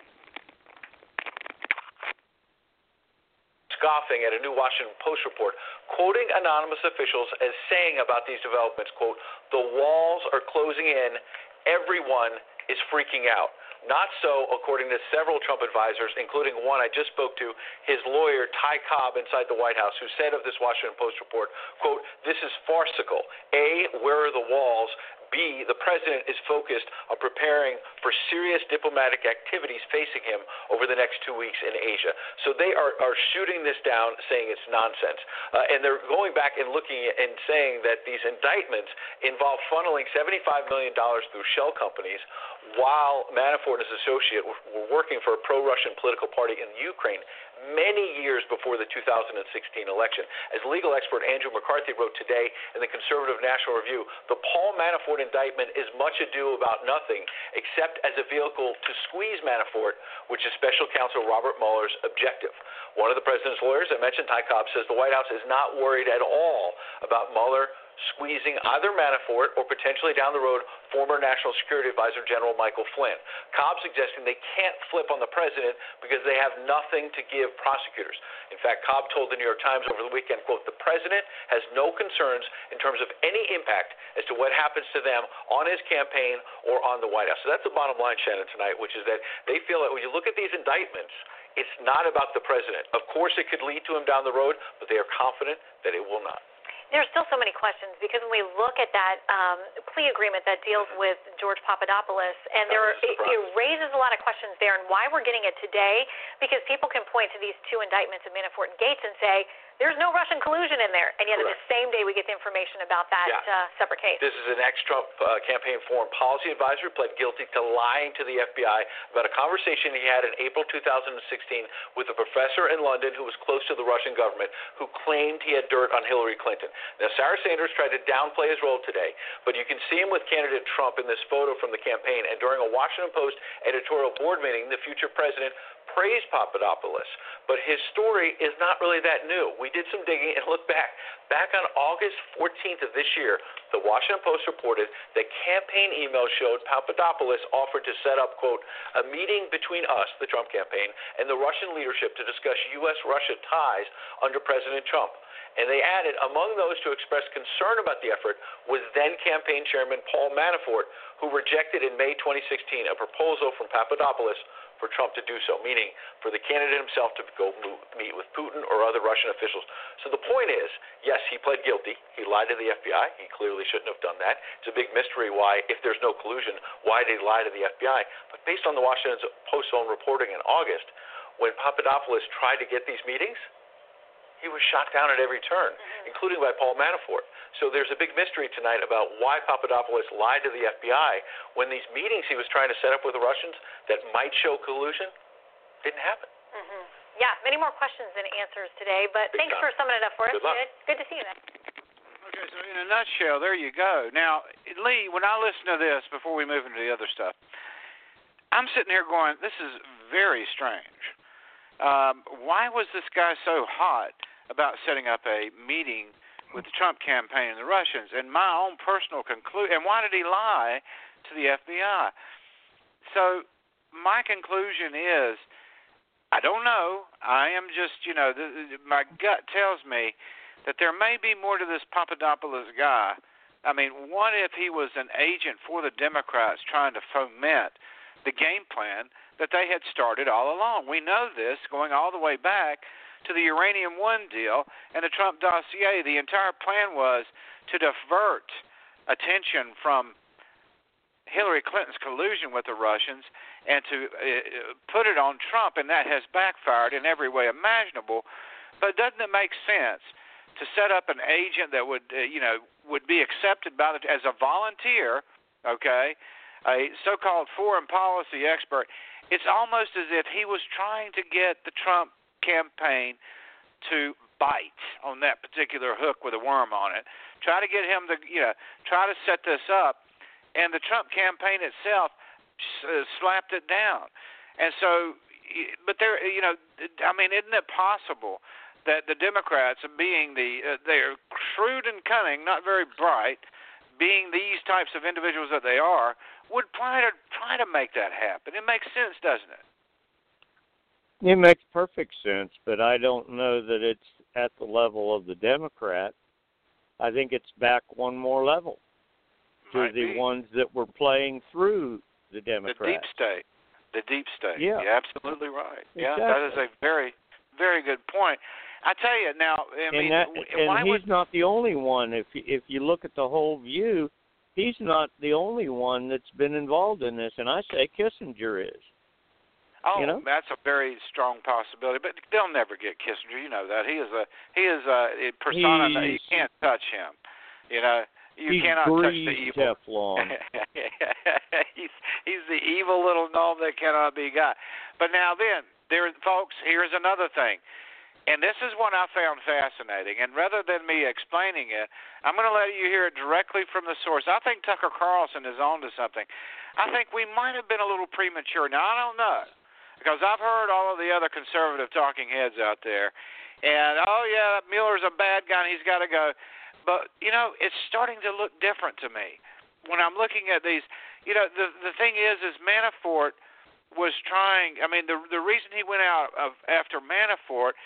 Scoffing at a new Washington Post report, quoting anonymous officials as saying about these developments, quote, the walls are closing in, everyone is freaking out. Not so, according to several Trump advisors, including one I just spoke to, his lawyer, Ty Cobb, inside the White House, who said of this Washington Post report, quote, this is farcical. A, where are the walls? B, the president is focused on preparing for serious diplomatic activities facing him over the next two weeks in Asia. So they are, are shooting this down, saying it's nonsense. Uh, and they're going back and looking and saying that these indictments involve funneling $75 million through shell companies while Manafort and his associate were working for a pro Russian political party in Ukraine many years before the 2016 election. As legal expert Andrew McCarthy wrote today in the Conservative National Review, the Paul Manafort indictment is much ado about nothing except as a vehicle to squeeze Manafort, which is special counsel Robert Mueller's objective. One of the president's lawyers, I mentioned Ty Cobb, says the White House is not worried at all about Mueller squeezing either Manafort or potentially down the road former National Security Advisor General Michael Flynn. Cobb suggesting they can't flip on the president because they have nothing to give prosecutors. In fact, Cobb told the New York Times over the weekend, quote, the president has no concerns in terms of any impact as to what happens to them on his campaign or on the White House. So that's the bottom line, Shannon, tonight, which is that they feel that when you look at these indictments, it's not about the president. Of course, it could lead to him down the road, but they are confident that it will not there's still so many questions because when we look at that um, plea agreement that deals with George Papadopoulos, and there it, it raises a lot of questions there, and why we're getting it today, because people can point to these two indictments of Manafort and Gates and say there's no Russian collusion in there, and yet Correct. the same day we get the information about that yeah. uh, separate case. This is an ex-Trump uh, campaign foreign policy advisor who pled guilty to lying to the FBI about a conversation he had in April 2016 with a professor in London who was close to the Russian government, who claimed he had dirt on Hillary Clinton. Now, Sarah Sanders tried to downplay his role today, but you can see him with candidate Trump in this photo from the campaign, and during a Washington Post editorial board meeting, the future president praised Papadopoulos, but his story is not really that new. We did some digging and look back. Back on August 14th of this year, the Washington Post reported that campaign emails showed Papadopoulos offered to set up, quote, a meeting between us, the Trump campaign, and the Russian leadership to discuss U.S. Russia ties under President Trump. And they added, among those to express concern about the effort was then campaign chairman Paul Manafort, who rejected in May 2016 a proposal from Papadopoulos for Trump to do so, meaning for the candidate himself to go meet with Putin or other Russian officials. So the point is, yes, he pled guilty. He lied to the FBI. He clearly shouldn't have done that. It's a big mystery why, if there's no collusion, why did he lie to the FBI? But based on the Washington Post's own reporting in August, when Papadopoulos tried to get these meetings, he was shot down at every turn, mm-hmm. including by Paul Manafort. So there's a big mystery tonight about why Papadopoulos lied to the FBI when these meetings he was trying to set up with the Russians that might show collusion didn't happen. Mm-hmm. Yeah, many more questions than answers today, but Big thanks time. for summing it up for us. Good, luck. Good, good to see you, man. Okay, so in a nutshell, there you go. Now, Lee, when I listen to this before we move into the other stuff, I'm sitting here going, this is very strange. Um, why was this guy so hot about setting up a meeting with the Trump campaign and the Russians. And my own personal conclusion, and why did he lie to the FBI? So my conclusion is, I don't know. I am just, you know, the, the, my gut tells me that there may be more to this Papadopoulos guy. I mean, what if he was an agent for the Democrats trying to foment the game plan that they had started all along? We know this going all the way back to the Uranium One deal and the Trump dossier. The entire plan was to divert attention from Hillary Clinton's collusion with the Russians and to uh, put it on Trump, and that has backfired in every way imaginable. But doesn't it make sense to set up an agent that would, uh, you know, would be accepted by the, as a volunteer, okay, a so-called foreign policy expert? It's almost as if he was trying to get the Trump campaign to bite on that particular hook with a worm on it. Try to get him to, you know, try to set this up. And the Trump campaign itself uh, slapped it down. And so, but there, you know, I mean, isn't it possible that the Democrats, being the, uh, they're shrewd and cunning, not very bright, being these types of individuals that they are, would try to try to make that happen? It makes sense, doesn't it? It makes perfect sense, but I don't know that it's at the level of the Democrat. I think it's back one more level to Might the be. ones that were playing through the Democrats. The deep state. The deep state. Yeah. You're absolutely right. Yeah, that is a very, very good point. I tell you now. I mean, and that, and he's would not the only one. If you- if you look at the whole view, he's not the only one that's been involved in this. And I say Kissinger is. Oh, you know? that's a very strong possibility. But they'll never get Kissinger. You know that he is a he is a, persona. that you can't touch him. You know you he's cannot touch the evil. Teflon. [laughs] he's he's the evil little gnome that cannot be got. But now then, there, folks. Here's another thing. And this is what I found fascinating. And rather than me explaining it, I'm going to let you hear it directly from the source. I think Tucker Carlson is on to something. I think we might have been a little premature. Now, I don't know because I've heard all of the other conservative talking heads out there, and oh yeah, Mueller's a bad guy and he's got to go. But you know, it's starting to look different to me when I'm looking at these. You know, the the thing is, is Manafort was trying. I mean, the the reason he went out of after Manafort,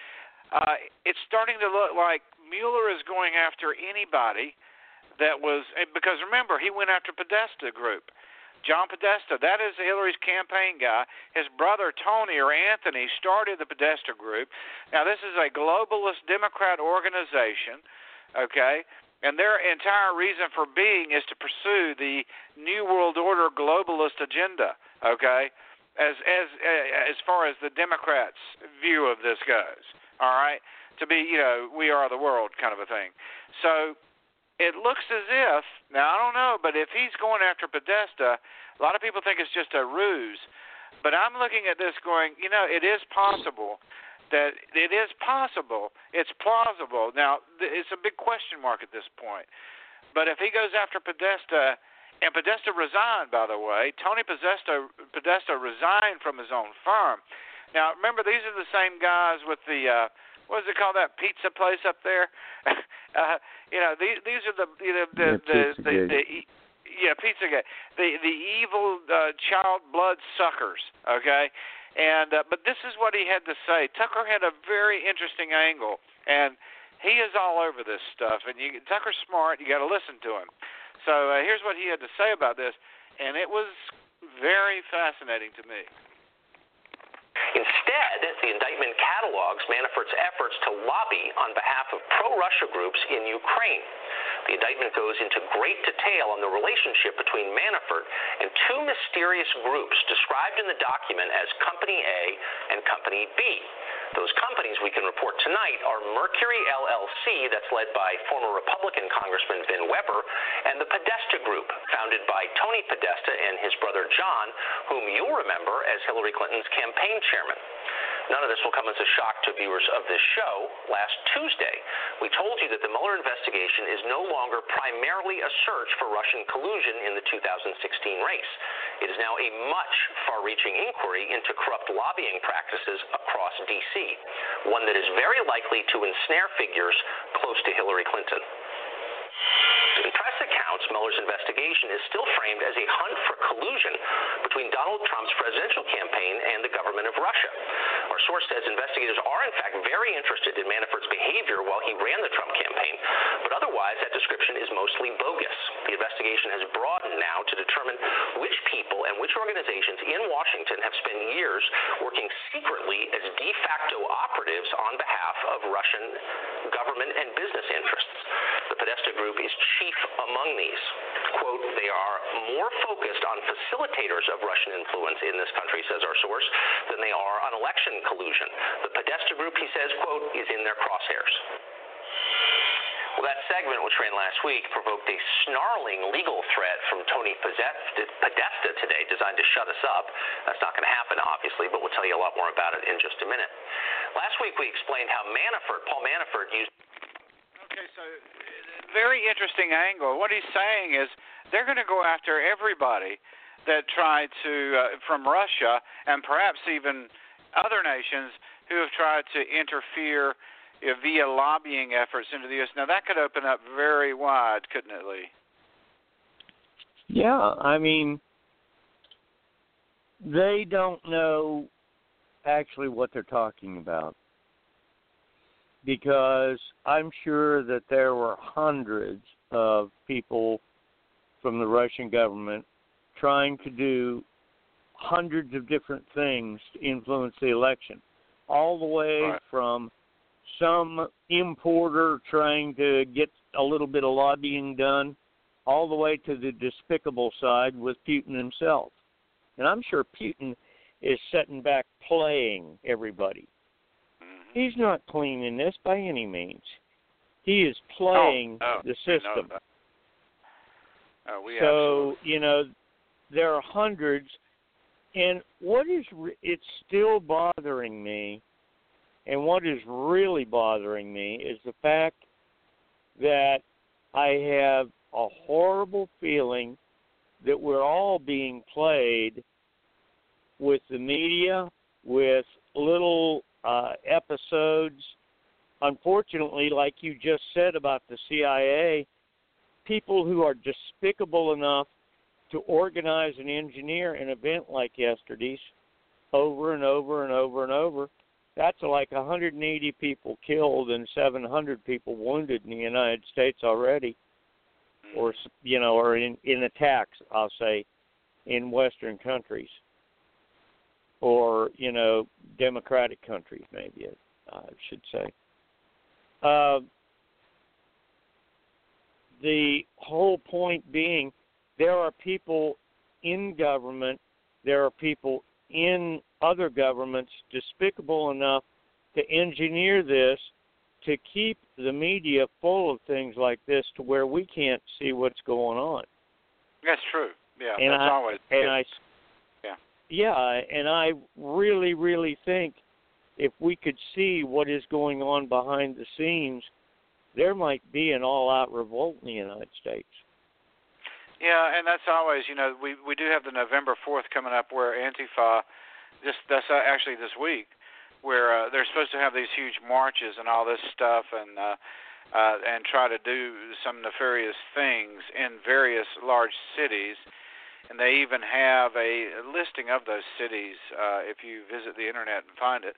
uh, it's starting to look like Mueller is going after anybody that was because remember he went after Podesta Group. John Podesta, that is Hillary's campaign guy. His brother Tony or Anthony started the Podesta Group. Now this is a globalist Democrat organization, okay? And their entire reason for being is to pursue the New World Order globalist agenda, okay? As as as far as the Democrats' view of this goes, all right? To be, you know, we are the world kind of a thing. So it looks as if now I don't know, but if he's going after Podesta, a lot of people think it's just a ruse. But I'm looking at this going, you know, it is possible that it is possible, it's plausible. Now it's a big question mark at this point. But if he goes after Podesta, and Podesta resigned, by the way, Tony Podesta Podesta resigned from his own firm. Now remember, these are the same guys with the. uh what does it call that pizza place up there? [laughs] uh, you know, these these are the you know the the, the, the, the yeah pizza guy the the evil uh, child blood suckers. Okay, and uh, but this is what he had to say. Tucker had a very interesting angle, and he is all over this stuff. And you, Tucker's smart. You got to listen to him. So uh, here's what he had to say about this, and it was very fascinating to me. Instead, the indictment catalogs Manafort's efforts to lobby on behalf of pro Russia groups in Ukraine. The indictment goes into great detail on the relationship between Manafort and two mysterious groups described in the document as Company A and Company B. Those companies we can report tonight are Mercury LLC, that's led by former Republican Congressman Vin Weber, and the Podesta Group, founded by Tony Podesta and his brother John, whom you'll remember as Hillary Clinton's campaign chairman. None of this will come as a shock to viewers of this show. Last Tuesday, we told you that the Mueller investigation is no longer primarily a search for Russian collusion in the 2016 race. It is now a much far reaching inquiry into corrupt lobbying practices across D.C., one that is very likely to ensnare figures close to Hillary Clinton. Accounts, Mueller's investigation is still framed as a hunt for collusion between Donald Trump's presidential campaign and the government of Russia. Our source says investigators are, in fact, very interested in Manafort's behavior while he ran the Trump campaign, but otherwise, that description is mostly bogus. The investigation has broadened now to determine which people and which organizations in Washington have spent years working secretly as de facto operatives on behalf of Russian government and business interests. The Podesta Group is chief among these. Quote, they are more focused on facilitators of Russian influence in this country, says our source, than they are on election collusion. The Podesta Group, he says, quote, is in their crosshairs. Well, that segment, which ran last week, provoked a snarling legal threat from Tony Podesta today, designed to shut us up. That's not going to happen, obviously, but we'll tell you a lot more about it in just a minute. Last week, we explained how Manafort, Paul Manafort, used. Okay, so very interesting angle. What he's saying is they're going to go after everybody that tried to uh, from Russia and perhaps even other nations who have tried to interfere know, via lobbying efforts into the U.S. Now that could open up very wide, couldn't it, Lee? Yeah, I mean, they don't know actually what they're talking about because I'm sure that there were hundreds of people from the Russian government trying to do hundreds of different things to influence the election, all the way right. from some importer trying to get a little bit of lobbying done, all the way to the despicable side with Putin himself. And I'm sure Putin is sitting back playing everybody. He's not cleaning this by any means. He is oh, playing oh, oh, the system. Oh, we so absolutely. you know there are hundreds and what is re- it's still bothering me and what is really bothering me is the fact that i have a horrible feeling that we're all being played with the media with little uh episodes. Unfortunately, like you just said about the CIA, people who are despicable enough to organize and engineer an event like yesterday's over and over and over and over, that's like 180 people killed and 700 people wounded in the United States already, or you know, or in in attacks, I'll say, in Western countries, or you know, democratic countries, maybe I should say. Uh, the whole point being, there are people in government, there are people in other governments despicable enough to engineer this to keep the media full of things like this to where we can't see what's going on. That's true. Yeah, and that's I, always. And I, yeah. And I really, really think if we could see what is going on behind the scenes, there might be an all-out revolt in the United States. Yeah, and that's always, you know, we we do have the November fourth coming up where Antifa, this that's uh, actually this week, where uh, they're supposed to have these huge marches and all this stuff, and uh, uh, and try to do some nefarious things in various large cities, and they even have a listing of those cities uh, if you visit the internet and find it.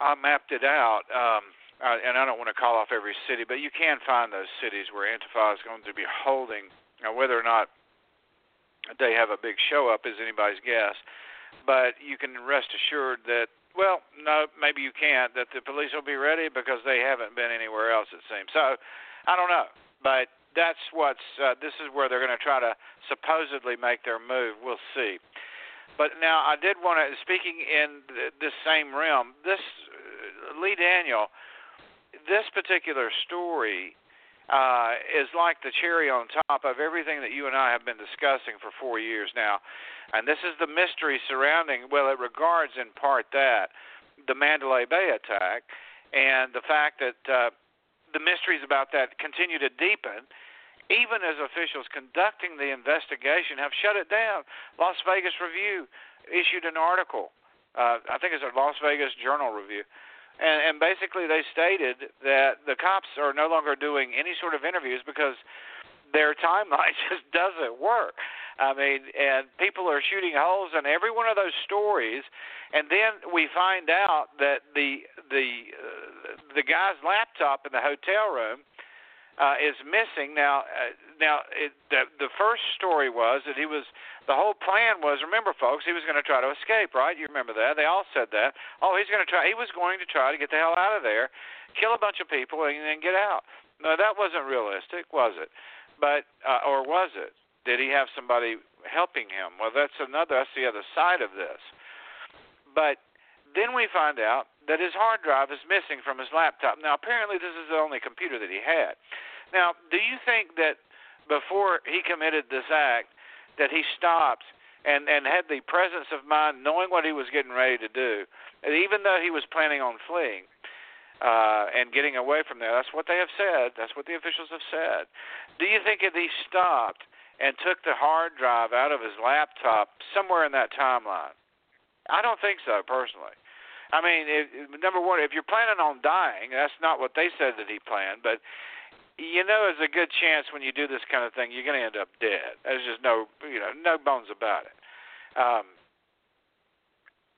I mapped it out. Um, uh, and I don't want to call off every city, but you can find those cities where Antifa is going to be holding. Now, whether or not they have a big show up is anybody's guess, but you can rest assured that. Well, no, maybe you can't. That the police will be ready because they haven't been anywhere else. It seems. So, I don't know, but that's what's. Uh, this is where they're going to try to supposedly make their move. We'll see. But now, I did want to. Speaking in this same realm, this uh, Lee Daniel this particular story uh, is like the cherry on top of everything that you and I have been discussing for four years now. And this is the mystery surrounding, well, it regards in part that, the Mandalay Bay attack, and the fact that uh, the mysteries about that continue to deepen, even as officials conducting the investigation have shut it down. Las Vegas Review issued an article, uh, I think it's a Las Vegas Journal Review, and, and basically they stated that the cops are no longer doing any sort of interviews because their timeline [laughs] just doesn't work. I mean, and people are shooting holes in every one of those stories, and then we find out that the the uh, the guy's laptop in the hotel room uh, is missing. Now, uh, now it, the the first story was that he was the whole plan was remember folks he was going to try to escape right? You remember that. They all said that. Oh he's going to try he was going to try to get the hell out of there kill a bunch of people and then get out. No that wasn't realistic was it? But uh, or was it? Did he have somebody helping him? Well that's another that's the other side of this. But then we find out that his hard drive is missing from his laptop now apparently this is the only computer that he had now do you think that before he committed this act that he stopped and and had the presence of mind, knowing what he was getting ready to do, and even though he was planning on fleeing uh, and getting away from there. That's what they have said. That's what the officials have said. Do you think if he stopped and took the hard drive out of his laptop somewhere in that timeline? I don't think so, personally. I mean, if, number one, if you're planning on dying, that's not what they said that he planned, but you know there's a good chance when you do this kind of thing you're going to end up dead. There's just no you know no bones about it. Um,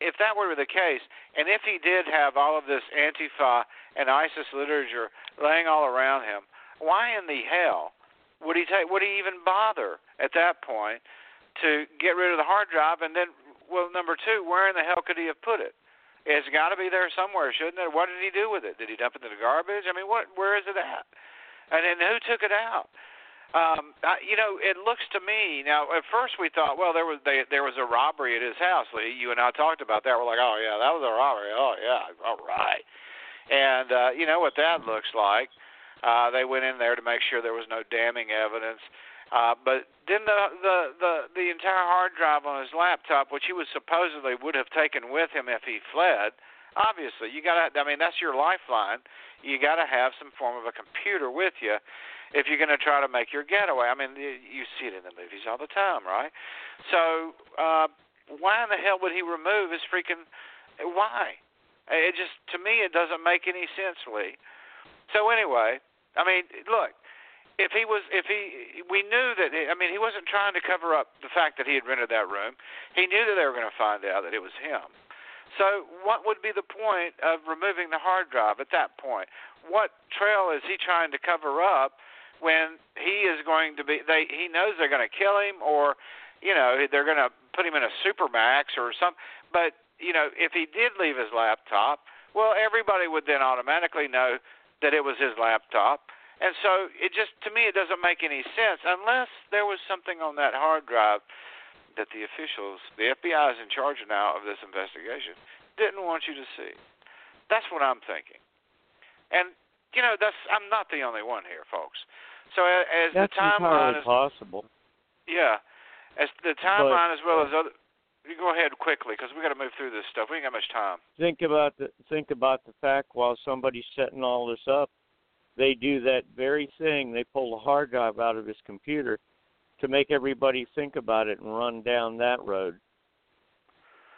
if that were the case, and if he did have all of this Antifa and ISIS literature laying all around him, why in the hell would he take? Would he even bother at that point to get rid of the hard drive? And then, well, number two, where in the hell could he have put it? It's got to be there somewhere, shouldn't it? What did he do with it? Did he dump it in the garbage? I mean, what? Where is it at? and then who took it out? Um, I, you know, it looks to me now. At first, we thought, well, there was they, there was a robbery at his house. Lee, you and I talked about that. We're like, oh yeah, that was a robbery. Oh yeah, all right. And uh, you know what that looks like. Uh, they went in there to make sure there was no damning evidence. Uh, but then the, the the the entire hard drive on his laptop, which he was supposedly would have taken with him if he fled, obviously you got to. I mean, that's your lifeline you got to have some form of a computer with you if you're going to try to make your getaway. I mean, you see it in the movies all the time, right? So, uh, why in the hell would he remove his freaking? Why? It just to me it doesn't make any sense, Lee. So anyway, I mean, look, if he was if he we knew that I mean he wasn't trying to cover up the fact that he had rented that room. He knew that they were going to find out that it was him. So what would be the point of removing the hard drive at that point? What trail is he trying to cover up when he is going to be they he knows they're going to kill him or you know they're going to put him in a supermax or some but you know, if he did leave his laptop, well, everybody would then automatically know that it was his laptop. And so it just, to me, it doesn't make any sense unless there was something on that hard drive that the officials, the FBI is in charge now of this investigation, didn't want you to see. That's what I'm thinking. And, you know, that's I'm not the only one here, folks. So as that's the timeline entirely possible. Yeah, as the timeline as well uh, as other you go ahead quickly because we got to move through this stuff. We ain't got much time. Think about the think about the fact while somebody's setting all this up, they do that very thing. They pull the hard drive out of his computer to make everybody think about it and run down that road.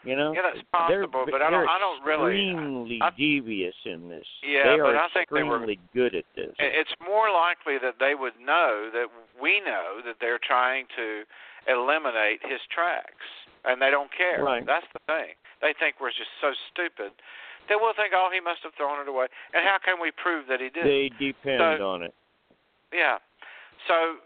You know, yeah, that's possible, but I don't. I don't really. extremely I, devious in this. Yeah, they but I think they were extremely good at this. It's more likely that they would know that we know that they're trying to eliminate his tracks and they don't care. Right. That's the thing. They think we're just so stupid. They will think, oh, he must have thrown it away. And how can we prove that he did? They depend so, on it. Yeah. So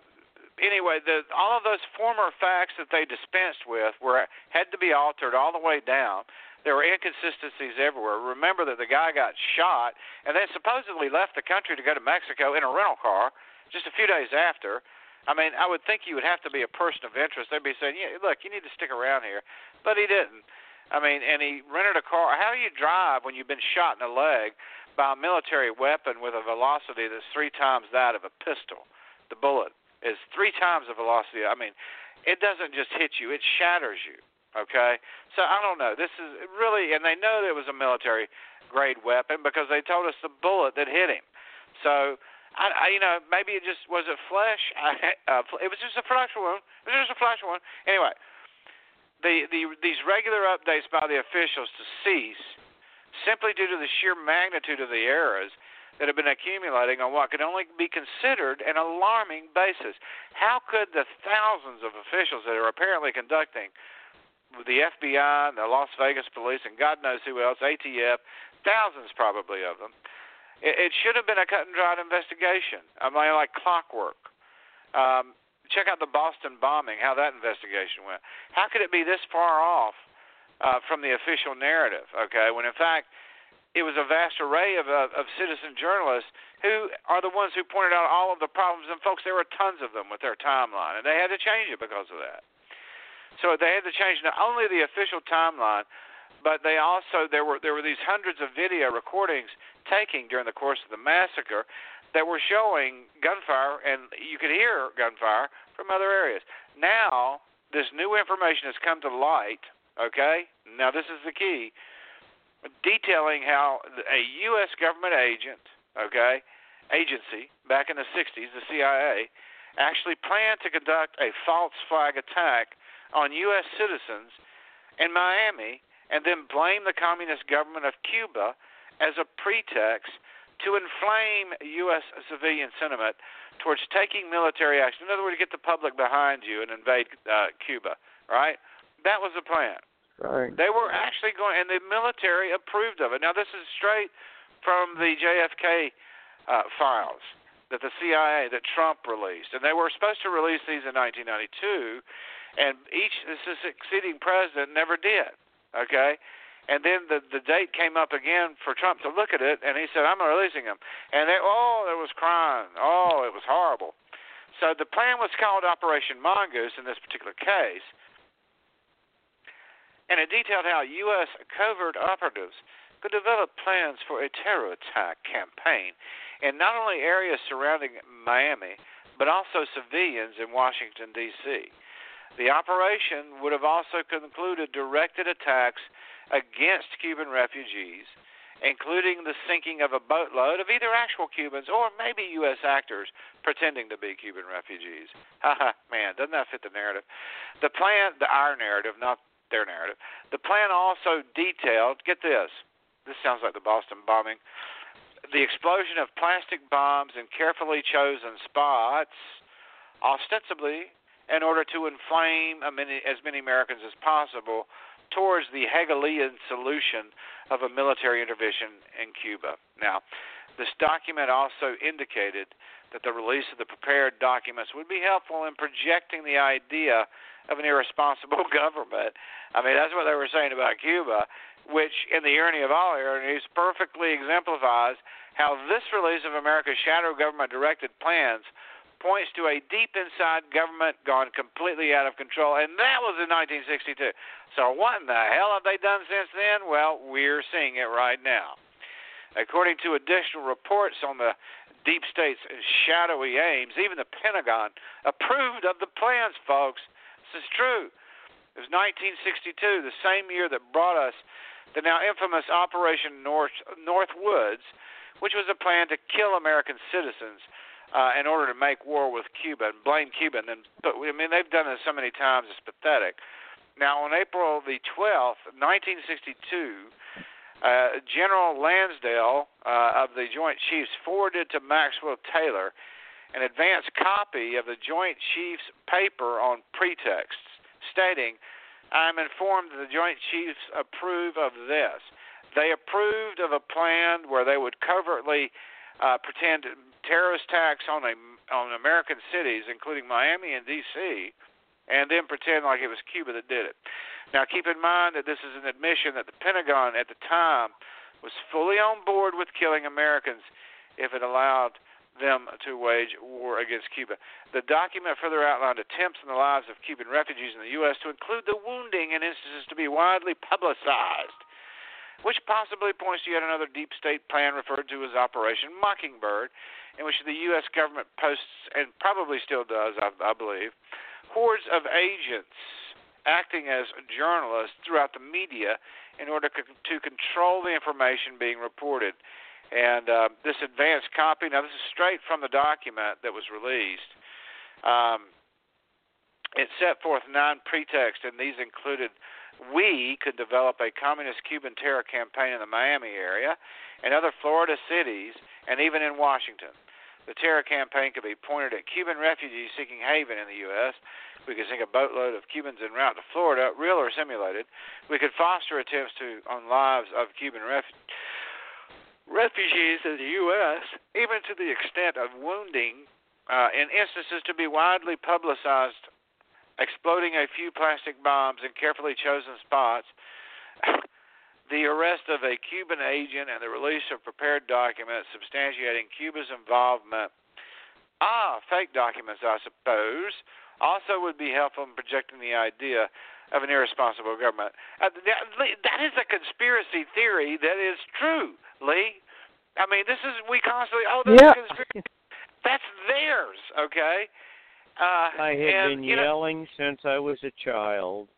anyway, the all of those former facts that they dispensed with were had to be altered all the way down. There were inconsistencies everywhere. Remember that the guy got shot and then supposedly left the country to go to Mexico in a rental car just a few days after. I mean, I would think you would have to be a person of interest. They'd be saying, "Yeah, look, you need to stick around here," but he didn't. I mean, and he rented a car. How do you drive when you've been shot in the leg by a military weapon with a velocity that's three times that of a pistol? The bullet is three times the velocity. I mean, it doesn't just hit you; it shatters you. Okay, so I don't know. This is really, and they know it was a military grade weapon because they told us the bullet that hit him. So I, I you know, maybe it just was it flesh. [laughs] I, uh, it was just a flesh wound. It was just a flesh wound. Anyway, the the these regular updates by the officials to cease simply due to the sheer magnitude of the errors that have been accumulating on what could only be considered an alarming basis. How could the thousands of officials that are apparently conducting the FBI the Las Vegas police and God knows who else, ATF, thousands probably of them, it, it should have been a cut and dried investigation. I mean, like clockwork. Um, check out the Boston bombing, how that investigation went. How could it be this far off uh, from the official narrative? Okay, when in fact it was a vast array of, of, of citizen journalists who are the ones who pointed out all of the problems. And folks, there were tons of them with their timeline, and they had to change it because of that. So they had to change not only the official timeline, but they also there were there were these hundreds of video recordings taking during the course of the massacre that were showing gunfire, and you could hear gunfire from other areas. Now, this new information has come to light, okay? Now, this is the key detailing how a U.S. government agent, okay, agency back in the 60s, the CIA, actually planned to conduct a false flag attack on U.S. citizens in Miami and then blame the communist government of Cuba as a pretext to inflame U.S. civilian sentiment towards taking military action. In other words, get the public behind you and invade uh, Cuba, right? That was the plan. Right. They were actually going, and the military approved of it. Now, this is straight from the JFK uh, files that the CIA, that Trump released. And they were supposed to release these in 1992, and each succeeding president never did. Okay? And then the the date came up again for Trump to look at it, and he said, "I'm releasing him." And they, oh, there was crying. Oh, it was horrible. So the plan was called Operation Mongoose in this particular case, and it detailed how U.S. covert operatives could develop plans for a terror attack campaign in not only areas surrounding Miami, but also civilians in Washington D.C. The operation would have also concluded directed attacks against Cuban refugees, including the sinking of a boatload of either actual Cubans or maybe U.S. actors pretending to be Cuban refugees. Haha, man, doesn't that fit the narrative? The plan, the our narrative, not their narrative. The plan also detailed, get this, this sounds like the Boston bombing. The explosion of plastic bombs in carefully chosen spots, ostensibly in order to inflame as many Americans as possible towards the Hegelian solution of a military intervention in Cuba. Now, this document also indicated that the release of the prepared documents would be helpful in projecting the idea of an irresponsible [laughs] government. I mean, that's what they were saying about Cuba, which, in the irony of all ironies, perfectly exemplifies how this release of America's shadow government directed plans points to a deep inside government gone completely out of control, and that was in 1962. So, what in the hell have they done since then? Well, we're seeing it right now. According to additional reports on the deep state's shadowy aims, even the Pentagon approved of the plans, folks. This is true. It was 1962, the same year that brought us the now infamous Operation North Northwoods, which was a plan to kill American citizens uh, in order to make war with Cuba and blame Cuba. And then, but I mean, they've done this so many times; it's pathetic. Now, on April the 12th, 1962, uh, General Lansdale uh, of the Joint Chiefs forwarded to Maxwell Taylor an advance copy of the Joint Chiefs paper on pretexts, stating, I'm informed that the Joint Chiefs approve of this. They approved of a plan where they would covertly uh, pretend terrorist attacks on a on American cities, including Miami and D.C., and then pretend like it was Cuba that did it. Now, keep in mind that this is an admission that the Pentagon at the time was fully on board with killing Americans if it allowed them to wage war against Cuba. The document further outlined attempts in the lives of Cuban refugees in the U.S. to include the wounding and instances to be widely publicized, which possibly points to yet another deep state plan referred to as Operation Mockingbird, in which the U.S. government posts, and probably still does, I, I believe, hordes of agents acting as journalists throughout the media in order to control the information being reported. And uh, this advanced copy, now this is straight from the document that was released. Um, it set forth nine pretexts, and these included we could develop a communist Cuban terror campaign in the Miami area and other Florida cities, and even in Washington. The terror campaign could be pointed at Cuban refugees seeking haven in the U.S. We could sink a boatload of Cubans en route to Florida, real or simulated. We could foster attempts to on lives of Cuban ref- refugees in the U.S., even to the extent of wounding, uh, in instances to be widely publicized, exploding a few plastic bombs in carefully chosen spots. the arrest of a Cuban agent and the release of prepared documents substantiating Cuba's involvement. Ah, fake documents, I suppose, also would be helpful in projecting the idea of an irresponsible government. Uh, that, is a conspiracy theory that is true, Lee. I mean, this is we constantly oh, that's yeah. conspiracy. That's theirs, okay? Uh, I have and, been you know, yelling since I was a child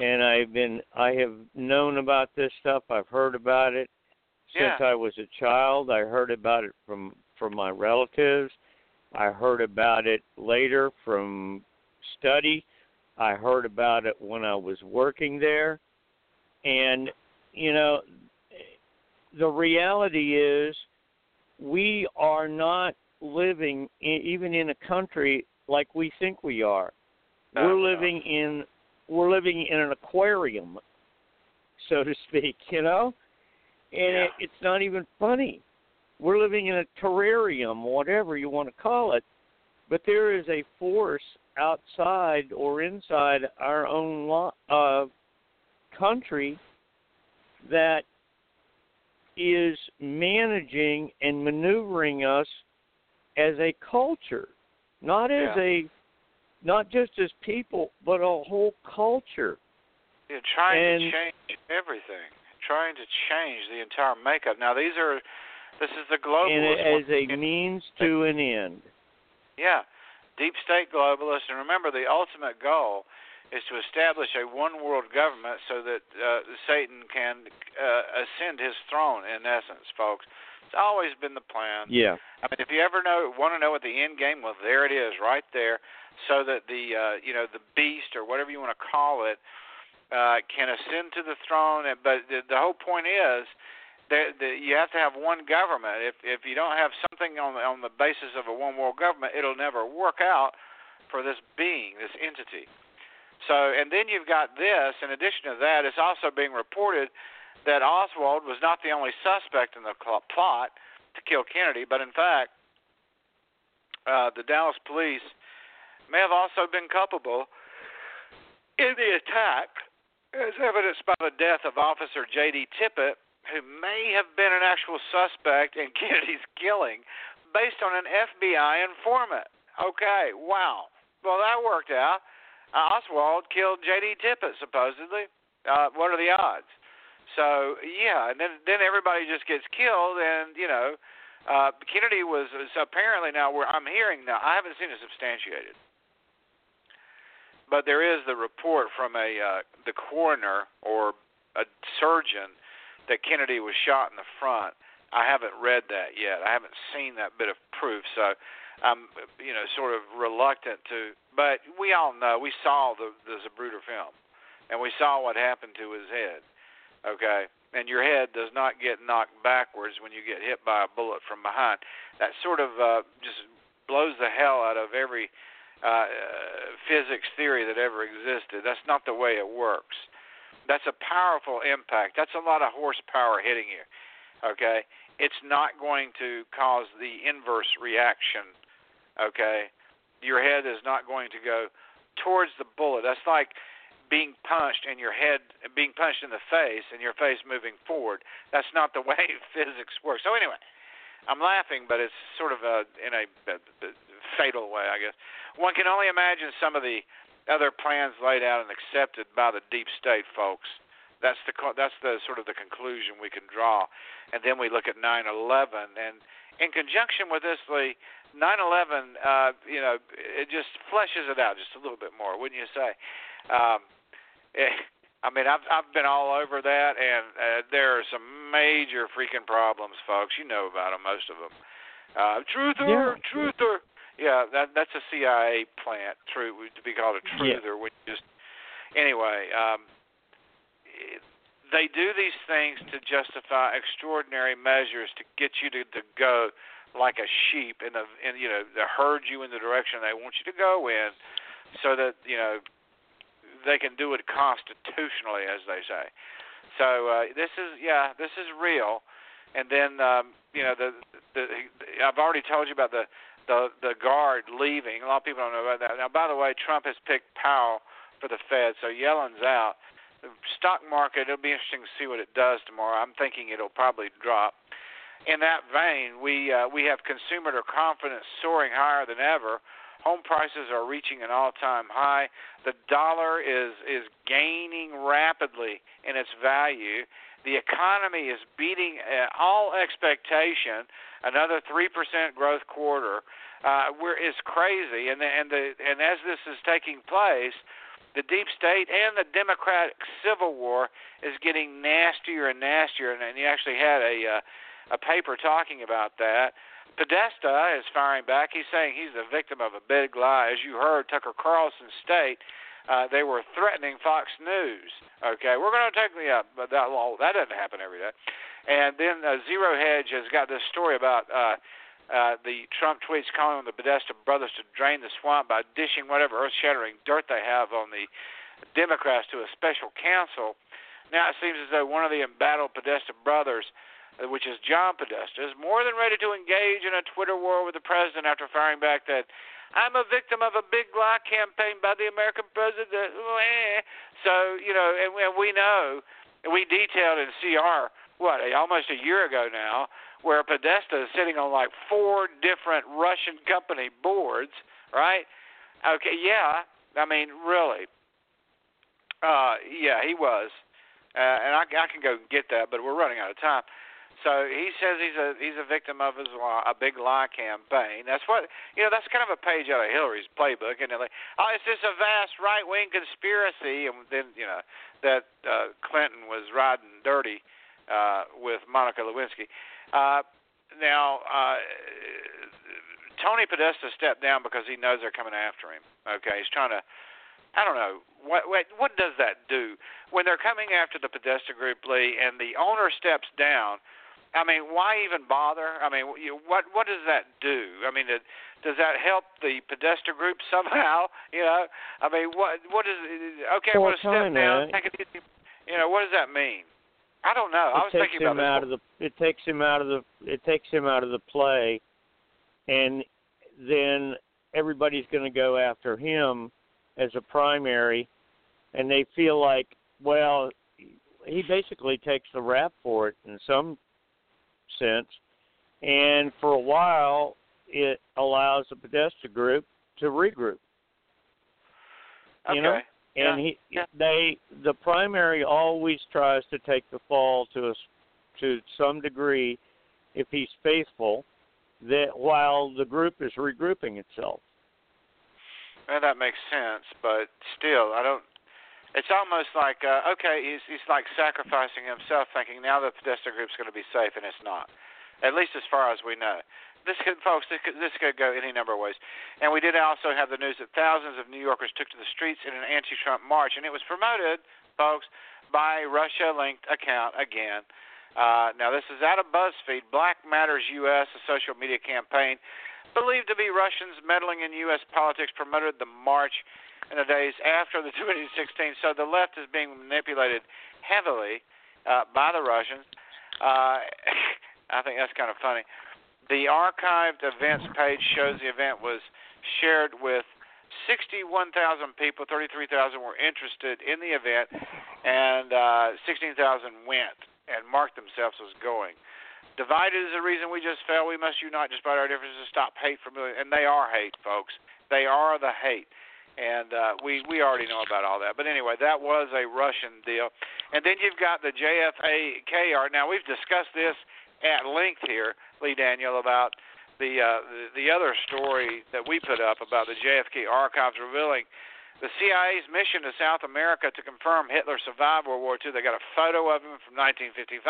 and I've been I have known about this stuff. I've heard about it since Yeah. I was a child. I heard about it from from my relatives. I heard about it later from study. I heard about it when I was working there. And you know, the reality is we are not living in, even in a country like we think we are. No, we're no. living in we're living in an aquarium, so to speak, you know? And Yeah. it, it's not even funny. We're living in a terrarium, whatever you want to call it. But there is a force outside or inside our own lo- uh, country that is managing and maneuvering us as a culture, not as Yeah. a not just as people, but a whole culture. Yeah, trying And- to change everything, trying to change the entire makeup. Now these are, this is the it as a means to an end. yeah, deep state globalists, and remember the ultimate goal is to establish a one world government so that uh, Satan can uh, ascend his throne. In essence, folks, it's always been the plan. Yeah. I mean, if you ever know want to know what the end game, well, there it is, right there, so that the uh, you know the beast or whatever you want to call it uh, can ascend to the throne. But the, the whole point is that, that you have to have one government. If if you don't have something on the, on the basis of a one world government, it'll never work out for this being, this entity. So, and then you've got this. In addition to that, it's also being reported that Oswald was not the only suspect in the plot to kill Kennedy, but in fact, uh, the Dallas police may have also been culpable in the attack, as evidenced by the death of Officer J.D. Tippit, who may have been an actual suspect in [laughs] Kennedy's killing based on an FBI informant. Okay, wow. Well, that worked out. Oswald killed J.D. Tippit supposedly. Uh, what are the odds? So yeah, and then then everybody just gets killed, and you know, uh, Kennedy was, was apparently now where I'm hearing now. I haven't seen it substantiated, but there is the report from a uh, the coroner or a surgeon that Kennedy was shot in the front. I haven't read that yet. I haven't seen that bit of proof, so I'm you know sort of reluctant to. But we all know we saw the the Zapruder film, and we saw what happened to his head. Okay, and your head does not get knocked backwards when you get hit by a bullet from behind. That sort of uh, just blows the hell out of every uh, physics theory that ever existed. That's not the way it works. That's a powerful impact. That's a lot of horsepower hitting you. Okay, it's not going to cause the inverse reaction okay, your head is not going to go towards the bullet. That's like being punched and your head being punched in the face and your face moving forward. That's not the [laughs] way physics works. So anyway, I'm laughing, but it's sort of a in a, a, a fatal way, I guess. One can only imagine some of the other plans laid out and accepted by the deep state folks. That's the that's the sort of the conclusion we can draw, and then we look at 9/11, and in conjunction with this, Lee, 9/11, uh, you know, it just fleshes it out just a little bit more, wouldn't you say? Um, [laughs] I mean, I've I've been all over that, and uh, there are some major freaking problems, folks. You know about them, most of them. Uh, truther, yeah. truther. Yeah, that that's a CIA plant. True, to be called a truther. Yeah. Which just anyway. Um, they do these things to justify extraordinary measures to get you to, to go like a sheep in the in you know to herd you in the direction they want you to go in, so that you know they can do it constitutionally, as they say. So uh, this is yeah, this is real. And then um, you know the, the I've already told you about the the the guard leaving. A lot of people don't know about that. Now, by the way, Trump has picked Powell for the Fed, so Yellen's out. The stock market, it'll be interesting to see what it does tomorrow. I'm thinking it'll probably drop in that vein, we uh, we have consumer confidence soaring higher than ever. Home prices are reaching an all-time high. The dollar is is gaining rapidly in its value. The economy is beating uh, all expectation. Another three percent growth quarter. Uh, where is crazy, and the, and the and as this is taking place, the deep state and the Democratic Civil War is getting nastier and nastier. And, and you actually had a uh, a paper talking about that. Podesta is firing back. He's saying he's the victim of a big lie. As you heard, Tucker Carlson state uh, they were threatening Fox News. Okay, we're going to take the uh, but that well, that doesn't happen every day. And then uh, Zero Hedge has got this story about uh, uh, the Trump tweets calling on the Podesta brothers to drain the swamp by dishing whatever earth-shattering dirt they have on the Democrats to a special counsel. Now it seems as though one of the embattled Podesta brothers which is John Podesta, is more than ready to engage in a Twitter war with the president after firing back that I'm a victim of a big lie campaign by the American president. So, you know, and, and we know, we detailed in CR, what, almost a year ago now, where Podesta is sitting on like four different Russian company boards, right? Okay, yeah. I mean, really. Uh, yeah, he was. Uh, and I, I can go get that, but we're running out of time. So he says he's a he's a victim of his lie, a big lie campaign. That's what you know. That's kind of a page out of Hillary's playbook, and like, oh, it's just a vast right wing conspiracy, and then you know that uh, Clinton was riding dirty uh, with Monica Lewinsky. Uh, now, uh, Tony Podesta stepped down because he knows they're coming after him. Okay, he's trying to I don't know what what what does that do when they're coming after the Podesta group, Lee, and the owner steps down. I mean, why even bother? I mean, you, what what does that do? I mean, it, does that help the Podesta group [laughs] somehow? You know, I mean, what what is okay? Well, I'm going to step down. Take it easy. You know, what does that mean? I don't know. I was it takes thinking him about out of the it takes him out of the it takes him out of the play and then everybody's going to go after him as a primary and they feel like well he basically takes the rap for it in some sense and for a while it allows the Podesta group to regroup Okay. you know and Yeah. he they the primary always tries to take the fall to us to some degree if he's faithful that while the group is regrouping itself Well, that makes sense, but still, I don't. It's almost like uh, okay, he's he's like sacrificing himself, thinking now the Podesta group's going to be safe, and it's not. At least as far as we know. This could, folks, this could, this could go any number of ways. And we did also have the news that thousands of New Yorkers took to the streets in an anti-Trump march, and it was promoted, folks, by Russia-linked account again. Uh, now, this is out of BuzzFeed. Black Matters U.S., a social media campaign believed to be Russians meddling in U.S. politics, promoted the march in the days after the [laughs] 2016. So the left is being manipulated heavily uh, by the Russians. Uh, [laughs] I think that's kind of funny. The archived events page shows the event was shared with 61,000 people. 33,000 were interested in the event, and uh, 16,000 went and marked themselves as going. Divided is the reason we just fell. We must unite despite our differences to stop hate from. And they are hate, folks. They are the hate. And uh, we we already know about all that. But anyway, that was a Russian deal. And then you've got the JFAKR. Now we've discussed this at length here, Lee Daniel, about the uh, the, the other story that we put up about the JFK archives revealing the CIA's mission to South America to confirm Hitler survived World War II. They got a photo of him from 1955.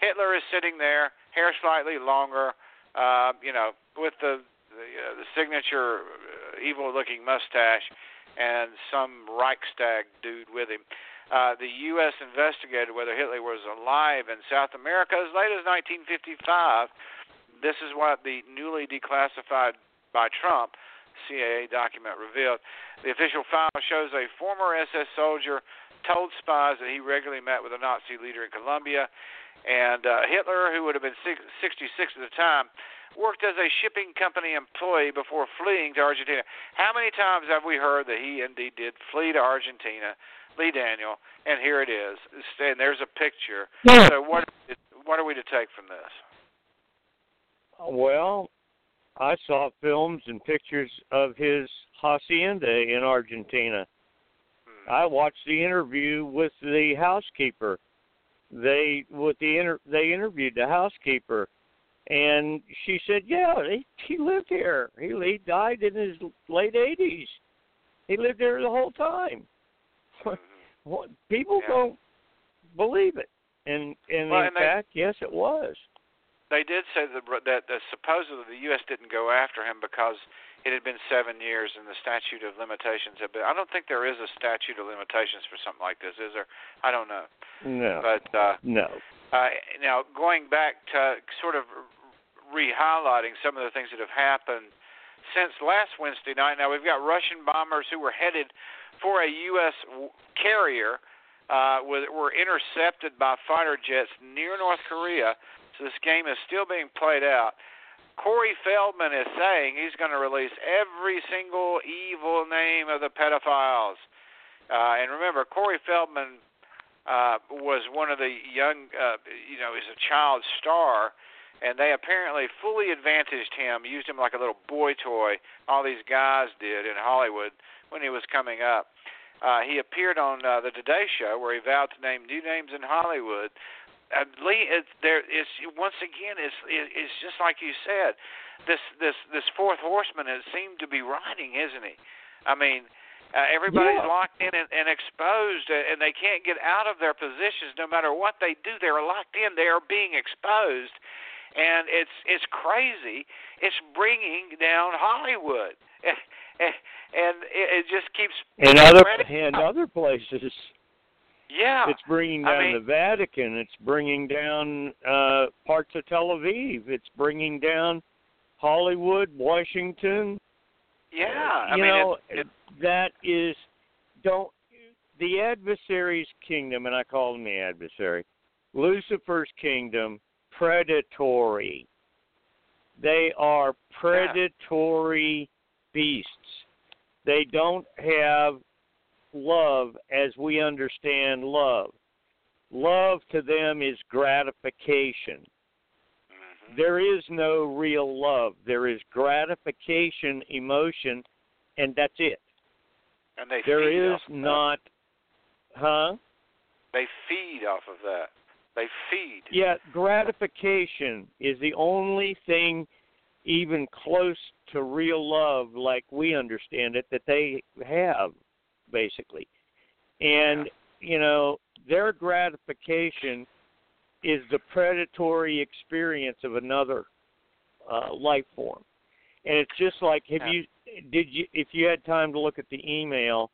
Hitler is sitting there, hair slightly longer, uh, you know, with the the, uh, the signature uh, evil-looking mustache, and some Reichstag dude with him. Uh, the U.S. investigated whether Hitler was alive in South America as late as 1955. This is what the newly declassified by Trump CIA document revealed. The official file shows a former SS soldier told spies that he regularly met with a Nazi leader in Colombia. And uh, Hitler, who would have been six, 66 at the time, worked as a shipping company employee before fleeing to Argentina. How many times have we heard that he indeed did flee to Argentina, Lee Daniel? And here it is. And there's a picture. Yeah. So what what are we to take from this? well i saw films and pictures of his hacienda in argentina i watched the interview with the housekeeper. They with the inter they interviewed the housekeeper and she said yeah he he lived here. He he died in his late eighties. He lived there the whole time. Mm-hmm. [laughs] What- people don't believe it. And and Well, in and they- fact yes it was. They did say that that, that supposedly the U.S. didn't go after him because it had been seven years and the statute of limitations had been. I don't think there is a statute of limitations for something like this, is there? I don't know. no But uh, no uh, now going back to sort of re-highlighting some of the things that have happened since last Wednesday night. Now we've got Russian bombers who were headed for a U.S. carrier. Uh, were, were intercepted by fighter jets near North Korea. So this game is still being played out. Corey Feldman is saying he's going to release every single evil name of the pedophiles. Uh, and remember, Corey Feldman uh, was one of the young, uh, you know, he's a child star, and they apparently fully advantaged him, used him like a little boy toy. All these guys did in Hollywood when he was coming up. Uh, he appeared on uh, the Today Show where he vowed to name new names in Hollywood. Uh, Lee, it's, there is once again, it's it, it's just like you said. This this this fourth horseman has seemed to be riding, isn't he? I mean, uh, everybody's Yeah. locked in and, and exposed, uh, and they can't get out of their positions no matter what they do. They're locked in. They are being exposed, and it's it's crazy. It's bringing down Hollywood, [laughs] and it, it just keeps in other in other places. Yeah, it's bringing down I mean, the Vatican. It's bringing down uh parts of Tel Aviv. It's bringing down Hollywood, Washington. Yeah, I you mean, know it, it, that is don't the adversary's kingdom, and I call him the adversary. Lucifer's kingdom, predatory. They are predatory beasts. They don't have love as we understand love. Love to them is gratification. Mm-hmm. There is no real love. There is gratification, emotion, and that's it. and they There is not, huh? They feed off of that. They feed. Yeah, gratification is the only thing even close to real love, like we understand it, that they have, basically. And, you know, their gratification is the predatory experience of another uh, life form. And it's just like, have you, did you, if you had time to look at the email,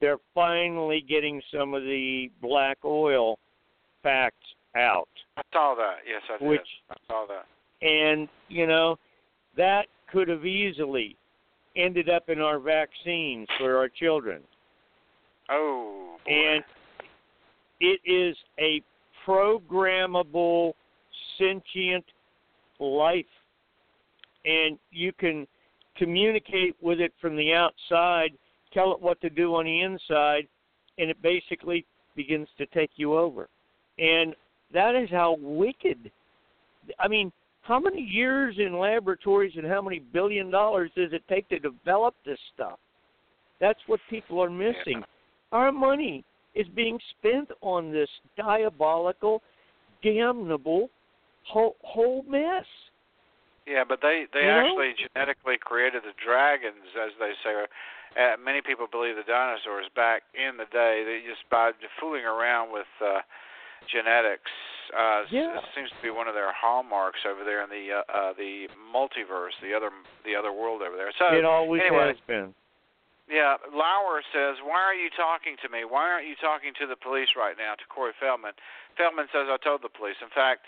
they're finally getting some of the black oil facts out. I saw that. Yes, I did. Which- I saw that. And, you know, that could have easily ended up in our vaccines for our children. Oh. Boy. And it is a programmable, sentient life. And you can communicate with it from the outside, tell it what to do on the inside, and it basically begins to take you over. And that is how wicked. I mean, how many years in laboratories and how many billion dollars does it take to develop this stuff? That's what people are missing. Our money is being spent on this diabolical, damnable whole, whole mess. Yeah, but they they You know? actually genetically created the dragons, as they say. Uh, many people believe the dinosaurs back in the day. They just by fooling around with uh, genetics. Uh, Yeah. it seems to be one of their hallmarks over there in the uh, uh, the multiverse, the other the other world over there. So it always anyway, has been. Yeah, Lauer says, "Why are you talking to me? Why aren't you talking to the police right now?" To Corey Feldman. Feldman says, "I told the police. In fact,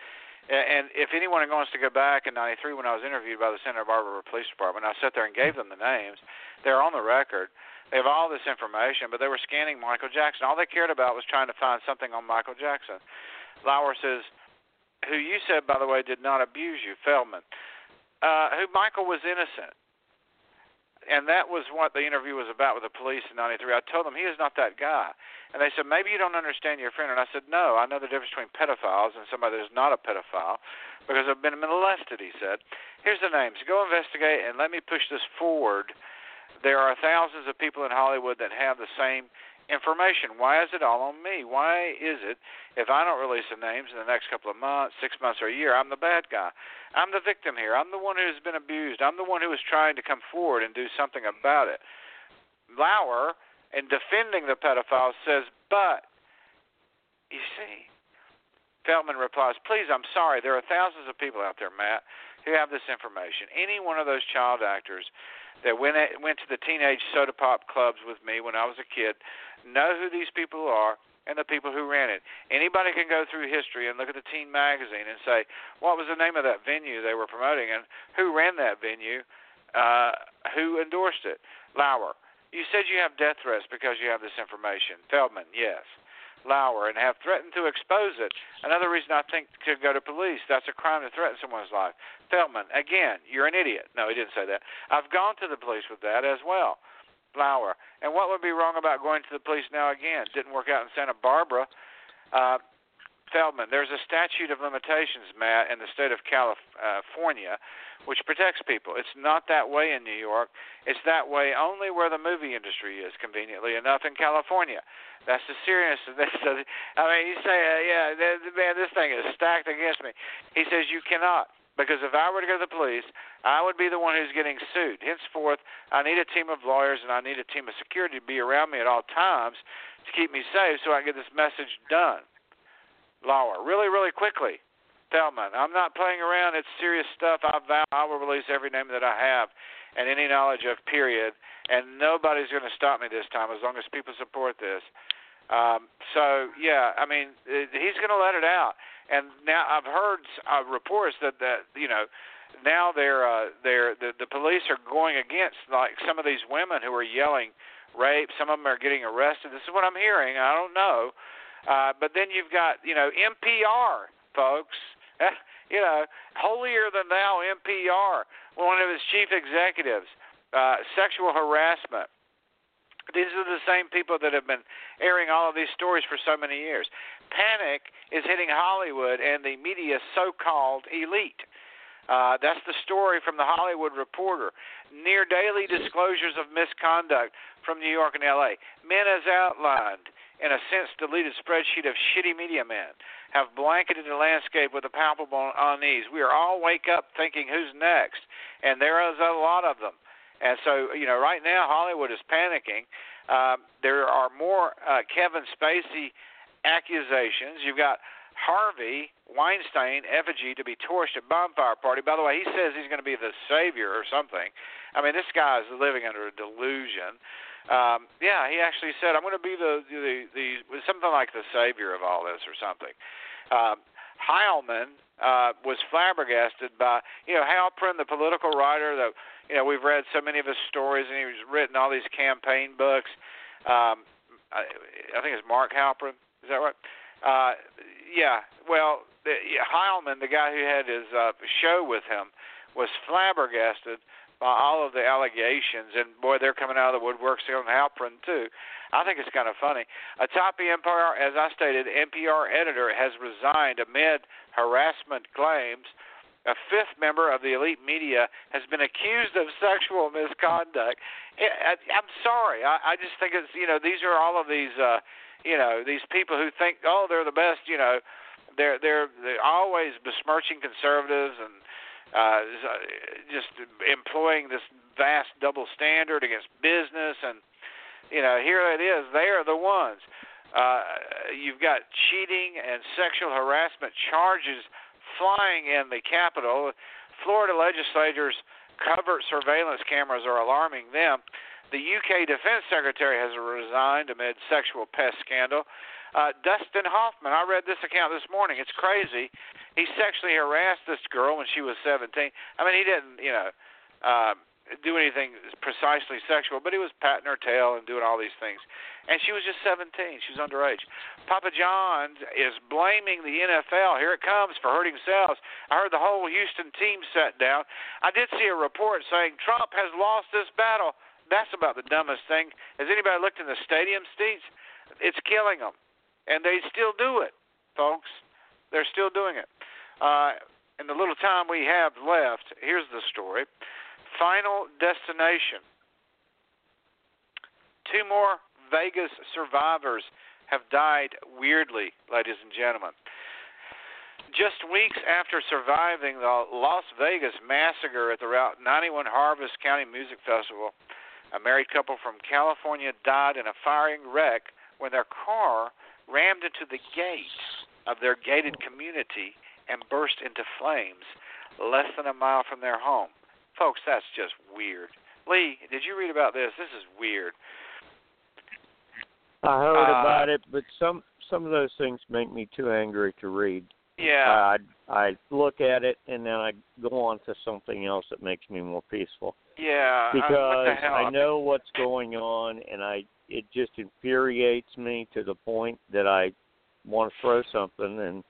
and if anyone wants to go back in '93 when I was interviewed by the Santa Barbara Police Department, I sat there and gave them the names. They're on the record. They have all this information, but they were scanning Michael Jackson. All they cared about was trying to find something on Michael Jackson." Lauer says, "Who you said, by the way, did not abuse you, Feldman. Uh, who Michael was innocent." And that was what the interview was about with the police in '93. I told them he is not that guy, and they said maybe you don't understand your friend, and I said no, I know the difference between pedophiles and somebody that's not a pedophile because I've been molested. He said, here's the names. Go investigate and let me push this forward. There are thousands of people in Hollywood that have the same information. Why is it all on me? Why is it if I don't release the names in the next couple of months, six months, or a year, I'm the bad guy? I'm the victim here. I'm the one who's been abused. I'm the one who is trying to come forward and do something about it. Lauer, in defending the pedophile, says, but, you see, Feldman replies, please, I'm sorry. There are thousands of people out there, Matt, who have this information. Any one of those child actors that went went to the teenage soda pop clubs with me when I was a kid know who these people are and the people who ran it. Anybody can go through history and look at the teen magazine and say, what was the name of that venue they were promoting and who ran that venue, uh, who endorsed it. Lauer, you said you have death threats because you have this information. Feldman, yes. Lauer, and have threatened to expose it. Another reason I think to go to police. That's a crime to threaten someone's life. Feldman, again, you're an idiot. No, he didn't say that. I've gone to the police with that as well. Lauer, and what would be wrong about going to the police now again? Didn't work out in Santa Barbara. Uh, Feldman, there's a statute of limitations, Matt, in the state of California, which protects people. It's not that way in New York. It's that way only where the movie industry is, conveniently enough, in California. That's the seriousness of this. [laughs] I mean, you say, uh, yeah, man, this thing is stacked against me. He says you cannot. Because if I were to go to the police, I would be the one who's getting sued. Henceforth, I need a team of lawyers and I need a team of security to be around me at all times to keep me safe so I can get this message done. Lauer, really, really quickly. Feldman. I'm not playing around. It's serious stuff. I vow I will release every name that I have and any knowledge of, period. And nobody's going to stop me this time as long as people support this. Um, so, yeah, I mean, he's going to let it out. And now I've heard uh, reports that, that, you know, now they're uh, they're the, the police are going against like some of these women who are yelling rape. Some of them are getting arrested. This is what I'm hearing. I don't know, uh, but then you've got you know NPR folks [laughs] you know, holier than thou NPR, one of his chief executives, uh, sexual harassment. These are the same people that have been airing all of these stories for so many years. Panic is hitting Hollywood and the media so called elite. Uh, that's the story from the Hollywood Reporter. Near daily disclosures of misconduct from New York and LA. Men as outlined in a since deleted spreadsheet of shitty media men have blanketed the landscape with a palpable unease. We are all wake up thinking who's next, and there is a lot of them. And so, you know, right now Hollywood is panicking. Um, there are more uh, Kevin Spacey accusations. You've got Harvey Weinstein effigy to be torched at bonfire party. By the way, he says he's going to be the savior or something. I mean, this guy is living under a delusion um, yeah, he actually said, "I'm going to be the the the something like the savior of all this or something." Um, Heilemann uh, was flabbergasted by you know Halperin, the political writer that you know we've read so many of his stories, and he's written all these campaign books. Um, I, I think it's Mark Halperin. Is that right? Uh, yeah. Well, the, Heilemann, the guy who had his uh, show with him, was flabbergasted by all of the allegations, and boy, they're coming out of the woodwork on Halperin too. I think it's kind of funny. Atop the NPR, as I stated, NPR editor has resigned amid harassment claims. A fifth member of the elite media has been accused of sexual misconduct. I'm sorry. I, I just think it's you know these are all of these uh, you know these people who think oh they're the best you know they're they're they're always besmirching conservatives and uh, just employing this vast double standard against business, and you know, here it is. They are the ones. Uh, you've got cheating and sexual harassment charges flying in the Capitol. Florida legislators' covert surveillance cameras are alarming them. The UK Defense Secretary has resigned amid sexual pest scandal. Uh, Dustin Hoffman, I read this account this morning. It's crazy. He sexually harassed this girl when she was 17. I mean, he didn't, you know, uh, do anything precisely sexual, but he was patting her tail and doing all these things. And she was just 17. She was underage. Papa John is blaming the NFL. Here it comes for hurting sales. I heard the whole Houston team sat down. I did see a report saying Trump has lost this battle. That's about the dumbest thing. Has anybody looked in the stadium seats? It's killing them and they still do it, folks. They're still doing it. Uh, in the little time we have left, here's the story. Final destination. Two more Vegas survivors have died weirdly, ladies and gentlemen. Just weeks after surviving the Las Vegas massacre at the Route 91 Harvest County Music Festival, a married couple from California died in a firing wreck when their car rammed into the gate of their gated community and burst into flames less than a mile from their home. Folks, that's just weird. Lee, did you read about this? This is weird. I heard uh, about it, but some some of those things make me too angry to read. Yeah. I I look at it and then I go on to something else that makes me more peaceful. Yeah. Because uh, what the hell? I know what's going on and I it just infuriates me to the point that I want to throw something and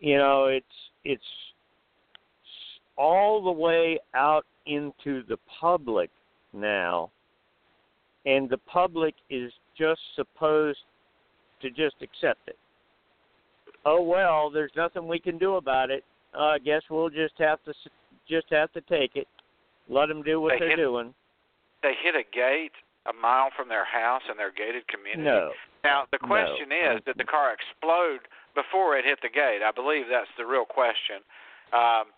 you know it's it's all the way out into the public now and the public is just supposed to just accept it oh well there's nothing we can do about it uh, i guess we'll just have to just have to take it let them do what they they're hit, doing they hit a gate a mile from their house in their gated community? No. Now the question no. is, did the car explode before it hit the gate? I believe that's the real question. Um,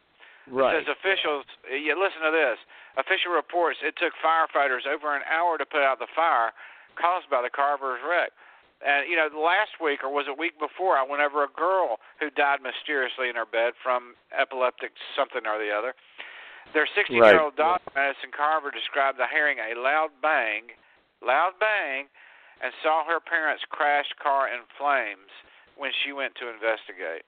right. Says officials. Yeah, listen to this. Official reports it took firefighters over an hour to put out the fire caused by the carver's wreck. And you know, last week or was it a week before, I went over a girl who died mysteriously in her bed from epileptic something or the other. Their 16-year-old Right. daughter, Madison Carver, described the hearing a loud bang, loud bang, and saw her parents' crashed car in flames when she went to investigate.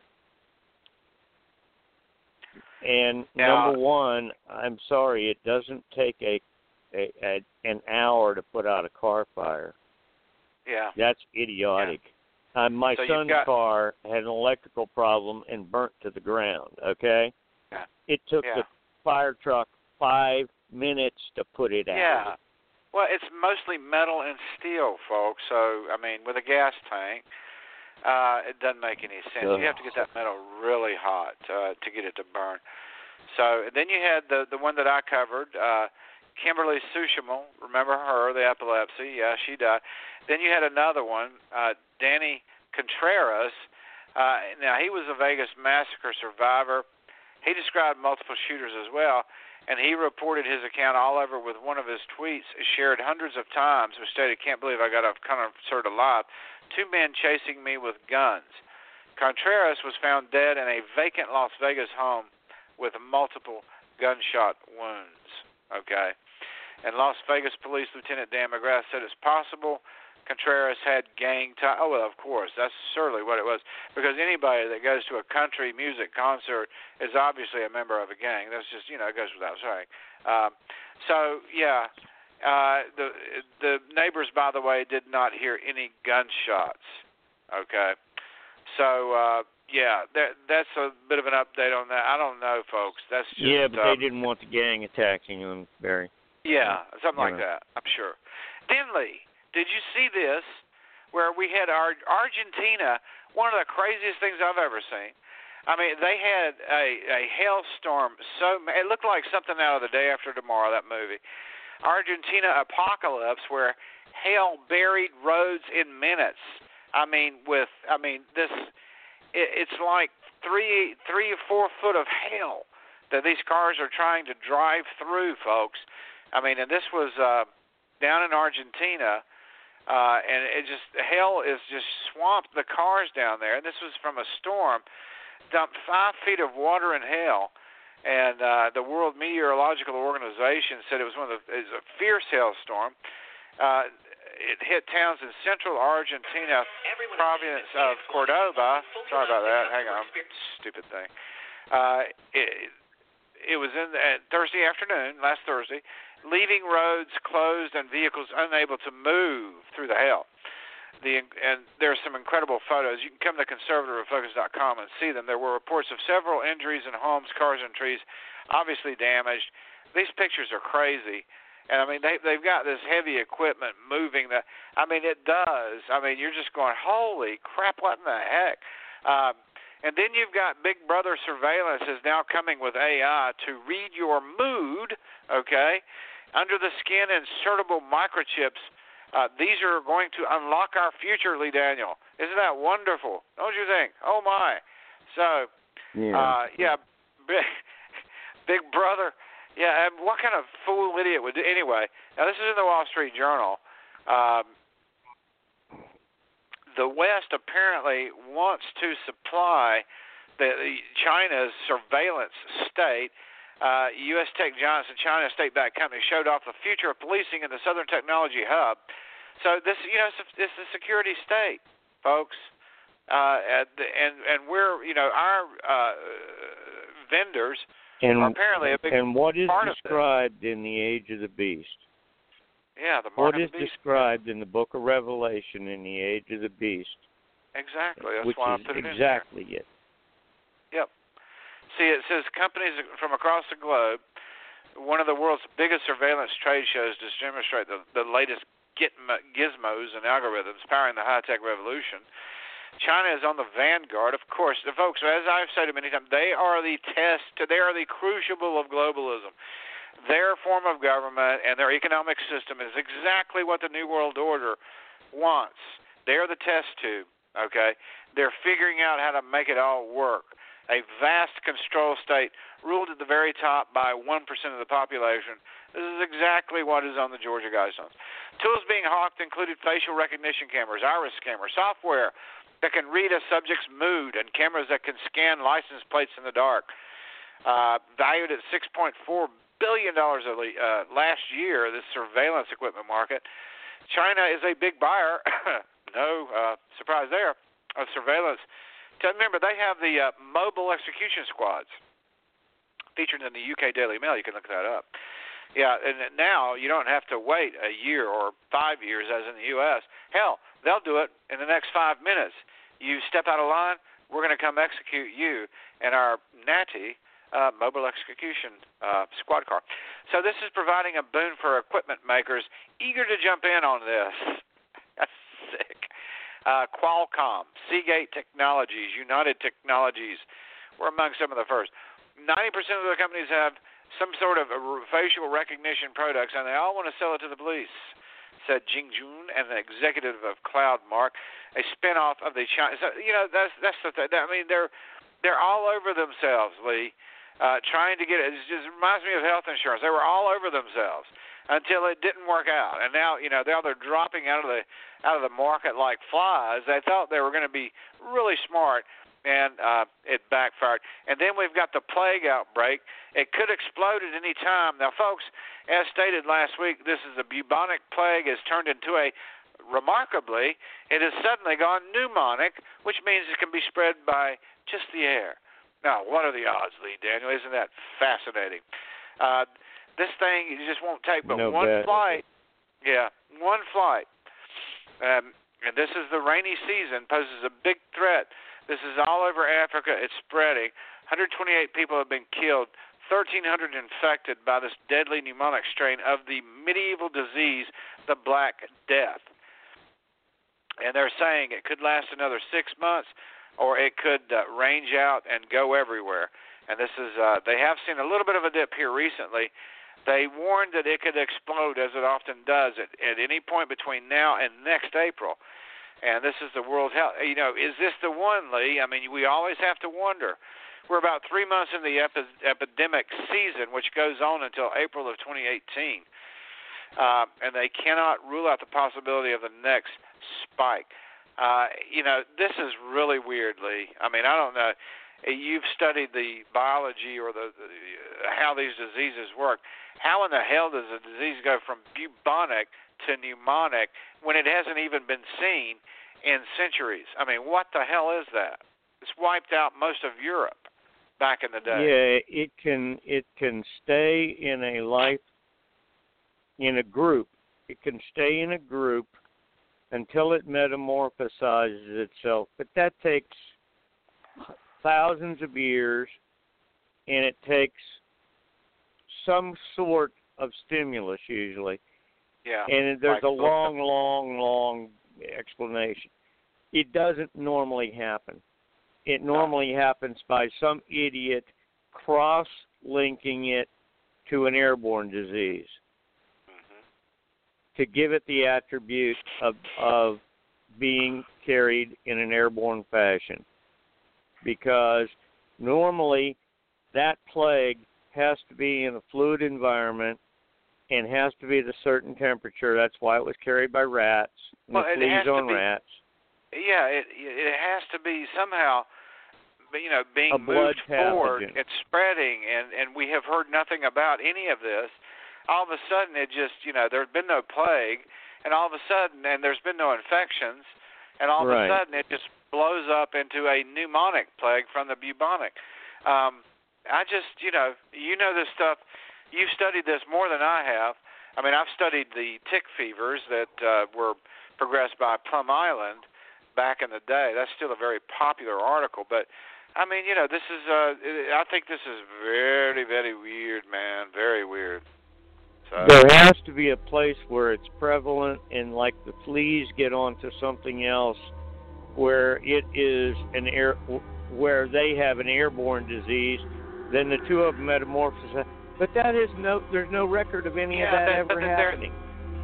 And Now- number one, I'm sorry, it doesn't take a, a, a an hour to put out a car fire. Yeah. That's idiotic. Uh, my So son's got- car had an electrical problem and burnt to the ground. Okay. Yeah. It took Yeah. the fire truck five minutes to put it out. Yeah. Well, it's mostly metal and steel, folks. So, I mean, with a gas tank, uh, it doesn't make any sense. You have to get that metal really hot uh, to get it to burn. So then you had the the one that I covered, uh, Kimberly Suchomel. Remember her, the epilepsy? Yeah, she died. Then you had another one, uh, Danny Contreras. Uh, now he was a Vegas massacre survivor. He described multiple shooters as well, and he reported his account all over with one of his tweets shared hundreds of times, which stated, "Can't believe I got a concert alive. Two men chasing me with guns." Contreras was found dead in a vacant Las Vegas home with multiple gunshot wounds. Okay, and Las Vegas Police Lieutenant Dan McGrath said it's possible Contreras had gang ties. Oh well, of course, that's certainly what it was. Because anybody that goes to a country music concert is obviously a member of a gang. That's just you know it goes without saying. Um, so yeah, uh, the the neighbors, by the way, did not hear any gunshots. Okay, so uh, yeah, that that's a bit of an update on that. I don't know, folks. That's just yeah, but uh, they didn't want the gang attacking them, Barry. yeah, something like Yeah. that. I'm sure. Denley, did you see this? Where we had our Argentina, one of the craziest things I've ever seen. I mean, they had a a hailstorm. So it looked like something out of the day after tomorrow. That movie, Argentina Apocalypse, where hail buried roads in minutes. I mean, with I mean this, it, it's like three three or four foot of hail that these cars are trying to drive through, folks. I mean, and this was uh, down in Argentina, uh, and it just hell is just swamped the cars down there. And this was from a storm, dumped five feet of water and hail. And uh, the World Meteorological Organization said it was one of the it was a fierce hailstorm. Uh, it hit towns in central Argentina, province of Cordoba. Sorry about that. Hang on, stupid thing. Uh, it, it was in uh, Thursday afternoon, last Thursday, leaving roads closed and vehicles unable to move through the hail. The and there's some incredible photos. You can come to conservativerefocus.com and see them. There were reports of several injuries in homes, cars, and trees, obviously damaged. These pictures are crazy. And I mean, they they've got this heavy equipment moving. That I mean, it does. I mean, you're just going, holy crap! What in the heck? Um, and then you've got Big Brother surveillance is now coming with AI to read your mood. Okay, under the skin insertable microchips. Uh, these are going to unlock our future, Lee Daniel. Isn't that wonderful? Don't you think? Oh my! So, Yeah. uh, yeah, [laughs] big, big brother. Yeah, and what kind of fool idiot would do? Anyway, now this is in the Wall Street Journal. Um, the West apparently wants to supply the, the China's surveillance state. Uh, U.S. tech giants and China state-backed company showed off the future of policing in the Southern Technology Hub. So this, you know, it's a, it's a security state, folks, uh, and and and we're, you know, our uh, vendors And are apparently a big and what is part of this. described in the Age of the Beast? Yeah, the mark What of is the beast. described in the Book of Revelation in the Age of the Beast? Exactly. That's which why I put it in there. exactly it. Yep. See, it says companies from across the globe, one of the world's biggest surveillance trade shows to demonstrate the, the latest gizmos and algorithms powering the high-tech revolution. China is on the vanguard, of course. The folks, as I've said many times, they are the test. They are the crucible of globalism. Their form of government and their economic system is exactly what the New World Order wants. They're the test tube. Okay, they're figuring out how to make it all work. A vast control state ruled at the very top by one percent of the population. This is exactly what is on the Georgia Guidestones. Tools being hawked included facial recognition cameras, iris cameras, software that can read a subject's mood, and cameras that can scan license plates in the dark. Uh, valued at 6.4 billion dollars uh, last year, this surveillance equipment market. China is a big buyer. [coughs] no uh, surprise there of surveillance. So remember, they have the uh, mobile execution squads featured in the UK Daily Mail. You can look that up. Yeah, and now you don't have to wait a year or five years as in the U.S. Hell, they'll do it in the next five minutes. You step out of line, we're going to come execute you and our natty uh, mobile execution uh, squad car. So this is providing a boon for equipment makers eager to jump in on this. Uh, Qualcomm, Seagate Technologies, United Technologies were among some of the first. 90% of the companies have some sort of facial recognition products, and they all want to sell it to the police. Said Jing Jun, an executive of CloudWalk, a spinoff of the China. So you know that's that's the thing. I mean they're they're all over themselves, Lee, uh, trying to get it. It just reminds me of health insurance. They were all over themselves until it didn't work out, and now you know now they're dropping out of the out of the market like flies. They thought they were going to be really smart and uh, it backfired. And then we've got the plague outbreak. It could explode at any time. Now, folks, as stated last week, this is a bubonic plague has turned into a remarkably, it has suddenly gone pneumonic, which means it can be spread by just the air. Now, what are the odds, Lee Daniel? Isn't that fascinating? Uh, this thing you just won't take but no one bet. flight. Yeah, one flight. Um, and this is the rainy season poses a big threat this is all over Africa. It's spreading. 128 people have been killed. 1,300 infected by this deadly pneumonic strain of the medieval disease, the Black Death. And they're saying it could last another six months, or it could uh, range out and go everywhere. And this is, uh, they have seen a little bit of a dip here recently. They warned that it could explode, as it often does, at, at any point between now and next April and this is the World Health. You know, is this the one, Lee? I mean, we always have to wonder. We're about three months in the epi- epidemic season, which goes on until April of 2018, uh, and they cannot rule out the possibility of the next spike. Uh, you know, this is really weird, Lee. I mean, I don't know. You've studied the biology or the, the how these diseases work. How in the hell does a disease go from bubonic to pneumonic when it hasn't even been seen in centuries. I mean, what the hell is that? It's wiped out most of Europe back in the day. Yeah, it can it can stay in a life in a group. It can stay in a group until it metamorphosizes itself, but that takes thousands of years and it takes some sort of stimulus usually yeah. And there's like, a long, long, long explanation. It doesn't normally happen. It normally happens by some idiot cross linking it to an airborne disease mm-hmm. to give it the attribute of of being carried in an airborne fashion. Because normally that plague has to be in a fluid environment and has to be at a certain temperature. That's why it was carried by rats. Well, it on be, rats. Yeah, it it has to be somehow, you know, being moved forward. It's spreading, and and we have heard nothing about any of this. All of a sudden, it just you know there's been no plague, and all of a sudden, and there's been no infections, and all right. of a sudden it just blows up into a pneumonic plague from the bubonic. Um, I just you know you know this stuff you've studied this more than I have. I mean, I've studied the tick fevers that uh, were progressed by Plum Island back in the day. That's still a very popular article, but I mean, you know, this is. Uh, I think this is very, very weird, man. Very weird. So. There has to be a place where it's prevalent, and like the fleas get onto something else, where it is an air, where they have an airborne disease. Then the two of them metamorphose but that is no. There's no record of any yeah, of that but, ever but happening.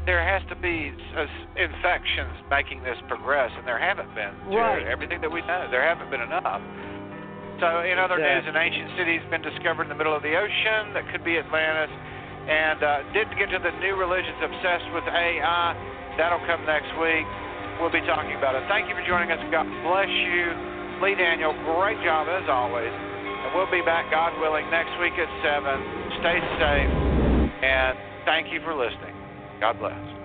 There, there has to be uh, infections making this progress, and there haven't been. Right. Everything that we know, there haven't been enough. So, in other news, an ancient city has been discovered in the middle of the ocean that could be Atlantis. And uh, didn't get to the new religions obsessed with AI. That'll come next week. We'll be talking about it. Thank you for joining us. God bless you. Lee Daniel, great job as always. And we'll be back, God willing, next week at 7. Stay safe. And thank you for listening. God bless.